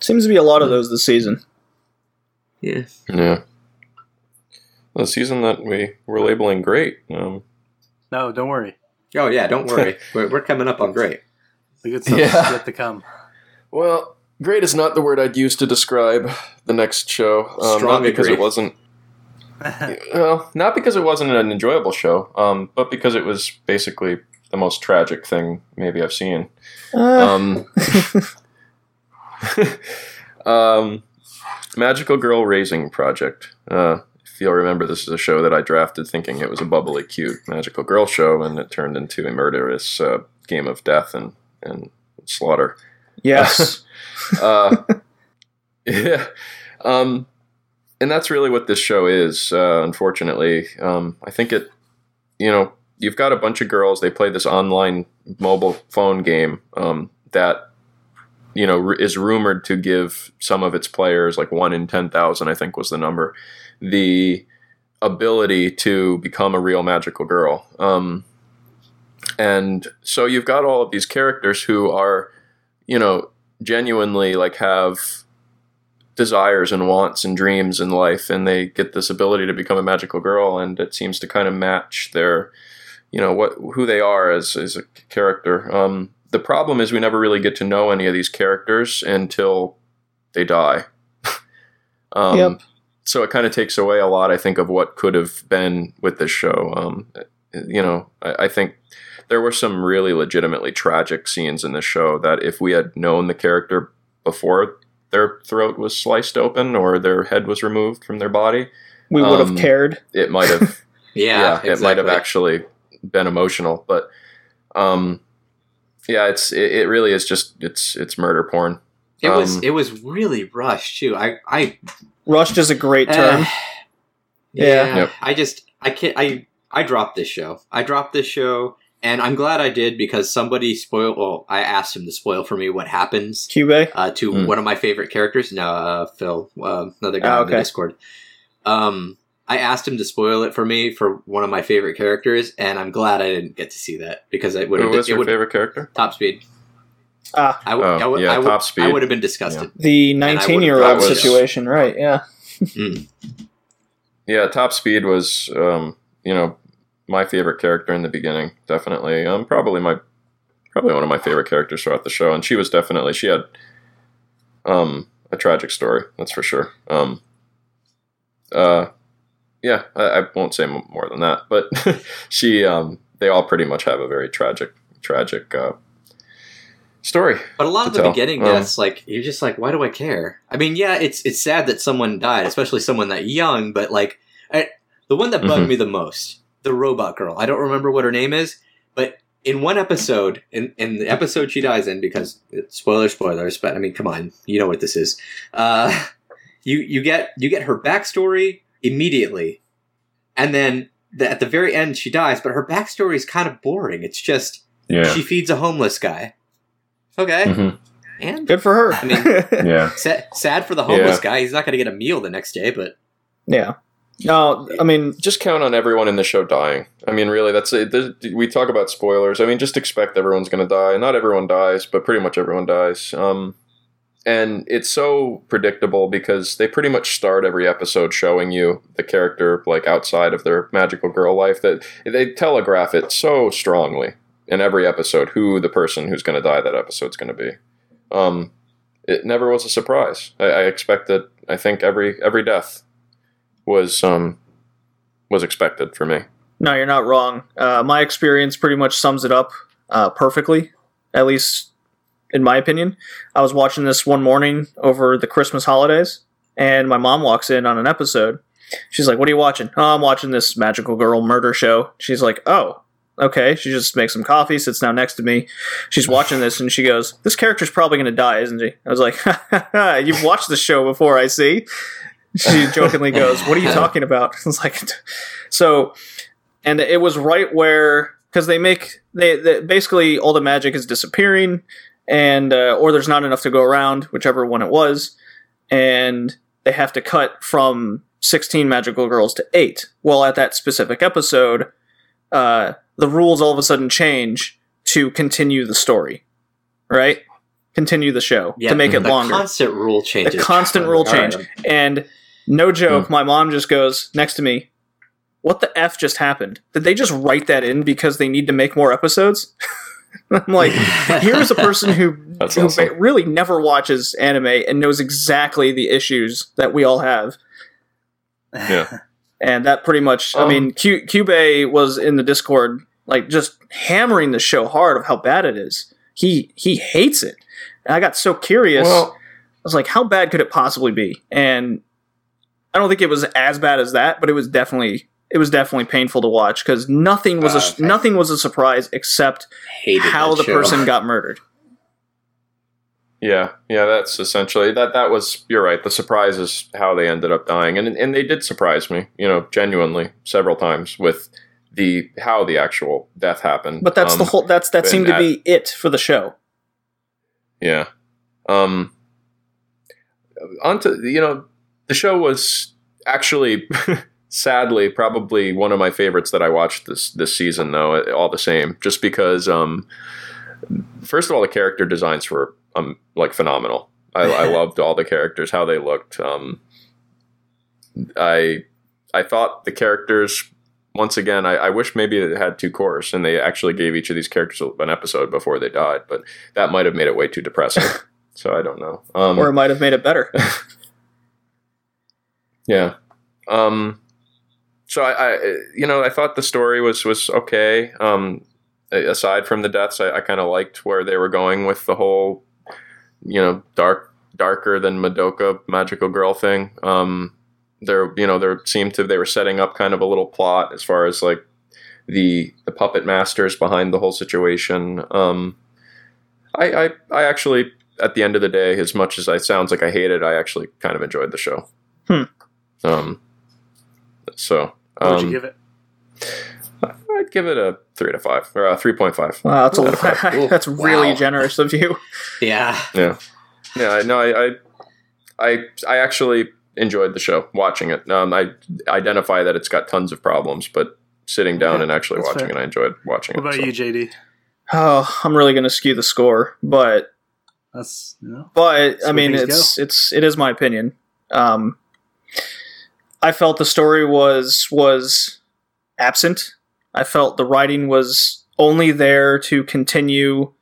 Seems to be a lot of those this season.
yeah.
Yeah. The season that we were labeling great. Um,
No, don't worry.
Oh, yeah, don't worry. we're, we're coming up on great.
The good stuff
Yeah.
is yet to come.
well, great is not the word I'd use to describe the next show. Um, not because
agree.
it wasn't. Well, not because it wasn't an enjoyable show, um, but because it was basically the most tragic thing maybe I've seen.
Uh,
Um, um, Magical Girl Raising Project. Uh, if you'll remember, this is a show that I drafted thinking it was a bubbly, cute magical girl show, and it turned into a murderous uh, game of death and, and slaughter.
Yes.
Uh, yeah. Um, and that's really what this show is, uh, unfortunately. Um, I think it, you know, you've got a bunch of girls, they play this online mobile phone game um, that, you know, is rumored to give some of its players, like one in 10,000, I think was the number, the ability to become a real magical girl. Um, and so you've got all of these characters who are, you know, genuinely like have desires and wants and dreams in life and they get this ability to become a magical girl and it seems to kind of match their you know what who they are as, as a character. Um, the problem is we never really get to know any of these characters until they die. Um,
Yep.
so it kind of takes away a lot i think of what could have been with this show. Um, you know I, I think there were some really legitimately tragic scenes in this show that if we had known the character before their throat was sliced open or their head was removed from their body,
we would have
um,
cared.
it might have
Yeah,
yeah, it might have actually been emotional. But um, yeah, it's it, it really is just it's it's murder porn.
It was
Um,
it was really rushed too. I I
Rushed is a great term.
Uh,
Yeah.
yeah.
Yep.
I just I can't I I dropped this show. I dropped this show and I'm glad I did because somebody spoiled well, I asked him to spoil for me what happens
Cube.
uh, to
Hmm.
one of my favorite characters. No, uh, Phil, uh, another guy
Oh,
on the. Discord. Um I asked him to spoil it for me for one of my favorite characters, and I'm glad I didn't get to see that because it would
Who
have
was
it
your favorite character?
top speed.
Ah,
I would,
Oh,
I would,
yeah,
I would,
Top Speed.
I would have been disgusted.
the 19 year old situation, right? Yeah.
Yeah, Top Speed was um, you know my favorite character in the beginning. Definitely, um, probably my probably one of my favorite characters throughout the show, and she was definitely she had um a tragic story. That's for sure. Um, uh, yeah, I, I won't say m- more than that, but she um they all pretty much have a very tragic tragic uh, story.
But a lot of the
tell.
beginning
Um,
like you're just like, why do I care? I mean, yeah, it's it's sad that someone died, especially someone that young. But like, I, the one that bugged
Mhm.
me the most, the robot girl. I don't remember what her name is, but in one episode, in in the episode she dies in, because spoiler spoilers. But I mean, come on, you know what this is. Uh, you you get you get her backstory immediately, and then the, at the very end she dies. But her backstory is kind of boring. It's just
Yeah,
she feeds a homeless guy. Okay,
Mhm.
and
Good for her.
I mean-
yeah.
Sad, sad for the homeless
Yeah.
guy. He's not going to get a meal the next day, but
yeah. No, I mean,
just count on everyone in the show dying. I mean, really, that's it. We talk about spoilers. I mean, just expect everyone's going to die. Not everyone dies, but pretty much everyone dies. Um, and it's so predictable because they pretty much start every episode showing you the character like outside of their magical girl life. That they telegraph it so strongly in every episode who the person who's going to die that episode's going to be. Um, it never was a surprise. I, I expected. I think every every death was um was expected for me.
No, you're not wrong. Uh, my experience pretty much sums it up uh, perfectly, at least in my opinion. I was watching this one morning over the Christmas holidays, and my mom walks in on an episode. She's like, What are you watching? Oh, I'm watching this magical girl murder show. She's like, Oh, okay. She just makes some coffee, sits down next to me. She's watching this, and she goes, This character's probably going to die, isn't he? I was like, You've watched the show before, I see. She jokingly goes, What are you talking about? I was like, So, and it was right where, because they make, they, they basically all the magic is disappearing, and, uh, or there's not enough to go around, whichever one it was, and they have to cut from 16 magical girls to 8. Well, at that specific episode, uh, the rules all of a sudden change to continue the story, right? Continue the show yeah, to make it
the
longer.
constant rule changes.
the constant rule change. And no joke, my mom just goes next to me, What the F just happened? Did they just write that in because they need to make more episodes? I'm like, here's a person who, who
awesome.
really never watches anime and knows exactly the issues that we all have.
Yeah.
And that pretty much, I
Um,
mean, Q- Cube was in the Discord, like just hammering the show hard of how bad it is. He he hates it. And I got so curious.
Well,
I was like, how bad could it possibly be? And I don't think it was as bad as that, but it was definitely it was definitely painful to watch because nothing was
Uh,
a nothing was a surprise except how the
show.
person got murdered.
yeah, yeah, that's essentially that. That was you're right. The surprise is how they ended up dying, and and they did surprise me, you know, genuinely several times with the how the actual death happened.
But that's the
Um,
whole that's that seemed to
and
be it for the show.
Yeah. Um onto you know, the show was actually sadly probably one of my favorites that I watched this this season though, all the same. Just because um first of all the character designs were um like phenomenal. I, I loved all the characters, how they looked. Um I I thought the characters once again, I, I wish maybe it had two cours and they actually gave each of these characters an episode before they died, but that might have made it way too depressing. so I don't know. Um,
or it might have made it better.
Yeah. Um, so I, I, you know, I thought the story was was okay. Um, aside from the deaths, I, I kind of liked where they were going with the whole, you know, dark darker than Madoka magical girl thing. Um, there, you know, there seemed to they were setting up kind of a little plot as far as like the the puppet masters behind the whole situation. Um, I, I I actually at the end of the day, as much as I sounds like I hate it, I actually kind of enjoyed the show.
Hmm.
Um. So
What would
um,
you give it?
I'd give it a three to five or a three point five.
Wow, that's a,
Ooh,
that's really
wow.
generous of you.
Yeah.
Yeah, yeah. I know. I, I I I actually enjoyed the show watching it. Um, I identify that it's got tons of problems, but sitting down
Okay,
and actually
that's
watching
fair.
it, I enjoyed watching
What
it.
What about
so.
you, JD?
Oh, I'm really going to skew the score, but
That's you know.
but
That's
I mean,
things
it's it's it is my opinion. Um, I felt the story was was absent. I felt the writing was only there to continue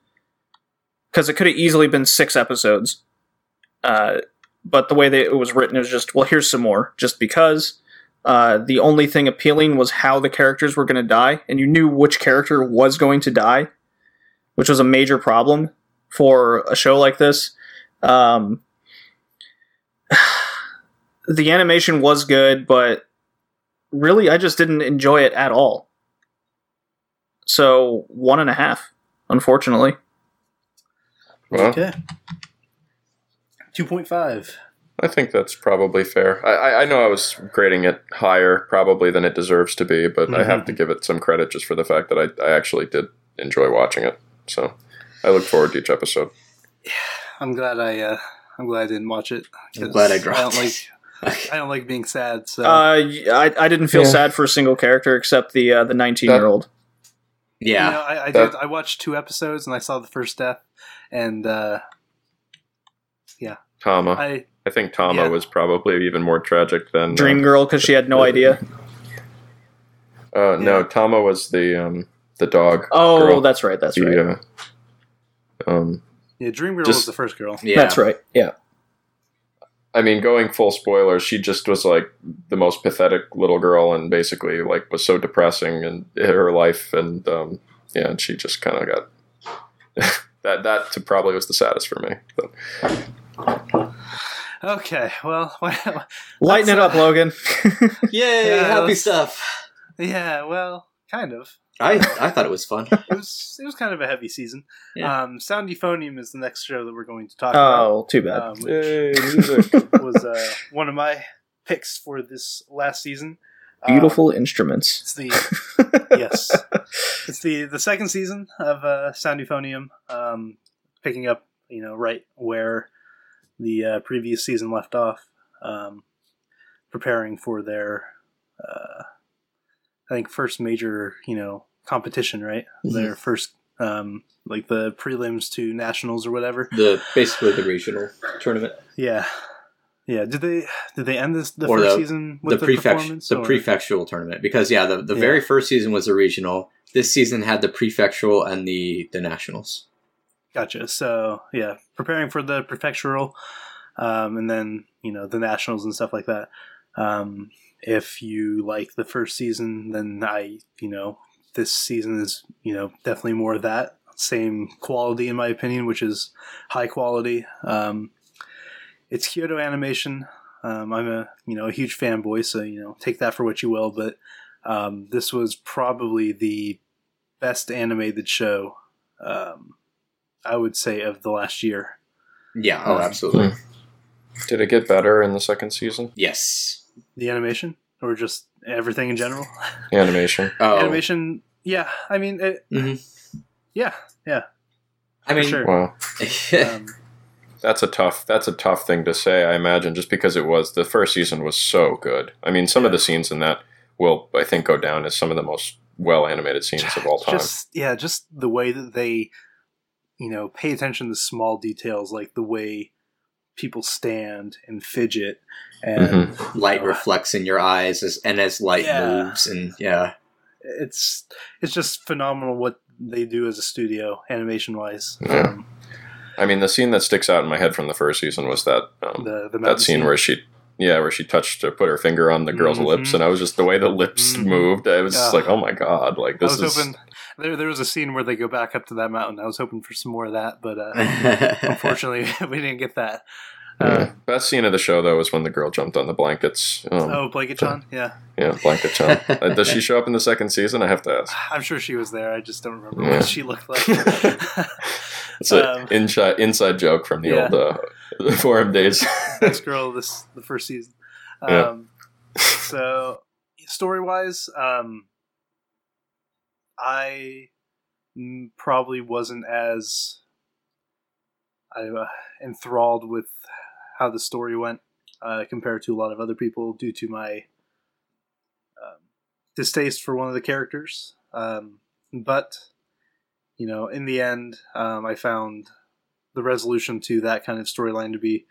because it could have easily been six episodes. Uh, but the way that it was written is just well, here's some more, just because. Uh, the only thing appealing was how the characters were going to die, and you knew which character was going to die, which was a major problem for a show like this. Um, the animation was good, but really, I just didn't enjoy it at all. So one and a half, unfortunately.
Well,
Okay. Two point five.
I think that's probably fair. I, I, I know I was grading it higher probably than it deserves to be, but I have to give it some credit just for the fact that I, I actually did enjoy watching it. So I look forward to each episode.
Yeah, I'm glad I. Uh, I'm glad I didn't watch it.
I'm
'cause
glad I
I
dropped
don't
it.
like. I don't like being sad. So
Uh, y- I, I didn't feel
Yeah.
sad for a single character except the uh, the 19 year old.
Yeah.
You know, I, I
That-
did. I watched two episodes and I saw the first death, and uh, yeah,
Tama. I,
I
think Tama
Yeah.
was probably even more tragic than. uh,
Dream Girl because she had no idea.
Uh, no, Tama was the um, the dog.
Oh,
girl.
that's right. That's right.
the, uh, um,
Yeah, Dream Girl
Just-
was the first girl.
Yeah,
That's right. Yeah.
I mean, going full spoilers, she just was like the most pathetic little girl, and basically like was so depressing in her life, and um, yeah, and she just kind of got that. That to probably was the saddest for me. But
Okay, well,
Lighten it up, Logan.
Yay!
Yeah,
happy stuff.
yeah, well, kind of.
I I thought it was fun.
It was it was kind of a heavy season.
Yeah.
Um, Sound Euphonium is the next show that we're going to talk about.
oh, too bad.
Um, which
yay, music!
was uh, one of my picks for this last season. Um,
Beautiful instruments.
it's the yes, it's the the second season of uh, Sound Euphonium, um, picking up you know right where the uh, previous season left off, um, preparing for their uh, I think first major you know competition, right?
Mhm.
Their first um, like the prelims to nationals or whatever.
The basically the regional tournament,
Yeah. Yeah, did they did they end this the
Or
first
the-
season
the
with the,
prefect
performance?
the
or-
prefectural tournament. Because yeah, the the
Yeah.
very first season was the regional. This season had the prefectural and the the nationals.
Gotcha. So yeah, preparing for the prefectural, um, and then you know the nationals and stuff like that. Um, if you like the first season, then I you know this season is you know definitely more of that same quality in my opinion, which is high quality. Um, it's Kyoto Animation. Um, I'm a you know a huge fanboy, so you know take that for what you will. But um, this was probably the best animated show. Um, I would say of the last year.
Yeah. Oh,
Um,
absolutely.
Did it get better in the second season?
Yes.
The animation, or just everything in general.
Animation.
Oh,
Animation, yeah. I mean, it,
Mhm.
yeah, yeah.
I mean,
for sure.
Wow,
Um,
that's a tough. That's a tough thing to say. I imagine just because it was the first season was so good. I mean, some of the scenes in that will, I think, go down as some of the most well animated scenes of all time.
Just yeah, just the way that they, you know, pay attention to small details, like the way people stand and fidget, and
Mm-hmm.
light reflects in your eyes as and as light
Yeah.
moves and yeah.
it's it's just phenomenal what they do as a studio animation wise.
Yeah.
Um,
I mean, the scene that sticks out in my head from the first season was that um,
the the
that
mountain
scene where she, yeah, where she touched or put her finger on the girl's
Mhm.
lips, and I was just the way the lips
Mhm.
moved. I was just like, oh my god, like
I
this
was
is.
hoping there there was a scene where they go back up to that mountain. I was hoping for some more of that, but uh, unfortunately we didn't get that.
Yeah.
Uh,
Best scene of the show though was when the girl jumped on the blankets. Um,
oh, Blanket John, yeah,
Yeah, blanket jump. Uh, Does she show up in the second season? I have to ask.
I'm sure she was there. I just don't remember
Yeah.
what she looked like.
It's an
Um,
inside inside joke from the
yeah.
old uh, forum days.
Next girl this the first season.
Yeah.
Um, so story wise, um, I probably wasn't as I uh, enthralled with how the story went uh, compared to a lot of other people due to my um, distaste for one of the characters. Um, but you know, in the end, um, I found the resolution to that kind of storyline to be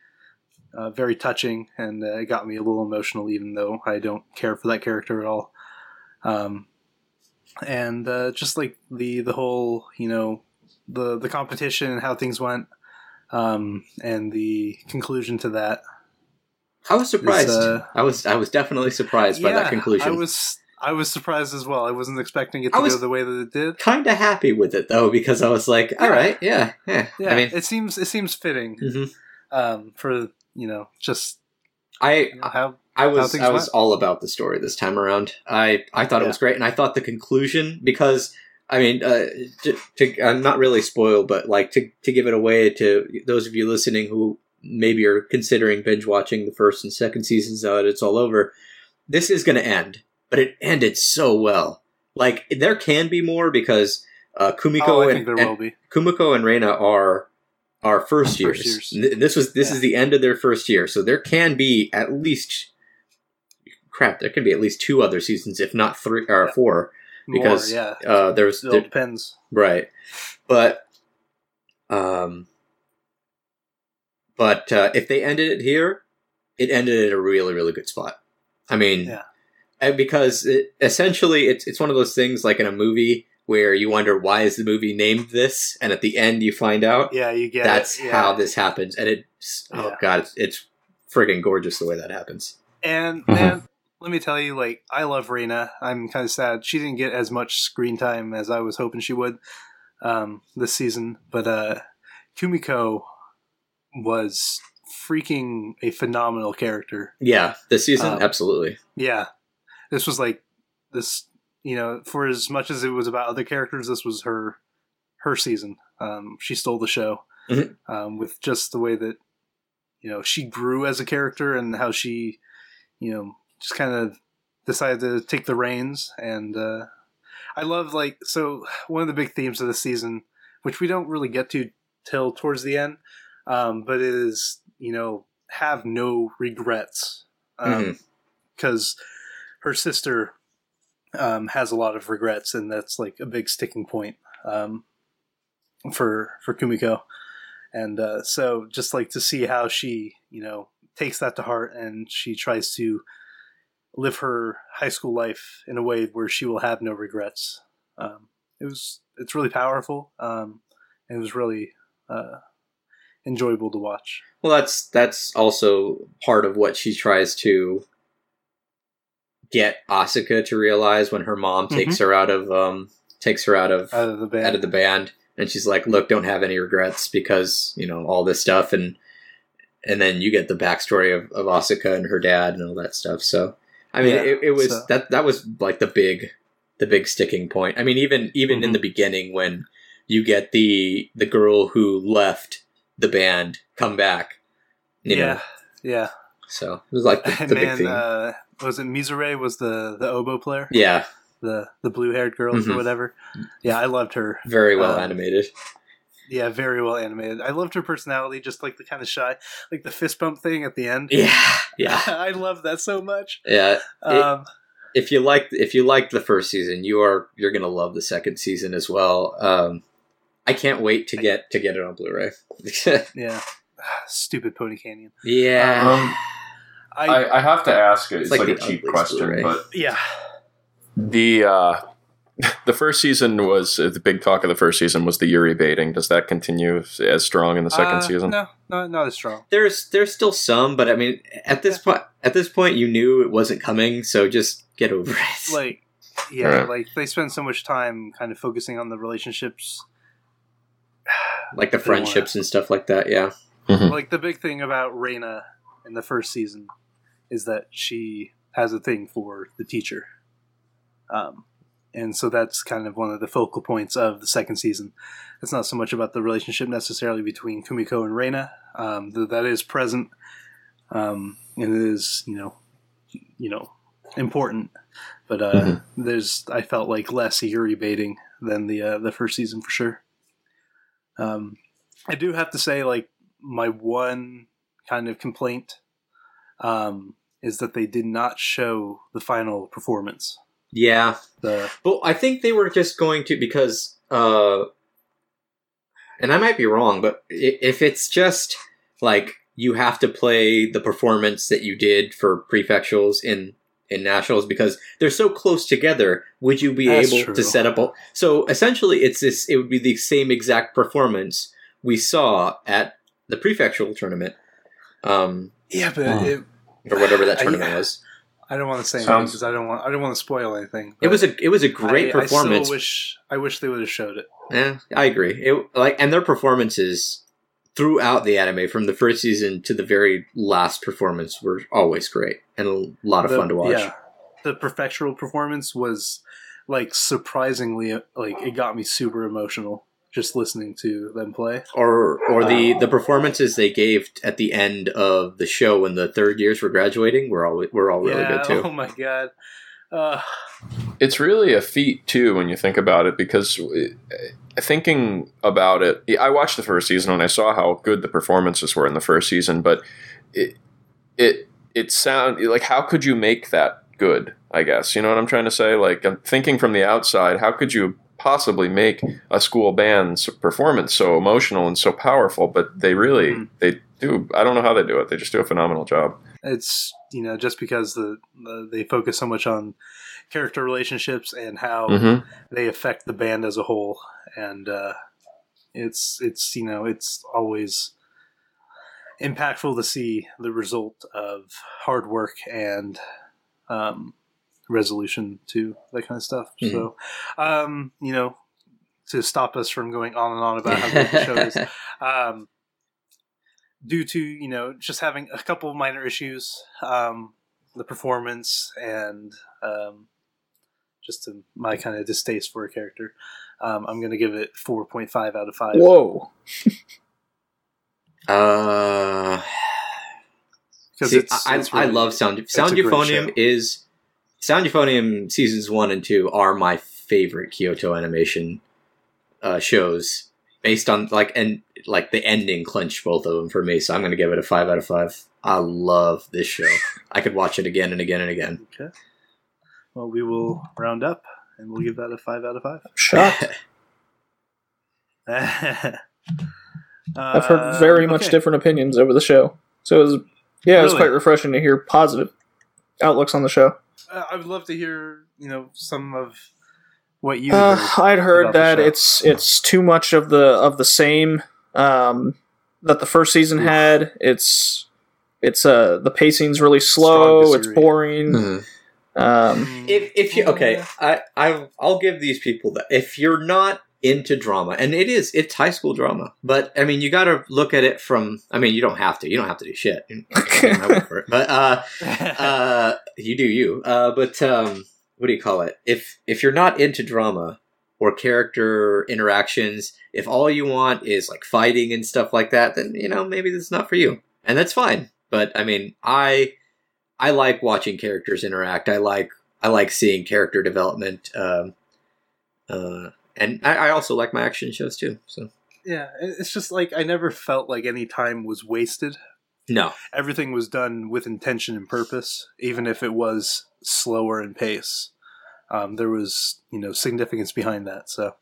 uh, very touching, and uh, it got me a little emotional, even though I don't care for that character at all. Um, and uh, just like the the whole, you know, the the competition and how things went, um, and the conclusion to that.
I was surprised.
uh,
I was I was definitely surprised by that conclusion.
I was I was surprised as well. I wasn't expecting it to go the way that it did.
kind of happy with it though because I was like, all
Yeah.
right, yeah, yeah.
Yeah,
I mean,
it seems it seems fitting
mhm.
um, for you know just
I
you know, how
I was I was
went.
all about the story this time around. I I thought it was great, and I thought the conclusion because I mean, uh, to, to I'm not really spoiled, but like to to give it away to those of you listening who maybe are considering binge watching the first and second seasons now that it's all over. This is going to end, but it ended so well. Like there can be more because uh, Kumiko
oh,
and, and. Kumiko and Reina are our first years.
First years.
Th- This was this
Yeah.
is the end of their first year, so there can be at least crap. There can be at least two other seasons, if not three or
Yeah.
four, because
More, yeah,
uh, there's there-
depends.
right, but um, but uh, if they ended it here, it ended at a really really good spot. I mean,
Yeah.
And because it, essentially it's it's one of those things like in a movie where you wonder why is the movie named this, and at the end you find out
Yeah, you get
that's
it. Yeah.
how this happens, and it's oh
Yeah.
god, it's, it's friggin' gorgeous the way that happens.
And man, let me tell you, like I love Reina. I'm kind of sad she didn't get as much screen time as I was hoping she would um, this season. But uh, Kumiko was freaking a phenomenal character.
Yeah, this season,
Um,
absolutely.
Yeah, this was like this. You know, for as much as it was about other characters, this was her her season. Um, she stole the show
Mhm.
um, with just the way that you know she grew as a character and how she, you know, just kind of decided to take the reins. And uh, I love like so one of the big themes of the season, which we don't really get to till towards the end, um, but it is you know have no regrets because her sister um, has a lot of regrets, and that's like a big sticking point um, for for Kumiko. And uh, so, just like to see how she, you know, takes that to heart, and she tries to live her high school life in a way where she will have no regrets. Um, it was it's really powerful. Um, and it was really uh, enjoyable to watch.
Well, that's that's also part of what she tries to get Asuka to realize when her mom takes her out of um takes her out of
Out of the band,
out of the band and she's like look don't have any regrets because you know all this stuff and and then you get the backstory of, of Asuka and her dad and all that stuff so I mean
Yeah,
it, it was
so-
that that was like the big the big sticking point. I mean even even in
Mhm.
the beginning when you get the the girl who left the band come back you
yeah,
know.
Yeah.
so it was like the,
And
the big thing.
uh, was it Mizore was the the oboe player,
yeah
the the blue haired girl
Mhm.
or whatever. Yeah, I loved her.
very well
Um,
animated
Yeah, very well animated. I loved her personality, just like the kind of shy, like the fist bump thing at the end.
yeah yeah
I love that so much.
yeah It-
Um,
if you like if you liked the first season, you are you're gonna love the second season as well. Um, I can't wait to get to get it on Blu-ray.
yeah, stupid Pony Canyon.
yeah,
Um,
I,
I, I have to ask it. It's,
like
like, a cheap question,
Blu-ray.
but
yeah,
the uh, the first season was uh, the big talk of the first season was the Yuri baiting. Does that continue as strong in the second
Uh,
season?
No, no, not as strong.
there's there's still some, but I mean, at this point, at this point, you knew it wasn't coming, so just get over it.
Like, yeah,
Right.
like they spend so much time kind of focusing on the relationships.
like the
they wanna-
friendships and stuff like that. Yeah,
Mhm.
Like the big thing about Reina in the first season is that she has a thing for the teacher. Um, and so that's kind of one of the focal points of the second season. It's not so much about the relationship necessarily between Kumiko and Reina. Um, th- that is present, um, and it is you know, you know, important. But uh,
Mhm.
there's I felt like less Yuri baiting than the uh, the first season for sure. Um, I do have to say, like my one kind of complaint um, is that they did not show the final performance.
yeah.
The
But I think they were just going to because, uh, and I might be wrong, but if it's just like you have to play the performance that you did for prefectuals in in nationals because they're so close together, would you be
That's
able
true.
to set up? A, so essentially, it's this. It would be the same exact performance we saw at the prefectural tournament, um,
yeah, but it,
or whatever that
I-
tournament was.
I don't want to say anything because I don't want I don't want to spoil anything.
It was a it was a great
I,
performance.
I still wish I wish they would have showed it.
Yeah, I agree. It like and their performances throughout the anime, from the first season to the very last performance, were always great and a lot of
The-
fun to watch.
Yeah, the prefectural performance was like surprisingly like it got me super emotional just listening to them play.
Or or the the performances they gave at the end of the show when the third years were graduating were all were all really
yeah,
good too.
Oh my god. Uh,
It's really a feat too when you think about it because uh, thinking about it, I watched the first season and I saw how good the performances were in the first season, but it it it sound like how could you make that good? I guess you know what I'm trying to say. Like I'm thinking from the outside, how could you possibly make a school band's performance so emotional and so powerful? But they really
Mhm.
they do. I don't know how they do it. They just do a phenomenal job.
It's you know just because the, the they focus so much on character relationships and how
hmm
they affect the band as a whole, and uh, it's it's you know it's always impactful to see the result of hard work and um, resolution to that kind of stuff.
Mhm.
So, um, you know, to stop us from going on and on about how good the show is, um, due to you know just having a couple of minor issues, um, the performance and um, just to my kind of distaste for a character, um, I'm going to give it 4.5 out of five.
Whoa.
Uh,
Because
see,
it's,
I, I love Sound
it's a great
Sound
Euphonium
is Sound Euphonium seasons one and two are my favorite Kyoto animation uh, shows based on like and like the ending clinched both of them for me. So I'm going to give it a five out of five. I love this show. I could watch it again and again and again.
Okay. Well, we will round up and we'll give that a five out of five.
Shocked. I've heard
Uh,
very much
okay.
different opinions over the show. So it was, yeah, it was quite refreshing to hear positive outlooks on the show.
Uh, I would love to hear, you know, some of what you.
Uh. I'd heard that it's it's too much of the of the same um, that the first season
Oof.
had. It's it's uh the pacing's really slow. It's
disagree.
boring.
Mhm.
Um,
if if you okay, I I I'll give these people that if you're not into drama, and it is it's high school drama, but I mean you got to look at it from. I mean you don't have to. You don't have to do shit. I went for it, but uh, uh, you do you. Uh, but um, what do you call it? If if you're not into drama or character interactions, if all you want is like fighting and stuff like that, then you know maybe this is not for you, and that's fine. But I mean, I I like watching characters interact. I like I like seeing character development. Um, uh, and I, I also like my action shows too. So
yeah, it's just like I never felt like any time was wasted.
no,
Everything was done with intention and purpose, even if it was slower in pace. Um, there was, you know, significance behind that. So,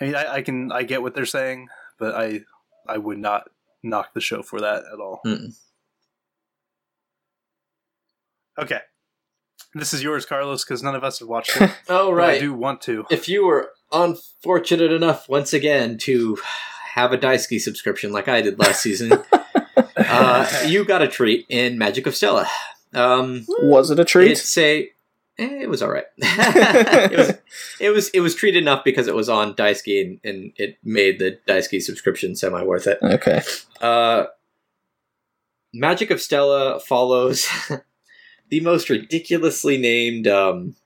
I mean, I, I can I get what they're saying, but I I would not knock the show for that at all.
Mm-mm.
Okay, this is yours, Carlos, because none of us have watched it.
oh
but I do want to.
if you were unfortunate enough once again to have a Daisuki subscription like I did last season, uh, you got a treat in Magic of Stella. Um,
was it a treat?
it's a eh, it was all right. it, was, it was it was treat enough because it was on Daisuki and, and it made the Daisuki subscription semi worth it.
okay.
Uh, Magic of Stella follows the most ridiculously named um,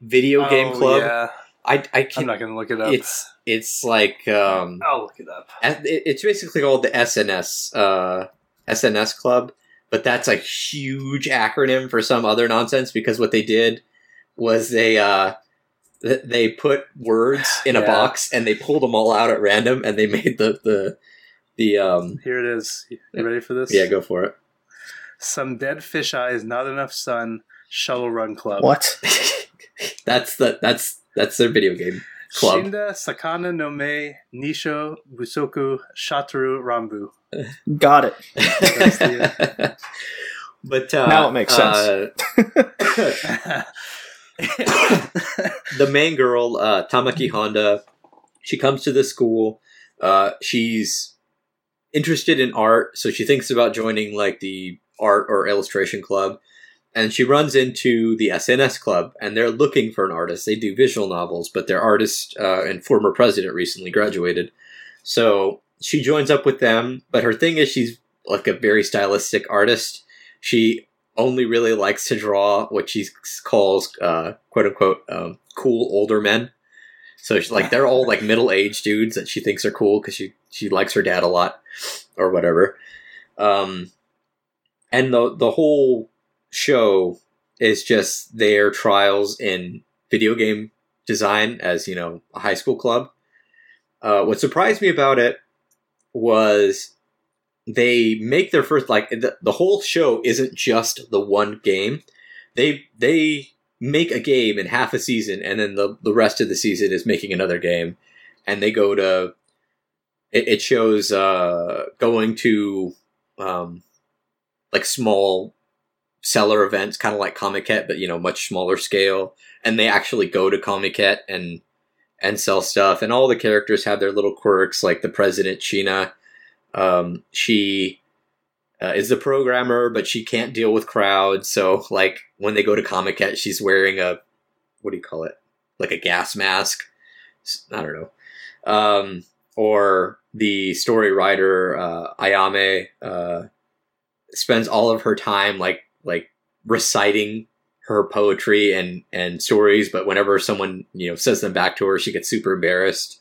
video game
Oh,
club.
Yeah,
I I
I'm
can
not gonna look it up.
it's it's like um
I'll look it up.
it- it's basically called the SNS uh SNS club but that's a huge acronym for some other nonsense because what they did was they uh th- they put words in a box and they pulled them all out at random and they made the the the um
Here it is. You ready for this?
yeah go for it
Some dead fish eyes, not enough sun. Shuttle Run Club.
What?
that's the that's that's their video game club
Shinda Sakana no Me Nisho Busoku Shataru Rambu.
Got it.
The-
but uh,
Now it makes sense.
uh, the main girl, uh, Tamaki Honda, she comes to the school. Uh, she's interested in art, so she thinks about joining like the art or illustration club. And she runs into the SNS club, and they're looking for an artist. They do visual novels, but their artist uh, and former president recently graduated. So she joins up with them, but her thing is she's like a very stylistic artist. She only really likes to draw what she calls uh, quote unquote um, cool older men. So she's like they're all like middle aged dudes that she thinks are cool because she she likes her dad a lot or whatever. Um, and the the whole show is just their trials in video game design as you know a high school club. Uh, what surprised me about it was they make their first like the, the whole show isn't just the one game they they make a game in half a season and then the, the rest of the season is making another game and they go to it, it shows uh going to um like small seller events, kind of like Comiket, but you know, much smaller scale. And they actually go to Comiket and and sell stuff. And all the characters have their little quirks, like the president Shiina. Um, she uh, is the programmer, but she can't deal with crowds. So, like when they go to Comiket, she's wearing a what do you call it? Like a gas mask. I don't know. Um, or the story writer uh, Ayame uh, spends all of her time like like reciting her poetry and and stories, but whenever someone you know says them back to her, she gets super embarrassed.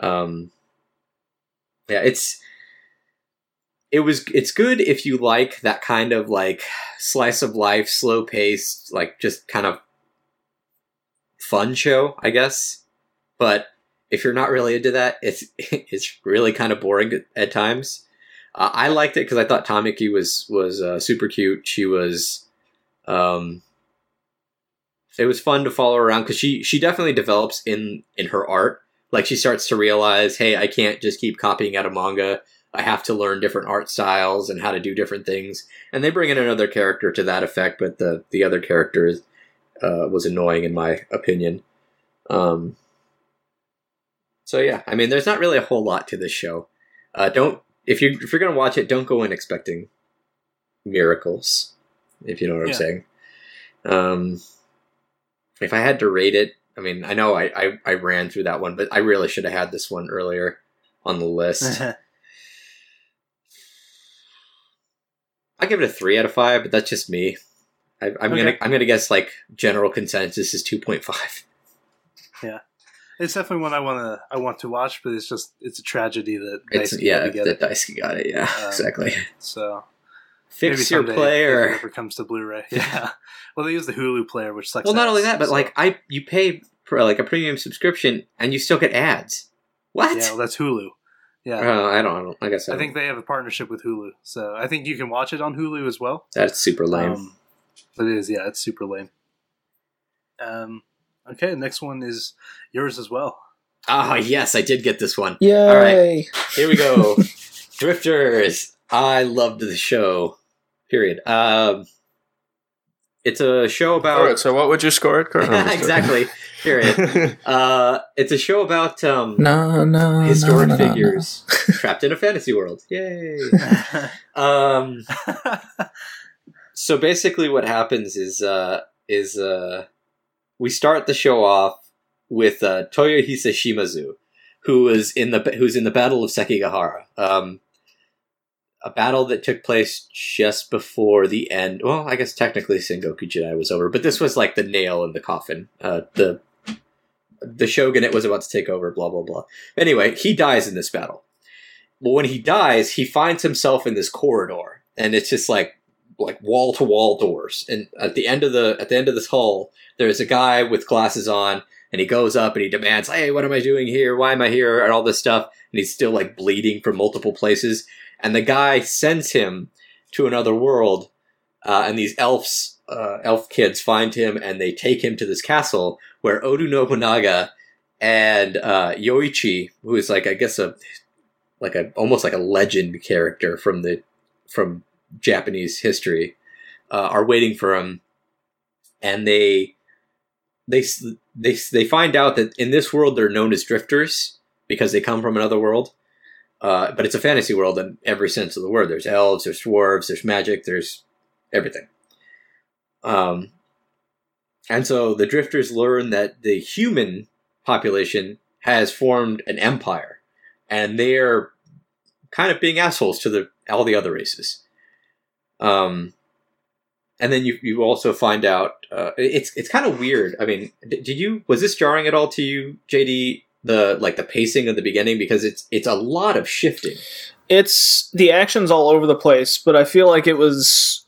Um, yeah, it's it was it's good if you like that kind of like slice of life, slow paced, like just kind of fun show, I guess. But if you're not really into that, it's it's really kind of boring at times. Uh, I liked it because I thought Tamaki was was uh, super cute. She was, um, it was fun to follow around because she she definitely develops in in her art. Like she starts to realize, hey, I can't just keep copying out a manga. I have to learn different art styles and how to do different things. And they bring in another character to that effect, but the the other character uh, was annoying in my opinion. Um, so yeah, I mean, there's not really a whole lot to this show. Uh, don't if you if you're gonna watch it, don't go in expecting miracles. If you know what
Yeah.
I'm saying. Um, if I had to rate it, I mean, I know I, I I ran through that one, but I really should have had this one earlier on the list. I give it a three out of five, but that's just me. I, I'm
Okay.
gonna I'm gonna guess like general consensus is two point five.
It's definitely one I want to I want to watch, but it's just it's a tragedy that
It's
Daisuki
yeah,
had to get
that
it.
Daisuki got it. Yeah,
Um,
exactly.
So
Fix your
someday if
player.
it ever comes to Blu-ray. Yeah. Well, they use the Hulu player, which sucks.
Well, not
ass,
only that, but
so-
like I, you pay for like a premium subscription and you still get ads. What?
yeah, well, that's Hulu. Yeah.
Uh, I don't. I don't. I guess I,
I think they have a partnership with Hulu, so I think you can watch it on Hulu as well.
that's super lame.
Um, but it is, yeah, it's super lame. Um, okay, next one is yours as well.
Ah, yes, I did get this one.
Yay!
All right. Here we go. Drifters. I loved the show. Period. Um, it's a show about
All right, so what would you score it? Kurt?
Exactly. Period. Uh, it's a show about um,
No, no,
historic
no, no, no.
figures trapped in a fantasy world. Yay! Um, so basically, what happens is uh, is uh, we start the show off with uh, Toyohisa Shimazu, who is in the who's in the Battle of Sekigahara, um, a battle that took place just before the end. Well, I guess technically Sengoku Jidai was over, but this was like the nail in the coffin. Uh, the the shogunate was about to take over. Blah blah blah. Anyway, he dies in this battle. Well, when he dies, he finds himself in this corridor, and it's just like like wall to wall doors. And at the end of the at the end of this hall, there's a guy with glasses on, and he goes up and he demands, "Hey, what am I doing here? Why am I here?" and all this stuff. And he's still like bleeding from multiple places. And the guy sends him to another world, uh, and these elves, uh, elf kids, find him and they take him to this castle where Oda Nobunaga and uh, Yoichi, who is like I guess a like a almost like a legend character from the from Japanese history, uh, are waiting for him, and they they they they find out that in this world they're known as drifters because they come from another world. Uh, but it's a fantasy world in every sense of the word. There's elves, there's dwarves, there's magic, there's everything. Um, and so the drifters learn that the human population has formed an empire, and they're kind of being assholes to the all the other races. Um, and then you you also find out uh, it's it's kind of weird. I mean, did you was this jarring at all to you, JD? The like the pacing of the beginning because it's it's a lot of shifting.
It's the action's all over the place, but I feel like it was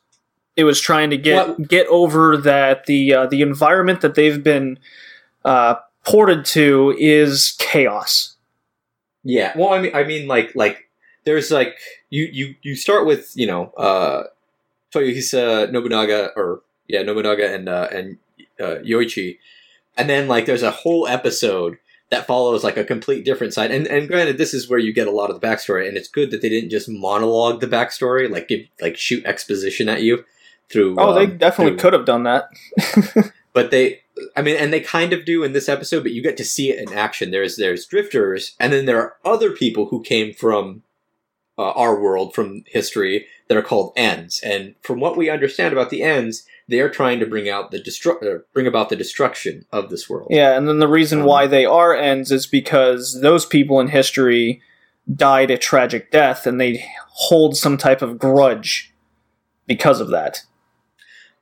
it was trying to get
What-
get over that the uh, the environment that they've been uh, ported to is chaos.
Yeah. Well, I mean, I mean, like, like there's like you you you start with you know uh, Toyohisa Nobunaga or yeah Nobunaga and uh, and uh, Yoichi, and then like there's a whole episode that follows like a complete different side. And and granted, this is where you get a lot of the backstory, and it's good that they didn't just monologue the backstory, like give like shoot exposition at you through.
Oh, they
um,
definitely
through-
could have done that.
but they i mean and they kind of do in this episode but you get to see it in action there's there's drifters and then there are other people who came from uh, our world from history that are called ends. And from what we understand about the ends they're trying to bring out the destru- uh, bring about the destruction of this world.
Yeah, and then the reason
Um,
why they are ends is because those people in history died a tragic death and they hold some type of grudge because of that.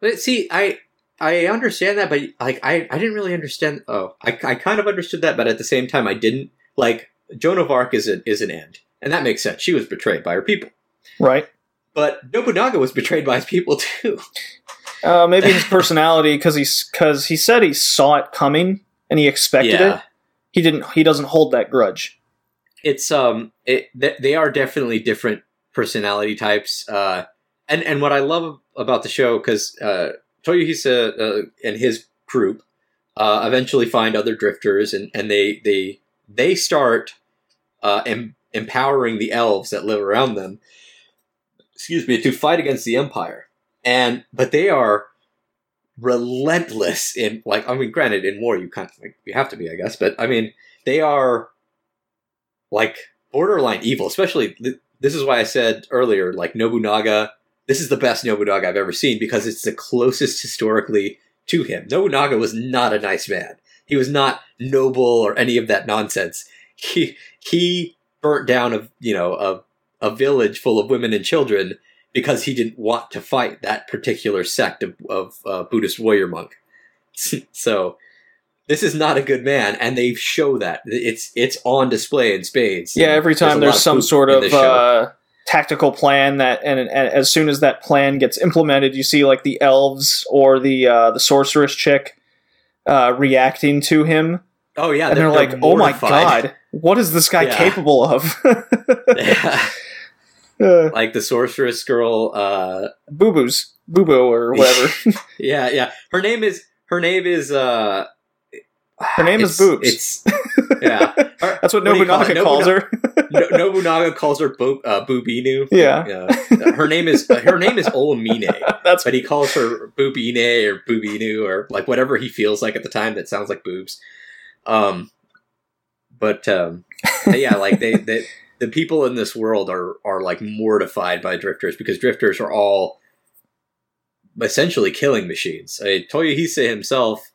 but see i i understand that but like i i didn't really understand oh i, I kind of understood that but at the same time i didn't. Like joan of arc is an is an end and that makes sense she was betrayed by her people
Right?
But Nobunaga was betrayed by his people too.
Uh, maybe his personality, because he's because he said he saw it coming and he expected
Yeah.
it. He didn't. He doesn't hold that grudge.
It's um, it th- they are definitely different personality types. Uh, and and what I love about the show because uh, Toyohisa uh, and his group uh, eventually find other drifters and and they they they start uh, em- empowering the elves that live around them. Excuse me, to fight against the empire. And but they are relentless in like I mean, granted, in war you kind of like, you have to be, I guess, but I mean they are like borderline evil. Especially th- this is why I said earlier, like Nobunaga. This is the best Nobunaga I've ever seen because it's the closest historically to him. Nobunaga was not a nice man. He was not noble or any of that nonsense. He he burnt down a you know a a village full of women and children because he didn't want to fight that particular sect of, of uh, Buddhist warrior monk. so this is not a good man, and they show that it's it's on display in spades.
Yeah, every time
lot
there's some sort of uh, tactical plan that, and, and as soon as that plan gets implemented, you see like the elves or the uh, the sorceress chick uh, reacting to him,
oh yeah,
and they're, like, "Oh my god, what is this guy
Yeah.
capable of?"
Yeah.
uh,
like the sorceress girl. Uh,
Boo boos, boo boo, or whatever.
yeah, yeah. Her name is her name is. Uh,
Her name is Boobs.
It's yeah. Her-
That's what,
do you call
Nobunaga calls her.
No- Nobunaga calls her Bo- uh, Boobinu.
Yeah.
Yeah. her name is her name is Olminu,
That's
but he calls her Boobine or Boobinu or like whatever he feels like at the time that sounds like boobs. Um, but um, yeah, like they, they the people in this world are are like mortified by drifters because drifters are all essentially killing machines. I mean, Toyohisa himself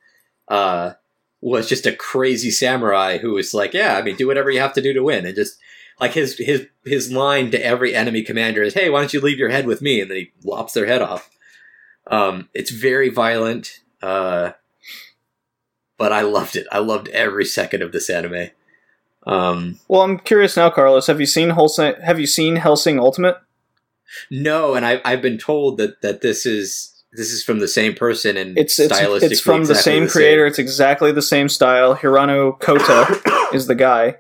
uh, was just a crazy samurai who was like, yeah, I mean, do whatever you have to do to win, and just like his his his line to every enemy commander is, "Hey, why don't you leave your head with me?" And then he lops their head off. Um, it's very violent, uh, but I loved it. I loved every second of this anime. Um,
well. I'm curious now, Carlos. Have you seen Hellsing? Have you seen Hellsing Ultimate?
no, and I, I've been told that that this is this is from the same person and
It's it's
stylistically
it's from the
exactly
same creator. It's exactly the same style. Hirano Kota is the guy,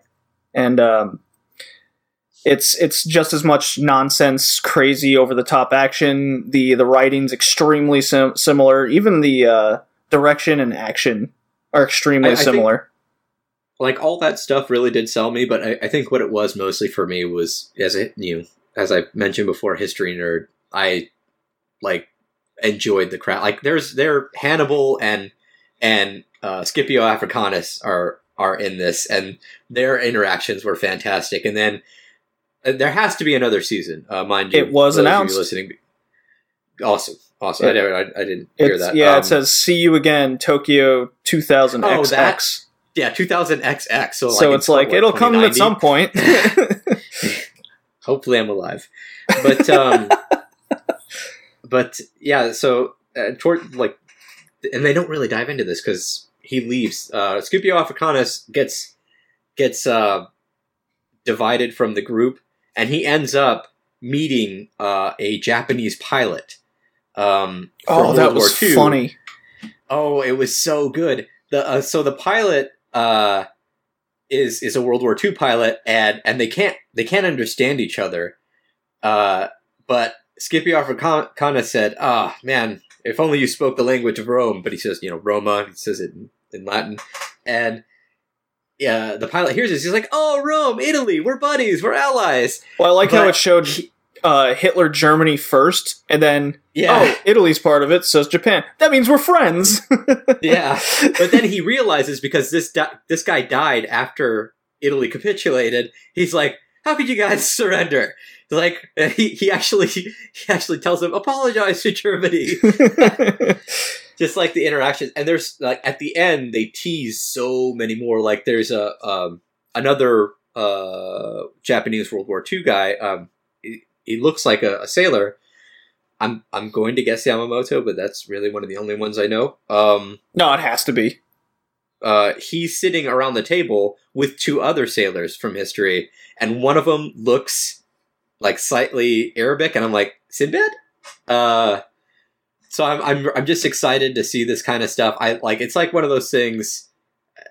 and um, it's it's just as much nonsense, crazy, over the top action. the The writing's extremely sim- similar. Even the uh, direction and action are extremely
I- I think-
similar.
like all that stuff really did sell me, but I, I think what it was mostly for me was as it you know, as I mentioned before, history nerd. I like enjoyed the crowd. Like there's there Hannibal and and uh, Scipio Africanus are are in this, and their interactions were fantastic. And then uh, there has to be another season, uh, mind you.
It was announced.
listening. Awesome, awesome. I, never, I, I didn't hear that.
yeah,
Um,
it says "See you again, Tokyo 2000
Oh,
XX."
that- yeah, 2000 XX. So,
so
like
it's like it'll come at some point.
hopefully i'm alive but um but yeah so uh, toward like and they don't really dive into this because he leaves uh scipio africanus gets gets uh divided from the group and he ends up meeting uh a japanese pilot um
oh, that
World War
was
II.
funny.
Oh, it was so good. The uh, so the pilot uh, is is a World War II pilot, and and they can't they can't understand each other. Uh, but Scipio Africana said, "Ah, man, if only you spoke the language of Rome." But he says, you know, Roma. He says it in, in Latin, and yeah, the pilot hears this. He's like, "Oh, Rome, Italy, we're buddies, we're allies."
Well, I like how it showed
he-
uh, Hitler Germany first, and then
Yeah.
oh, Italy's part of it, so's Japan. That means we're friends.
yeah, but then he realizes because this di- this guy died after Italy capitulated. He's like, "How could you guys surrender?" Like he, he actually he actually tells him, "Apologize to Germany." just like the interactions and there's like at the end they tease so many more like there's a um another uh japanese world war ii guy um he, looks like a, a sailor i'm i'm going to guess yamamoto but that's really one of the only ones i know um
no, it has to be.
uh he's sitting around the table with two other sailors from history and one of them looks like slightly arabic and i'm like sinbad uh so I'm, I'm I'm just excited to see this kind of stuff. I like it's like one of those things.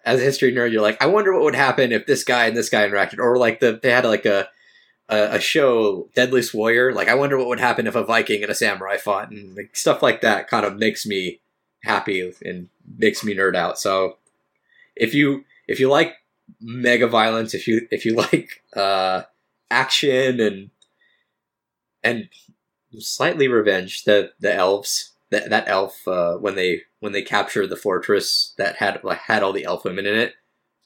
As a history nerd, you're like, I wonder what would happen if this guy and this guy interacted, or like the they had like a a, a show, Deadliest Warrior. Like, I wonder what would happen if a Viking and a samurai fought, and like, stuff like that kind of makes me happy and makes me nerd out. So, if you if you like mega violence, if you if you like uh, action and and slightly revenge the the elves that that elf uh, when they when they captured the fortress that had like had all the elf women in it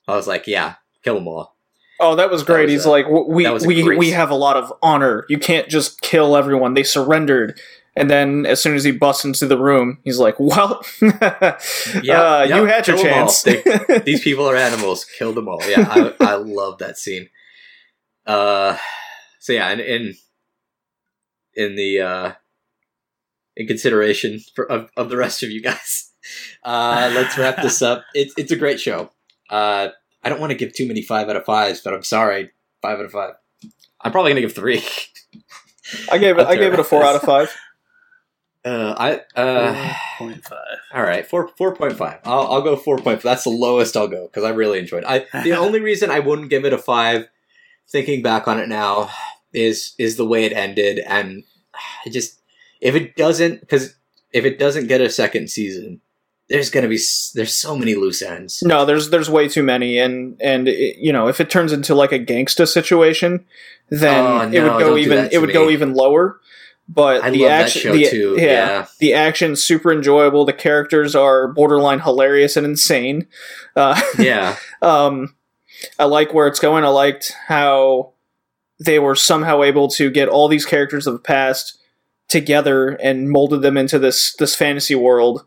i was like yeah kill them all
Oh, that was
That
great.
was
He's
a-
like, we
that
we
great
we have a lot of honor. You can't just kill everyone. They surrendered. And then, as soon as he busts into the room, he's like, "Well, uh,
Yeah,
you
yeah,
had your
kill 'em all.
chance."
these people are animals kill them all yeah i, I love that scene uh so yeah and in in the uh in consideration for of, of the rest of you guys uh let's wrap this up it's it's a great show uh i don't want to give too many five out of fives but i'm sorry five out of five i'm probably gonna give three
I gave it. I gave it a four out of five.
uh i uh
Point five.
All right, four four point five. I'll I'll go four point five. That's the lowest I'll go because I really enjoyed. It. I the only reason I wouldn't give it a five, thinking back on it now, is is the way it ended, and I just if it doesn't because if it doesn't get a second season, there's gonna be there's so many loose ends.
No, there's there's way too many, and and it, you know, if it turns into like a gangsta situation, then
Oh,
it would go even it would go even lower. But
I
the action, the,
too.
Yeah,
Yeah.
the action's super enjoyable. The characters are borderline hilarious and insane. Uh,
Yeah,
um, I like where it's going. I liked how they were somehow able to get all these characters of the past together and molded them into this this fantasy world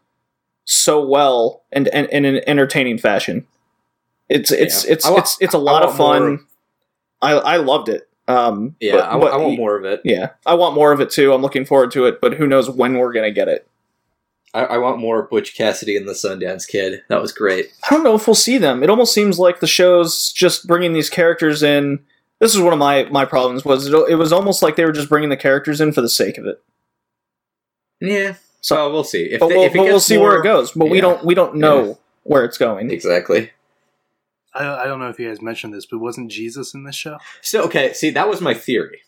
so well and, and, and in an entertaining fashion. It's it's
Yeah.
it's
want-
it's it's a lot of
want more
fun. I I loved it. Um,
yeah.
but-
I,
but-
I want more of it.
Yeah, I want more of it too. I'm looking forward to it, but who knows when we're gonna get it?
I, I want more Butch Cassidy and the Sundance Kid. That was great.
I don't know if we'll see them. It almost seems like the show's just bringing these characters in. This is one of my my problems. Was it, it was almost like they were just bringing the characters in for the sake of it.
Yeah.
So-
So we'll see if,
But
they-
we'll,
if it
but we'll
gets
see where it goes. But we don't we don't know
Yeah.
where it's going.
Exactly.
I, I don't know if you guys mentioned this, but wasn't Jesus in this show?
So okay, see that was my theory.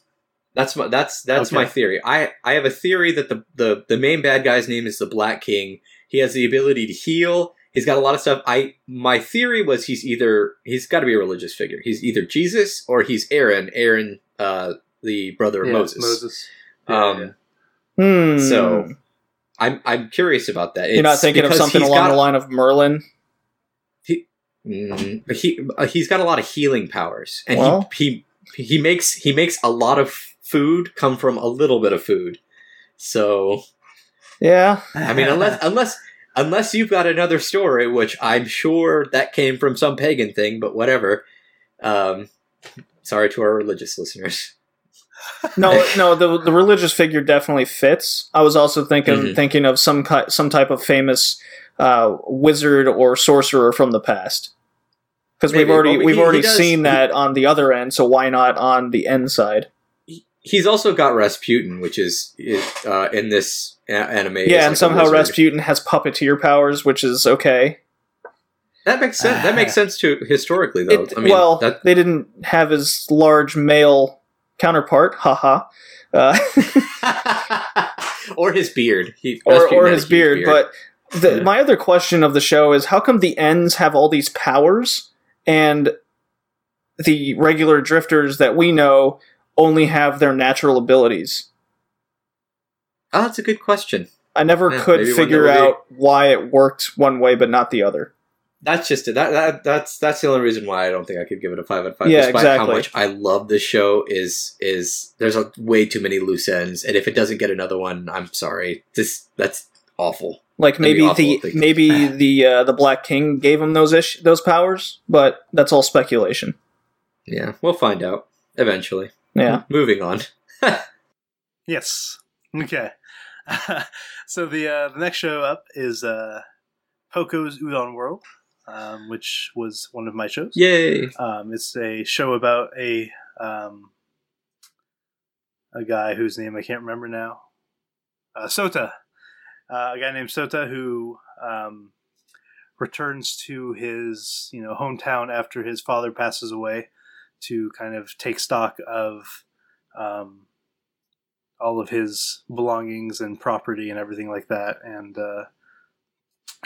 That's my that's that's
Okay.
my theory. I I have a theory that the, the the main bad guy's name is the Black King. He has the ability to heal. He's got a lot of stuff. I my theory was he's either he's got to be a religious figure. He's either Jesus or he's Aaron. Aaron, uh, the brother of
Yeah,
Moses.
Moses.
Um,
Hmm.
So I'm I'm curious about that.
you're not thinking of something along
got-
the line of Merlin.
Mm, he uh, he's got a lot of healing powers, and
Well-
he he he makes he makes a lot of food come from a little bit of food. So
Yeah,
I mean, unless unless unless you've got another story, which I'm sure that came from some pagan thing, but whatever. Um, sorry to our religious listeners.
No, no. The the religious figure definitely fits. I was also thinking
Mhm.
thinking of some ki- some type of famous uh, wizard or sorcerer from the past. Because we've already
but
we've
he-
already
he does-
seen
he-
that on the other end, so why not on the end side?
He's also got Rasputin, which is, is uh, in this a- anime.
yeah, and
a
somehow
wizard.
Rasputin has puppeteer powers, which is okay.
That makes sense. That makes sense to historically, though.
It-
I mean,
well,
that,
they didn't have his large male counterpart, haha, uh,
or his beard. He,
or, or his
huge
beard. But the,
Yeah.
my other question of the show is, how come the ends have all these powers and the regular drifters that we know only have their natural abilities.
Oh, that's a good question.
I never
Yeah,
could figure
that would be-
out why it worked one way but not the other.
That's just it. That, that that's that's the only reason why I don't think I could give it a five out of five.
Yeah,
Despite how much I love this show, is is there's a way too many loose ends, and if it doesn't get another one, I'm sorry. This that's awful.
Like maybe
awful
the
if they-
maybe the uh, the Black King gave him those ish- those powers, but that's all speculation.
Yeah, we'll find out eventually.
Yeah.
Moving on.
Yes. Okay. so the uh, the next show up is uh, Poco's Udon World, um, which was one of my shows.
Yay!
Um, it's a show about a um, a guy whose name I can't remember now. Uh, Sota, uh, a guy named Sota who um, returns to his you know hometown after his father passes away to kind of take stock of um, all of his belongings and property and everything like that, and uh,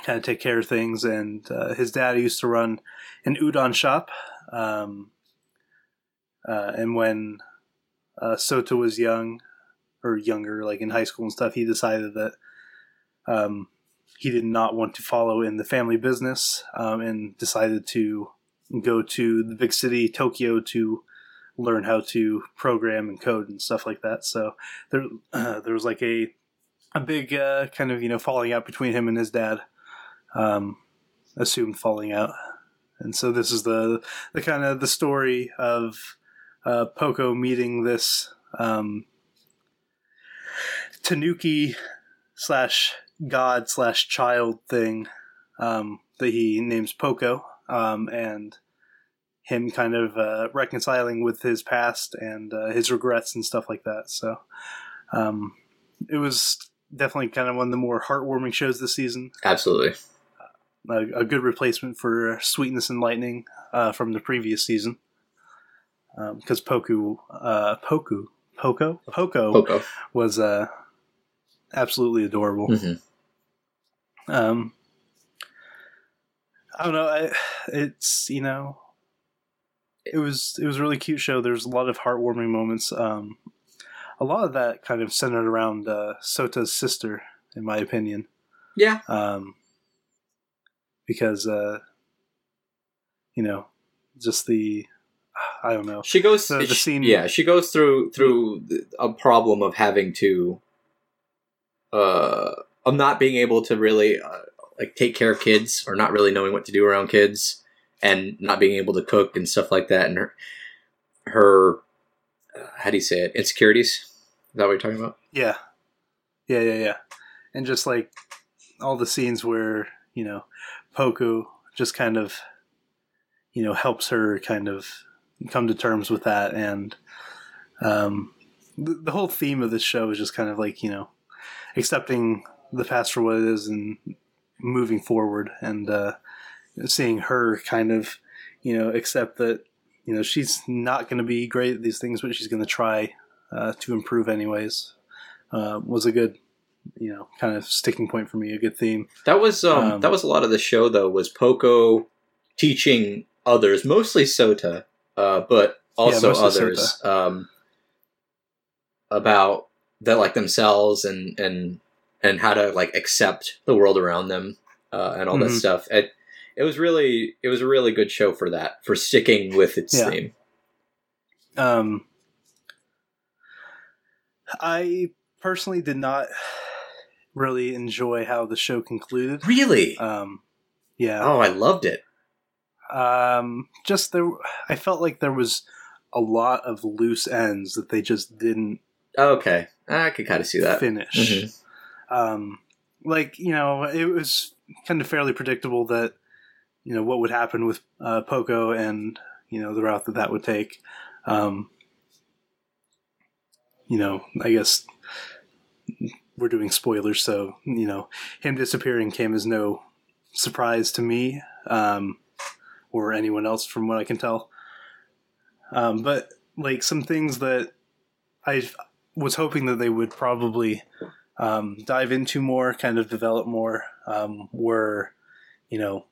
kind of take care of things. And uh, his dad used to run an udon shop. Um, uh, and when uh, Sota was young, or younger, like in high school and stuff, he decided that um, he did not want to follow in the family business um, and decided to go to the big city, Tokyo, to learn how to program and code and stuff like that. So there, uh, there was like a a big uh, kind of you know falling out between him and his dad, um, assumed falling out, and so this is the the kind of the story of uh, Poco meeting this um, Tanuki slash god slash child thing um, that he names Poco, um, and him kind of uh, reconciling with his past and uh, his regrets and stuff like that. So um, it was definitely kind of one of the more heartwarming shows this season.
Absolutely.
A, a good replacement for Sweetness and Lightning uh, from the previous season. Because Poku, uh, Poku, Poco, Poco
Poco.
was uh, absolutely adorable.
Mhm.
Um, I don't know. I, it's you know, it was it was a really cute show. There's a lot of heartwarming moments. Um, a lot of that kind of centered around uh, Sota's sister, in my opinion,
Yeah.
um, because uh, you know, just the I don't know.
She goes.
The- the
she-
scene-
Yeah, she goes through through a problem of having to, uh, of not being able to really uh, like take care of kids or not really knowing what to do around kids and not being able to cook and stuff like that and her her uh, how do you say it insecurities is that what you're talking about
Yeah. Yeah, yeah, yeah. And just like all the scenes where, you know, Poku just kind of, you know, helps her kind of come to terms with that. And um, the, the whole theme of this show is just kind of like, you know, accepting the past for what it is and moving forward and uh, seeing her kind of, you know, accept that, you know, she's not going to be great at these things, but she's going to try uh, to improve anyways uh, was a good you know kind of sticking point for me a good theme
that was um,
Um,
that was a lot of the show though was poco teaching others mostly sota uh, but also
mostly
others um, about that like themselves and and and how to like accept the world around them uh, and all that
Mhm.
stuff it, it was really it was a really good show for that for sticking with its
Yeah.
theme
um i personally did not really enjoy how the show concluded.
Really?
Um yeah.
Oh i loved it.
Um just there i felt like there was a lot of loose ends that they just didn't
okay. I could kind of see that.
finish.
Mhm.
um, like you know it was kind of fairly predictable that you know what would happen with uh, Poco and you know the route that that would take. Um, you know, I guess we're doing spoilers, so you know him disappearing came as no surprise to me um, or anyone else, from what I can tell. Um, but like some things that I was hoping that they would probably um, dive into more, kind of develop more, um, were, you know,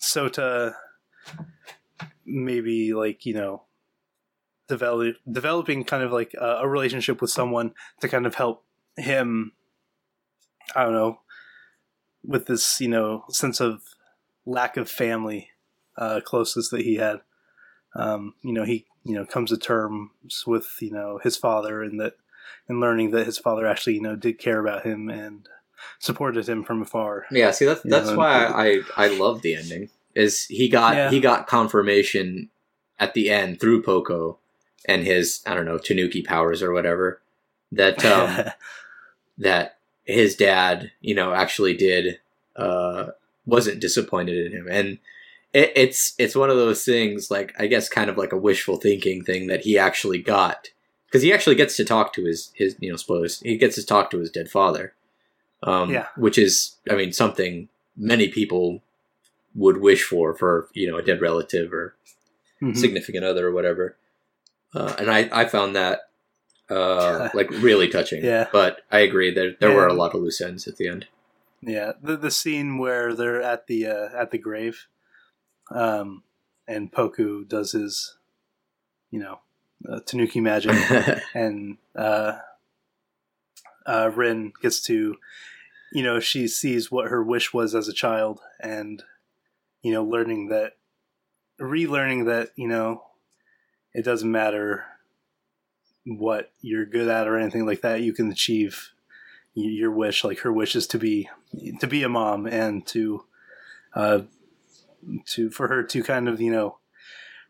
Sota maybe like you know develop developing kind of like a, a relationship with someone to kind of help him i don't know with this you know sense of lack of family uh closeness that he had um you know he you know comes to terms with you know his father and that and learning that his father actually you know did care about him and supported him from afar
Yeah, see that's
You
that's
know,
why I I love the ending. Is he got
Yeah.
he got confirmation at the end through Poco and his I don't know Tanuki powers or whatever that um that his dad you know actually did uh wasn't disappointed in him and it, it's it's one of those things like I guess kind of like a wishful thinking thing that he actually got because he actually gets to talk to his his you know spoilers he gets to talk to his dead father um
Yeah.
which is I mean something many people would wish for for you know a dead relative or
Mhm.
significant other or whatever. Uh, and I, I found that uh, like really touching.
Yeah.
But I agree that there were a lot of loose ends at the end.
Yeah, the the scene where they're at the uh, at the grave, um, and Poku does his, you know, uh, Tanuki magic, and uh, uh, Rin gets to, you know, she sees what her wish was as a child, and you know, learning that, relearning that, you know, it doesn't matter what you're good at or anything like that. You can achieve your wish. Like her wish is to be to be a mom and to, uh, to for her to kind of you know,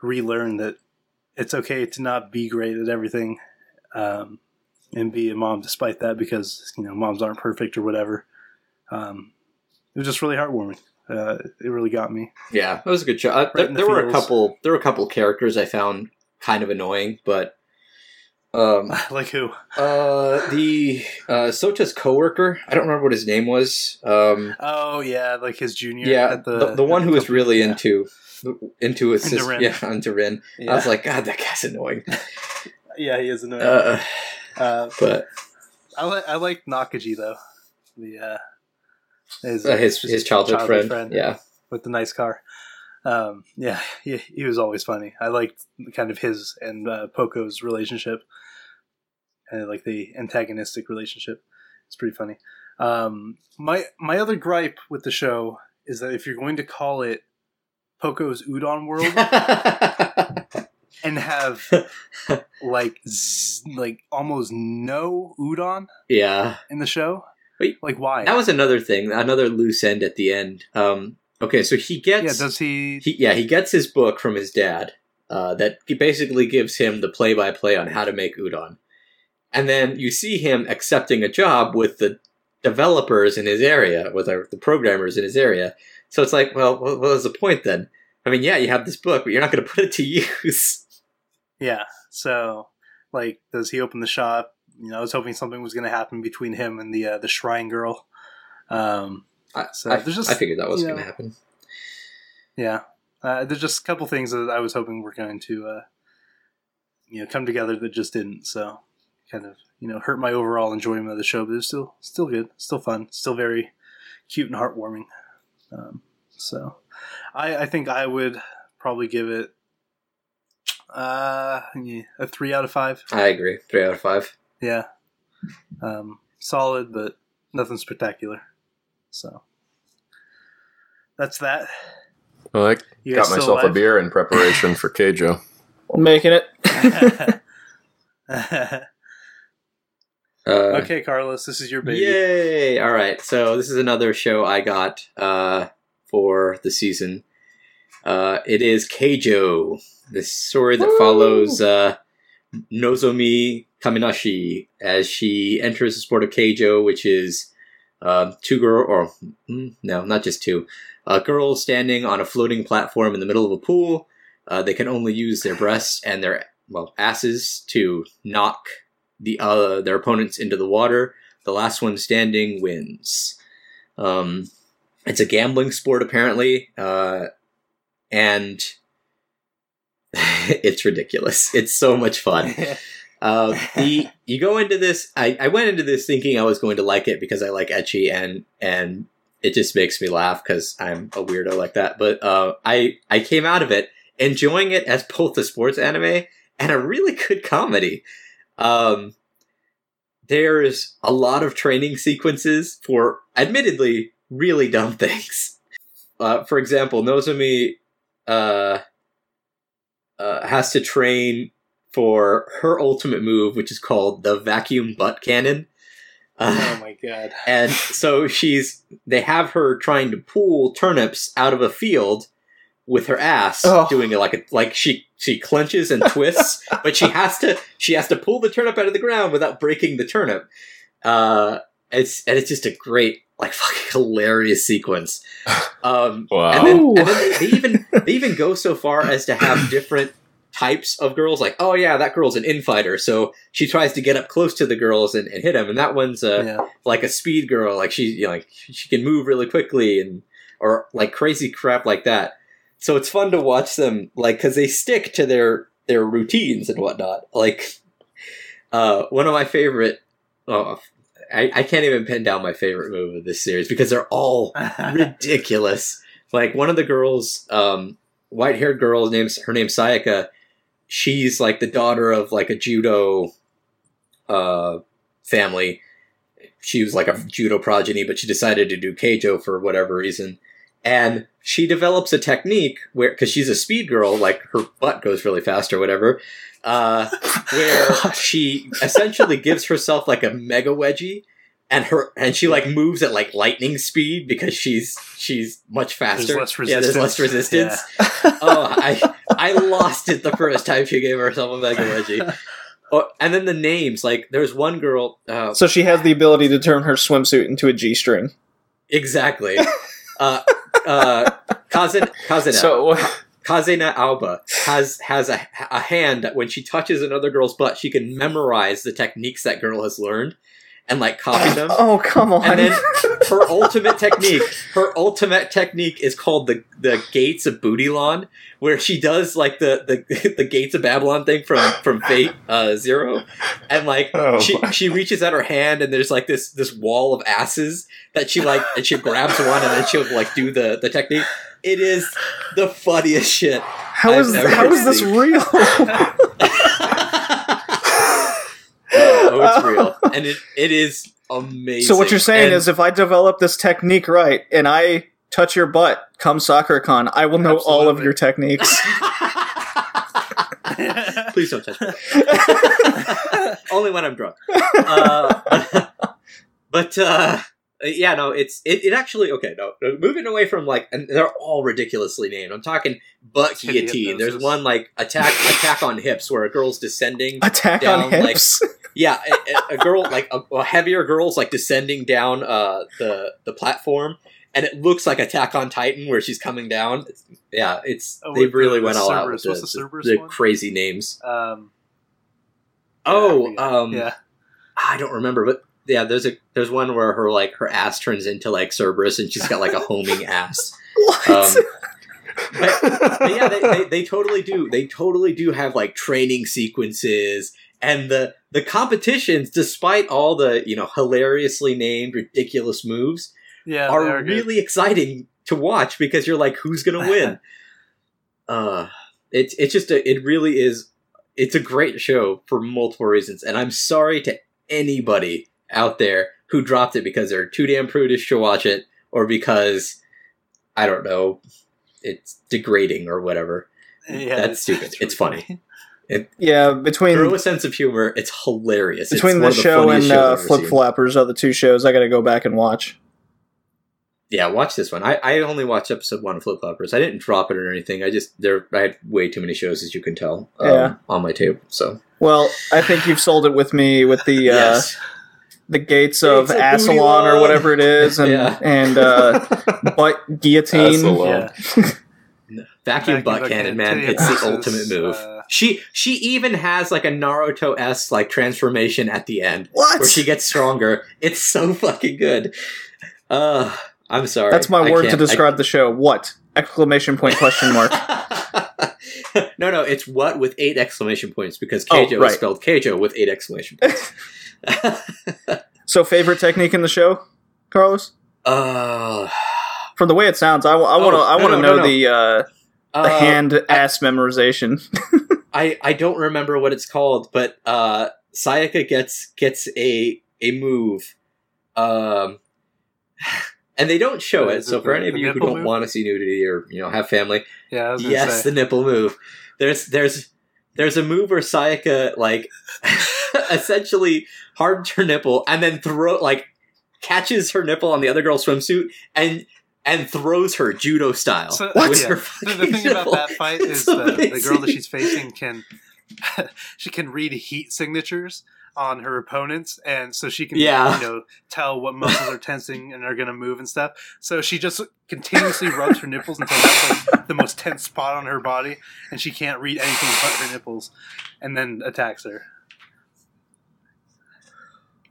relearn that it's okay to not be great at everything um, and be a mom despite that because you know moms aren't perfect or whatever um, it was just really heartwarming uh, it really got me
yeah, that was a good show. Uh, there
the
there were a couple. There were a couple characters I found kind of annoying, but um,
like who
uh, the uh, Sota's coworker. I don't remember what his name was. Um,
oh yeah like his junior
yeah,
at
the,
the,
the, one who
the
was
company.
really
Yeah.
into into his
Into Rin.
yeah into Rin.
yeah.
I was like, God, that guy's annoying.
yeah he is annoying
Uh,
uh,
but
I like I like Nakaji though the uh, his,
uh, his his childhood, friend, yeah.
with the nice car. Um, yeah, he, he was always funny. I liked kind of his and uh, Poco's relationship, and like the antagonistic relationship. It's pretty funny. Um, my my other gripe with the show is that if you're going to call it Poco's Udon World and have like z- like almost no udon
yeah.
in the show,
Wait.
like why?
That was another thing, another loose end at the end. Um, okay, so he gets,
yeah, does he?
he, yeah, he gets his book from his dad. Uh, that basically gives him the play-by-play on how to make udon, and then you see him accepting a job with the developers in his area, with our, the programmers in his area. So it's like, well, what, was the point then? I mean, yeah, you have this book, but you're not going to put it to use.
Yeah. So, like, does he open the shop? You know, I was hoping something was going to happen between him and the uh, the shrine girl. Um,
I,
So
I,
there's just,
I figured that was
you
going to happen.
yeah. Uh, there's just a couple things that I was hoping were going to, uh, you know, come together that just didn't. So, kind of, you know, hurt my overall enjoyment of the show. But it's still, still good, still fun, still very cute and heartwarming. Um, so, I, I think I would probably give it uh, yeah, a three out of five.
I agree. Three out of five.
Yeah. Um, solid, but nothing spectacular. So that's that.
Well, I
You
got
guys still
myself a beer in preparation for Keijo.
Making it.
Uh,
okay, Carlos, this is your baby.
Yay! All right, so this is another show I got uh, for the season. Uh, it is Keijo, the story that
Woo!
follows uh, Nozomi Kaminashi as she enters the sport of Keijo, which is um, two girl or mm, no, not just two, uh, girls standing on a floating platform in the middle of a pool. Uh, they can only use their breasts and their well asses to knock the uh, their opponents into the water. The last one standing wins. Um, it's a gambling sport apparently, uh, and it's ridiculous. It's so much fun. Uh, the you go into this. I, I went into this thinking I was going to like it because I like ecchi and and it just makes me laugh because I'm a weirdo like that. But uh, I I came out of it enjoying it as both a sports anime and a really good comedy. Um, there's a lot of training sequences for, admittedly, really dumb things. Uh, for example, Nozomi uh, uh, has to train for her ultimate move, which is called the vacuum butt cannon. Uh,
oh my god.
and so she's they have her trying to pull turnips out of a field with her ass
Oh.
doing it like a like she she clenches and twists but she has to she has to pull the turnip out of the ground without breaking the turnip uh it's and it's just a great like fucking hilarious sequence um
Wow.
and then, and then they, they even they even go so far as to have different types of girls like oh yeah that girl's an infighter so she tries to get up close to the girls and, and hit them and that one's uh,
yeah.
like a speed girl like she you know, like she can move really quickly and or like crazy crap like that so it's fun to watch them like because they stick to their their routines and whatnot like uh one of my favorite oh I, I can't even pin down my favorite move of this series because they're all ridiculous. Like one of the girls, um, white haired girl names her name's Sayaka. She's like the daughter of like a judo uh family. She was like a judo progeny, but she decided to do keijo for whatever reason. And she develops a technique where, because she's a speed girl, like her butt goes really fast or whatever, uh, where she essentially gives herself like a mega wedgie and her and she like moves at like lightning speed because she's she's much faster.
less
Yeah, there's less
resistance.
resistance. oh, I I lost it the first time she gave herself a mega wedgie. Oh, and then the names like there's one girl. Uh,
So she has the ability to turn her swimsuit into a G string.
exactly. Uh, uh, Kazan Kazana
So
Kazane Aoba has has a, a hand that when she touches another girl's butt, she can memorize the techniques that girl has learned and like copy them.
Oh come on!
And then her ultimate technique, her ultimate technique is called the the Gates of Bootylon, where she does like the the, the Gates of Babylon thing from from Fate uh, Zero, and like
Oh,
she
my.
she reaches out her hand and there's like this this wall of asses that she like and she grabs one and then she'll like do the the technique. It is the funniest shit.
how is
I've never
how is this real?
oh, it's real, and it it is amazing.
so what you're saying
And-
is, if I develop this technique right and I touch your butt come Sakura-Con, I will know all of your techniques.
Please don't touch me. Only when I'm drunk. Uh, but uh, yeah, no, it's it, it actually okay. No, moving away from like, and they're all ridiculously named. I'm talking butt
It's
guillotine. There's one like attack attack on hips where a girl's descending.
Attack
Down,
on
like-
hips.
Yeah, a, a- a girl like a, a heavier girl's like descending down uh, the the platform. And it looks like Attack on Titan, where she's coming down. It's, yeah, it's
Oh,
they
with the-
really
the
went all out with
Cerberus.
the,
What's the Cerberus
the
one?
crazy names.
um,
Oh,
I forget.
um,
yeah.
I don't remember, but yeah, there's a there's one where her like her ass turns into like Cerberus and she's got like a homing ass.
What?
Um, but, but yeah, they, they, they totally do. They totally do have like training sequences and the the competitions, despite all the you know hilariously named ridiculous moves,
Yeah, they
are,
are good.
really exciting to watch because you're like, who's gonna win? uh, it's it's just a, it really is. It's a great show for multiple reasons, and I'm sorry to anybody out there who dropped it because they're too damn prudish to watch it, or because I don't know, it's degrading or whatever.
Yeah,
That's stupid. It's funny.
yeah, between
Grow a sense of humor. It's hilarious.
Between
one
the
the
show and
shows
uh, Flip
seen.
Flappers are the two shows I got to go back and watch.
Yeah, watch this one. I, I only watched episode one of Flip Flappers. I didn't drop it or anything. I just there I had way too many shows as you can tell um,
Yeah.
on my table. So
Well, I think you've sold it with me with the uh,
yes,
the gates of
Gates of
Ascalon or whatever it is, and
Yeah.
and uh, butt guillotine.
Ascalon.
Yeah.
vacuum
Vacuum
butt
butt
cannon,
cannon,
man. It's the ultimate move.
uh,
she she even has like a Naruto s like transformation at the end
What?
where she gets stronger. It's so fucking good. Uh, I'm sorry.
That's my word to
can't- I-
describe the show. What? Exclamation point question mark.
no, no, it's what with eight exclamation points because
Oh,
Keijo
right.
is spelled Keijo with eight exclamation points.
So, favorite technique in the show, Carlos?
uh,
From the way it sounds, I want to.
Oh,
I want to
no,
know
no, no.
the uh,
Uh,
The hand ass memorization.
I I don't remember what it's called, but uh, Sayaka gets gets a a move, um, and they don't show it. So for any of you who don't
move?
want to see nudity or you know have family,
Yeah, I was gonna
yes,
say.
the nipple move. There's there's there's a move where Sayaka like essentially hardens her nipple and then throw like catches her nipple on the other girl's swimsuit and and throws her judo style.
So,
with
yeah.
her
The, the thing about that fight
It's
is the, the girl that she's facing can she can read heat signatures on her opponents, and so she can
Yeah.
you know tell what muscles are tensing and are going to move and stuff. So she just continuously rubs her nipples until that's like the most tense spot on her body, and she can't read anything but her nipples, and then attacks her.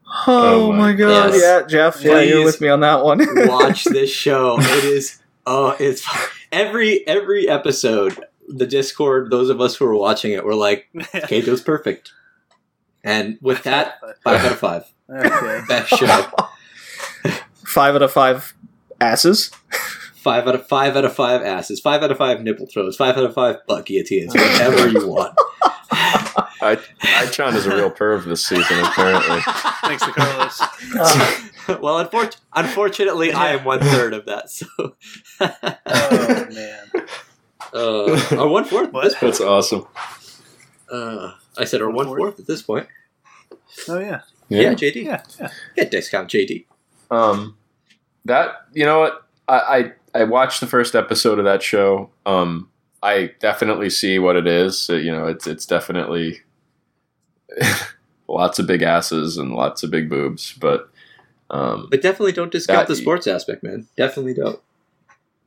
Oh,
Oh
my
my
god!
Yes.
Yeah, Jeff. Yeah, you're with me on that one.
watch this show. It is oh, it's every every episode. The Discord, those of us who are watching it, were like, "Kato's perfect," and with that, five out of five.
okay.
Best show.
five out of five asses.
Five out of five out of five asses. Five out of five nipple throws. Five out of five butt guillotines. Whatever you want.
I Ichan is a real perv this season, apparently.
Thanks to Carlos.
Uh,
well, unfor- unfortunately, I am one third of that. So,
Oh man.
uh, or one fourth.
What?
That's awesome.
Uh, I said, or
One-fourth?
at this point.
Oh yeah.
Yeah, JD.
Yeah. Yeah.
Get discount JD.
Um, that you know what I, I I watched the first episode of that show. Um, I definitely see what it is. So, you know, it's it's definitely lots of big asses and lots of big boobs, but um,
But definitely don't discount
That-
the sports aspect, man. Definitely don't.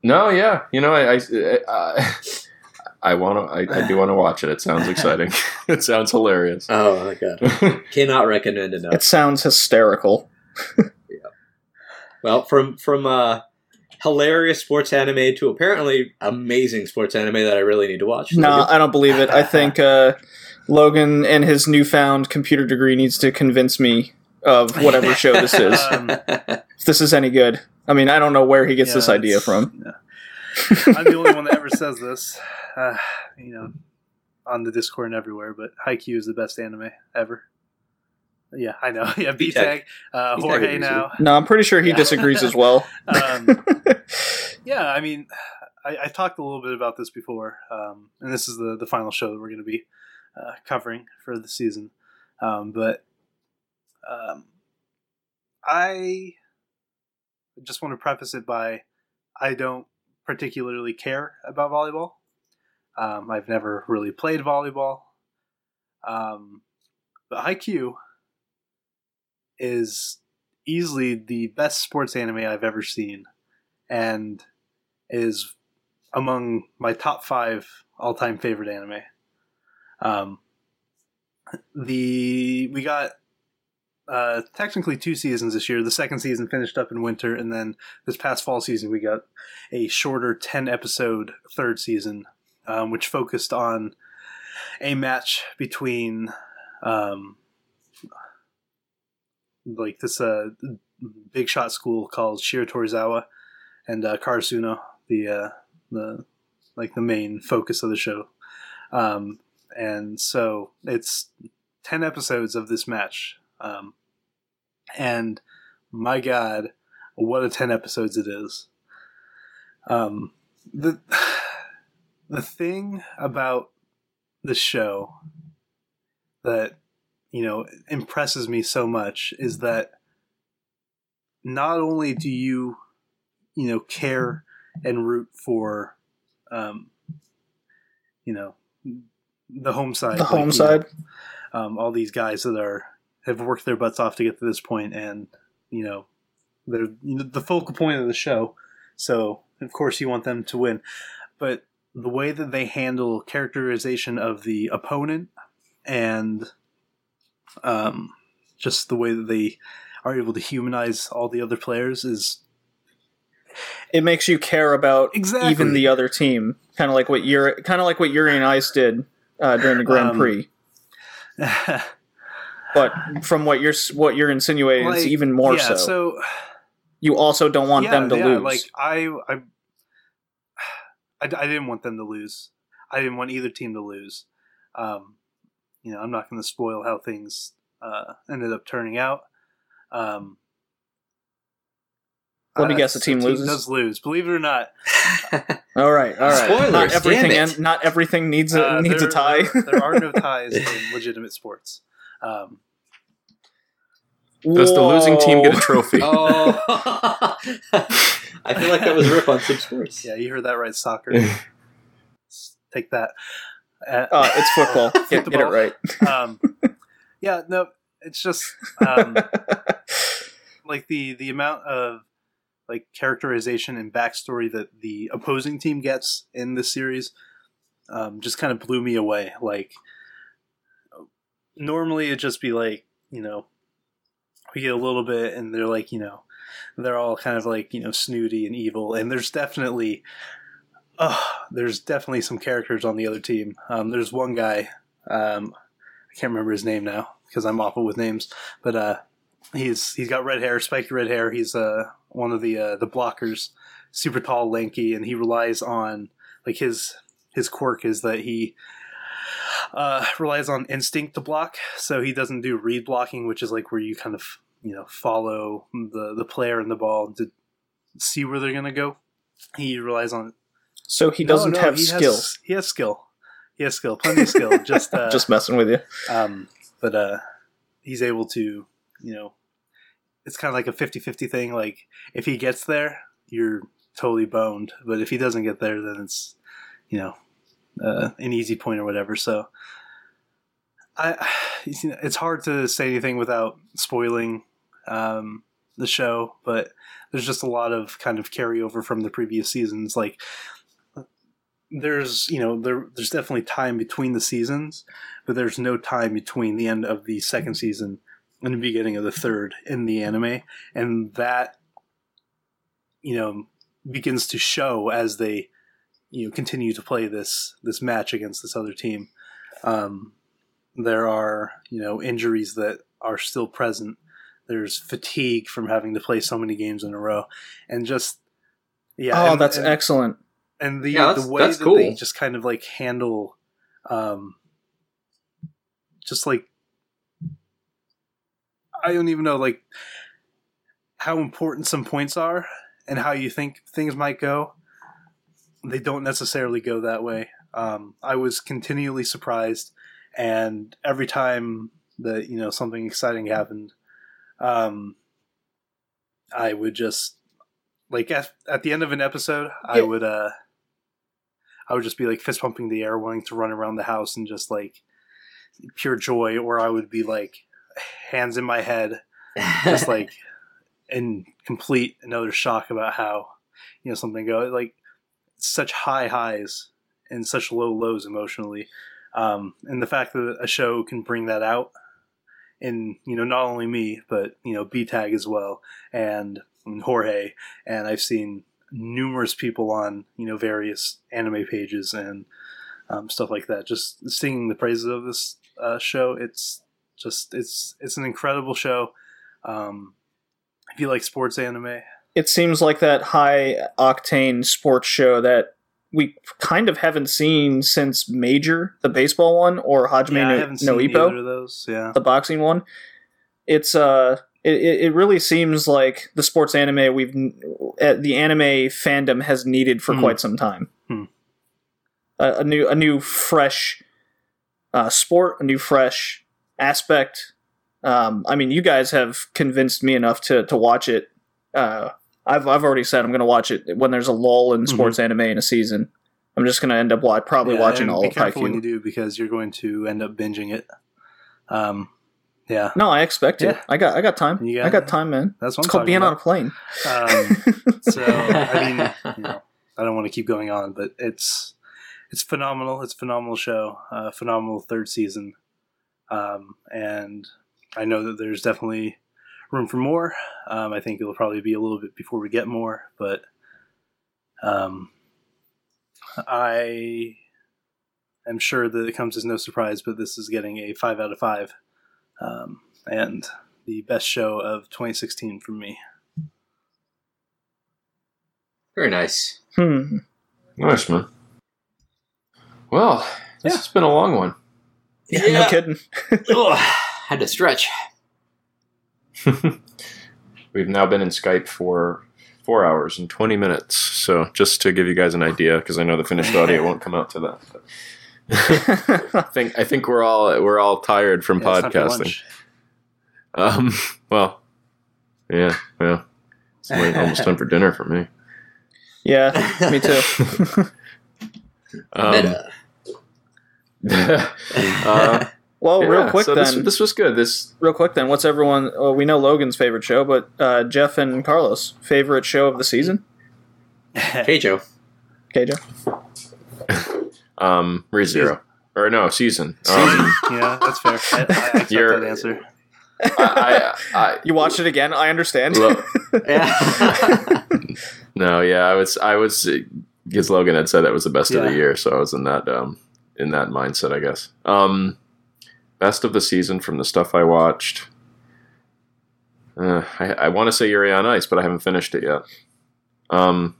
no, yeah, you know, I I I, I want to I, I do want to watch it. It sounds exciting. it sounds hilarious.
Oh my god. Cannot recommend enough.
it sounds hysterical. yeah.
Well, from from uh, hilarious sports anime to apparently amazing sports anime that I really need to watch.
No, I don't believe it. I think uh, Logan and his newfound computer degree needs to convince me of whatever show this is.
Um,
if this is any good. I mean, I don't know where he gets
Yeah,
this idea from.
yeah. I'm the only one that ever says this. Uh, you know, on the Discord and everywhere, but Haikyuu is the best anime ever. Yeah, I know. Yeah, B Tag, uh,
B-Tag
Jorge now.
No, I'm pretty sure he
Yeah.
disagrees as well.
Um, yeah, I mean, I, I talked a little bit about this before, um, and this is the the final show that we're going to be uh, covering for the season. Um, but um, I just want to preface it by I don't particularly care about volleyball. Um, I've never really played volleyball. Um, but Haikyuu is easily the best sports anime I've ever seen, and is among my top five all-time favorite anime. Um, the we got uh, technically two seasons this year. The second season finished up in winter, and then this past fall season we got a shorter ten episode third season, um, which focused on a match between um, like this uh, big shot school called Shiratorizawa and uh, Karasuno, the uh, the like the main focus of the show. Um, and so it's ten episodes of this match, um, and my God, what a ten episodes it is! Um, the the thing about the show that you know impresses me so much is that not only do you you know care and root for um you know the home side
The
like,
home
you know,
side.
um, all these guys that are have worked their butts off to get to this point and you know they're you know, the focal point of the show. So of course you want them to win. But the way that they handle characterization of the opponent and um, just the way that they are able to humanize all the other players is
It makes you care about
Exactly.
even the other team, kind of like what Yuri, kind of like what Yuri on Ice did uh, during the Grand
Um,
Prix. But from what you're what you're insinuating, it's even more
yeah,
so.
so
You also don't want
yeah,
them to
yeah,
lose.
Like I, I, I, I didn't want them to lose. I didn't want either team to lose. Um, you know, I'm not going to spoil how things uh, ended up turning out. Um,
Let me
uh,
guess, the team loses?
does lose. Believe it or not,
All right, all right.
Spoilers,
not everything.
damn it.
en- not everything needs a
uh,
needs a tie.
There, there are no ties in legitimate sports. Um,
Does the losing team get a trophy?
oh, I feel like that was a rip on some sports.
yeah, you heard that right. Soccer. Take that. Uh,
Uh, it's football. Get, get it right.
um, yeah, no, it's just um, like the the amount of like characterization and backstory that the opposing team gets in this series um, just kind of blew me away. Like normally it'd just be like you know we get a little bit and they're like you know they're all kind of like you know snooty and evil and there's definitely oh there's definitely some characters on the other team. Um, there's one guy um, i can't remember his name now because i'm awful with names but uh, he's he's got red hair spiky red hair. He's uh, one of the uh, the blockers super tall lanky and he relies on like his his quirk is that he uh, relies on instinct to block, so he doesn't do read blocking, which is like where you kind of you know follow the the player and the ball to see where they're gonna go. He relies on
So he doesn't
no,
have
he
skill.
Has, he has skill. He has skill, plenty of skill. Just uh,
Just messing with you.
um, but uh, he's able to you know it's kind of like a 50-50 thing. Like if he gets there, you're totally boned, but if he doesn't get there, then it's you know uh, an easy point or whatever. So I, it's hard to say anything without spoiling um, the show, but there's just a lot of kind of carryover from the previous seasons. Like there's you know there there's definitely time between the seasons, but there's no time between the end of the second season and the beginning of the third in the anime, and that you know begins to show as they you know continue to play this this match against this other team. Um, there are you know injuries that are still present. There's fatigue from having to play so many games in a row, and just yeah.
oh,
and-
that's
and,
excellent.
And the
Yeah,
the way that
cool.
they just kind of like handle, um, just like I don't even know like how important some points are and how you think things might go. They don't necessarily go that way. Um, I was continually surprised, and every time that you know something exciting happened, um, I would just like at, at the end of an episode, I would uh, I would just be like fist pumping the air, wanting to run around the house and just like pure joy, or I would be like hands in my head, just like in complete another shock about how you know something go like such high highs and such low lows emotionally. Um, and the fact that a show can bring that out in you know not only me but you know b-tag as well and, and jorge and i've seen numerous people on you know various anime pages and um, stuff like that just singing the praises of this uh, show it's just it's it's an incredible show um, if you like sports anime
It seems like that high octane sports show that we kind of haven't seen since Major, the baseball one, or Hajime
yeah,
no, no Ippo,
those. Yeah,
the boxing one. It's uh, it, it really seems like the sports anime we've uh, the anime fandom has needed for
Hmm.
quite some time.
Hmm.
A, a new a new fresh uh, sport, a new fresh aspect. Um, I mean, you guys have convinced me enough to to watch it. Uh, I've I've already said I'm going to watch it when there's a lull in sports anime in a season. I'm just going to end up wa- probably
Yeah,
watching all
be
of
careful when you do because you're going to end up binging it. Um, yeah,
No, I expect.
Yeah.
I got I got time. I
got
time, man.
that's what
It's
I'm
called being on a plane.
Um, so I mean, you know, I don't want to keep going on, but it's it's phenomenal. It's a phenomenal show, uh, phenomenal third season, um, and I know that there's definitely room for more. Um, I think it'll probably be a little bit before we get more, but um, I am sure that it comes as no surprise. But this is getting a five out of five, um, and the best show of 2016 for me.
Very nice.
Hmm.
Nice, man. Well, this
Yeah.
has been a long one.
Yeah, no kidding.
Ugh, had to stretch.
We've now been in Skype for four hours and 20 minutes. So, just to give you guys an idea, because I know the finished audio won't come out to that. but- I think I think we're all we're all tired from
Yeah, it's time for
podcasting. Um, well, yeah, well, it's like almost time for dinner for me.
yeah, me too.
Um, uh,
Well, real quick
so
then.
This, this was good. This
real quick then. What's everyone? Well, we know Logan's favorite show, but uh, Jeff and Carlos favorite show of the season.
Hey, Joe.
Okay, Jeff.
um, ReZero or no season. Um,
yeah, that's fair. I, I accept
You're-
that answer.
I, I, I,
You watched it again. I understand.
Lo-
Yeah.
no, yeah, I was, I was, because Logan had said that was the best of the year, so I was in that, um, in that mindset, I guess. Um, best of the season from the stuff I watched. Uh, I, I want to say Yuri on Ice, but I haven't finished it yet. Um,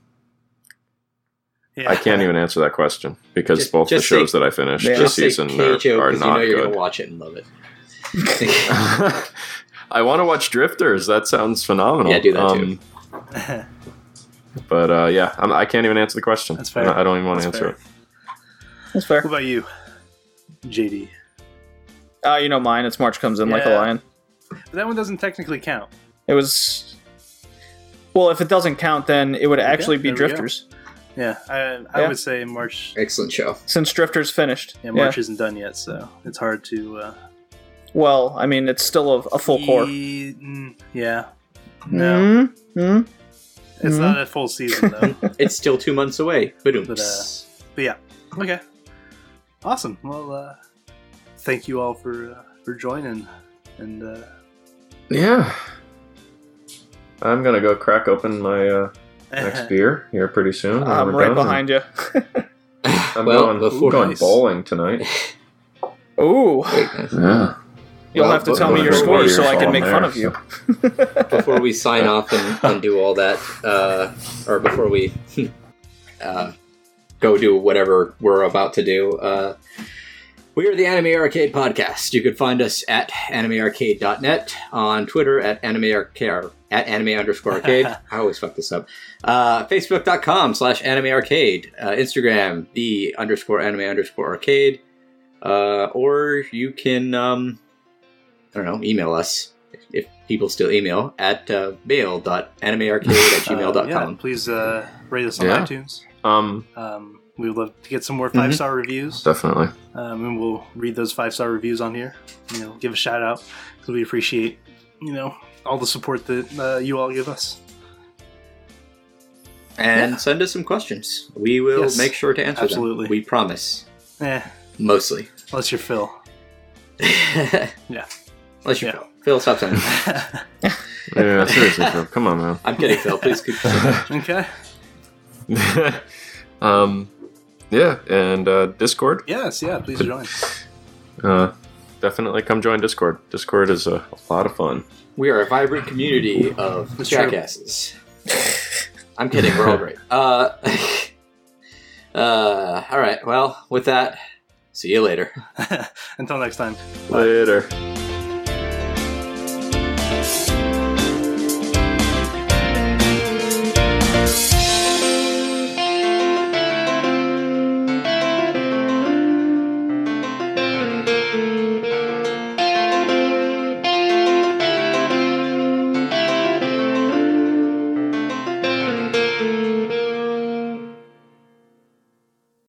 Yeah.
I can't even answer that question because
Just-
both the shows
say-
that I finished
Yeah.
this
Just say
season
K, Joe,
are, are
because you know you're
good.
going to watch it and love it.
I want to watch Drifters. That sounds phenomenal.
Yeah, do that too.
Um, But uh, yeah, I'm, I can't even answer the question.
That's fair.
I don't even want to answer
fair.
That's fair.
What about you, JD?
Uh, you know mine. It's March comes in like a lion.
But that one doesn't technically count.
It was. Well, if it doesn't count, then it would actually be
there we.
Drifters,
Yeah, I, I
Yeah.
would say March.
Excellent show.
since Drifters finished.
Yeah, March isn't done yet, so it's hard to. Uh,
Well, I mean, it's still a, a full cour.
e- mm, yeah. No,
Mm-hmm.
it's
Mhm.
not a full season though.
It's still two months away.
But, uh, but yeah, okay, awesome. Well, uh, thank you all for uh, for joining, and uh,
Yeah. I'm gonna go crack open my uh, next beer here pretty soon.
I'm right
done,
behind you.
I'm
well,
going,
before
going bowling tonight.
Ooh.
Yeah.
you'll
Well,
have to tell me your
before
scores so I can make
falling
fun of you.
before we sign off and, and do all that, uh, or before we uh, go do whatever we're about to do, uh, we are the Anime Arcade Podcast. You can find us at animearcade.net, on Twitter at animearcade, at anime underscore arcade. I always fuck this up. Uh, Facebook.com slash anime arcade. Uh, Instagram, the underscore anime underscore arcade. Uh, or you can, um, I don't know, email us if people still email at uh, mail.animearcade at
uh,
gmail.com.
yeah, please uh, rate us on
Yeah.
iTunes.
Um,
Um, we would love to get some more
Mm-hmm.
five star reviews,
definitely.
um, and we'll read those five star reviews on here. You know, give a shout out because we appreciate you know all the support that uh, you all give us.
And
Yeah.
send us some questions. We will
Yes,
make sure to answer
absolutely.
them. We promise.
Eh,
Mostly.
unless you're Phil.
yeah. Unless you
Yeah.
Phil. Phil, stop saying that.
Yeah, seriously, Phil. Come on, man.
I'm kidding, Phil. Please keep
okay.
um, yeah, and uh, Discord.
Yes. Yeah. Please join.
Uh, definitely come join Discord. Discord is a, a lot of fun.
We are a vibrant community of
That's
jackasses. I'm kidding. We're all great. Uh, uh, all right. Well, with that, see you later.
Until next time.
Later.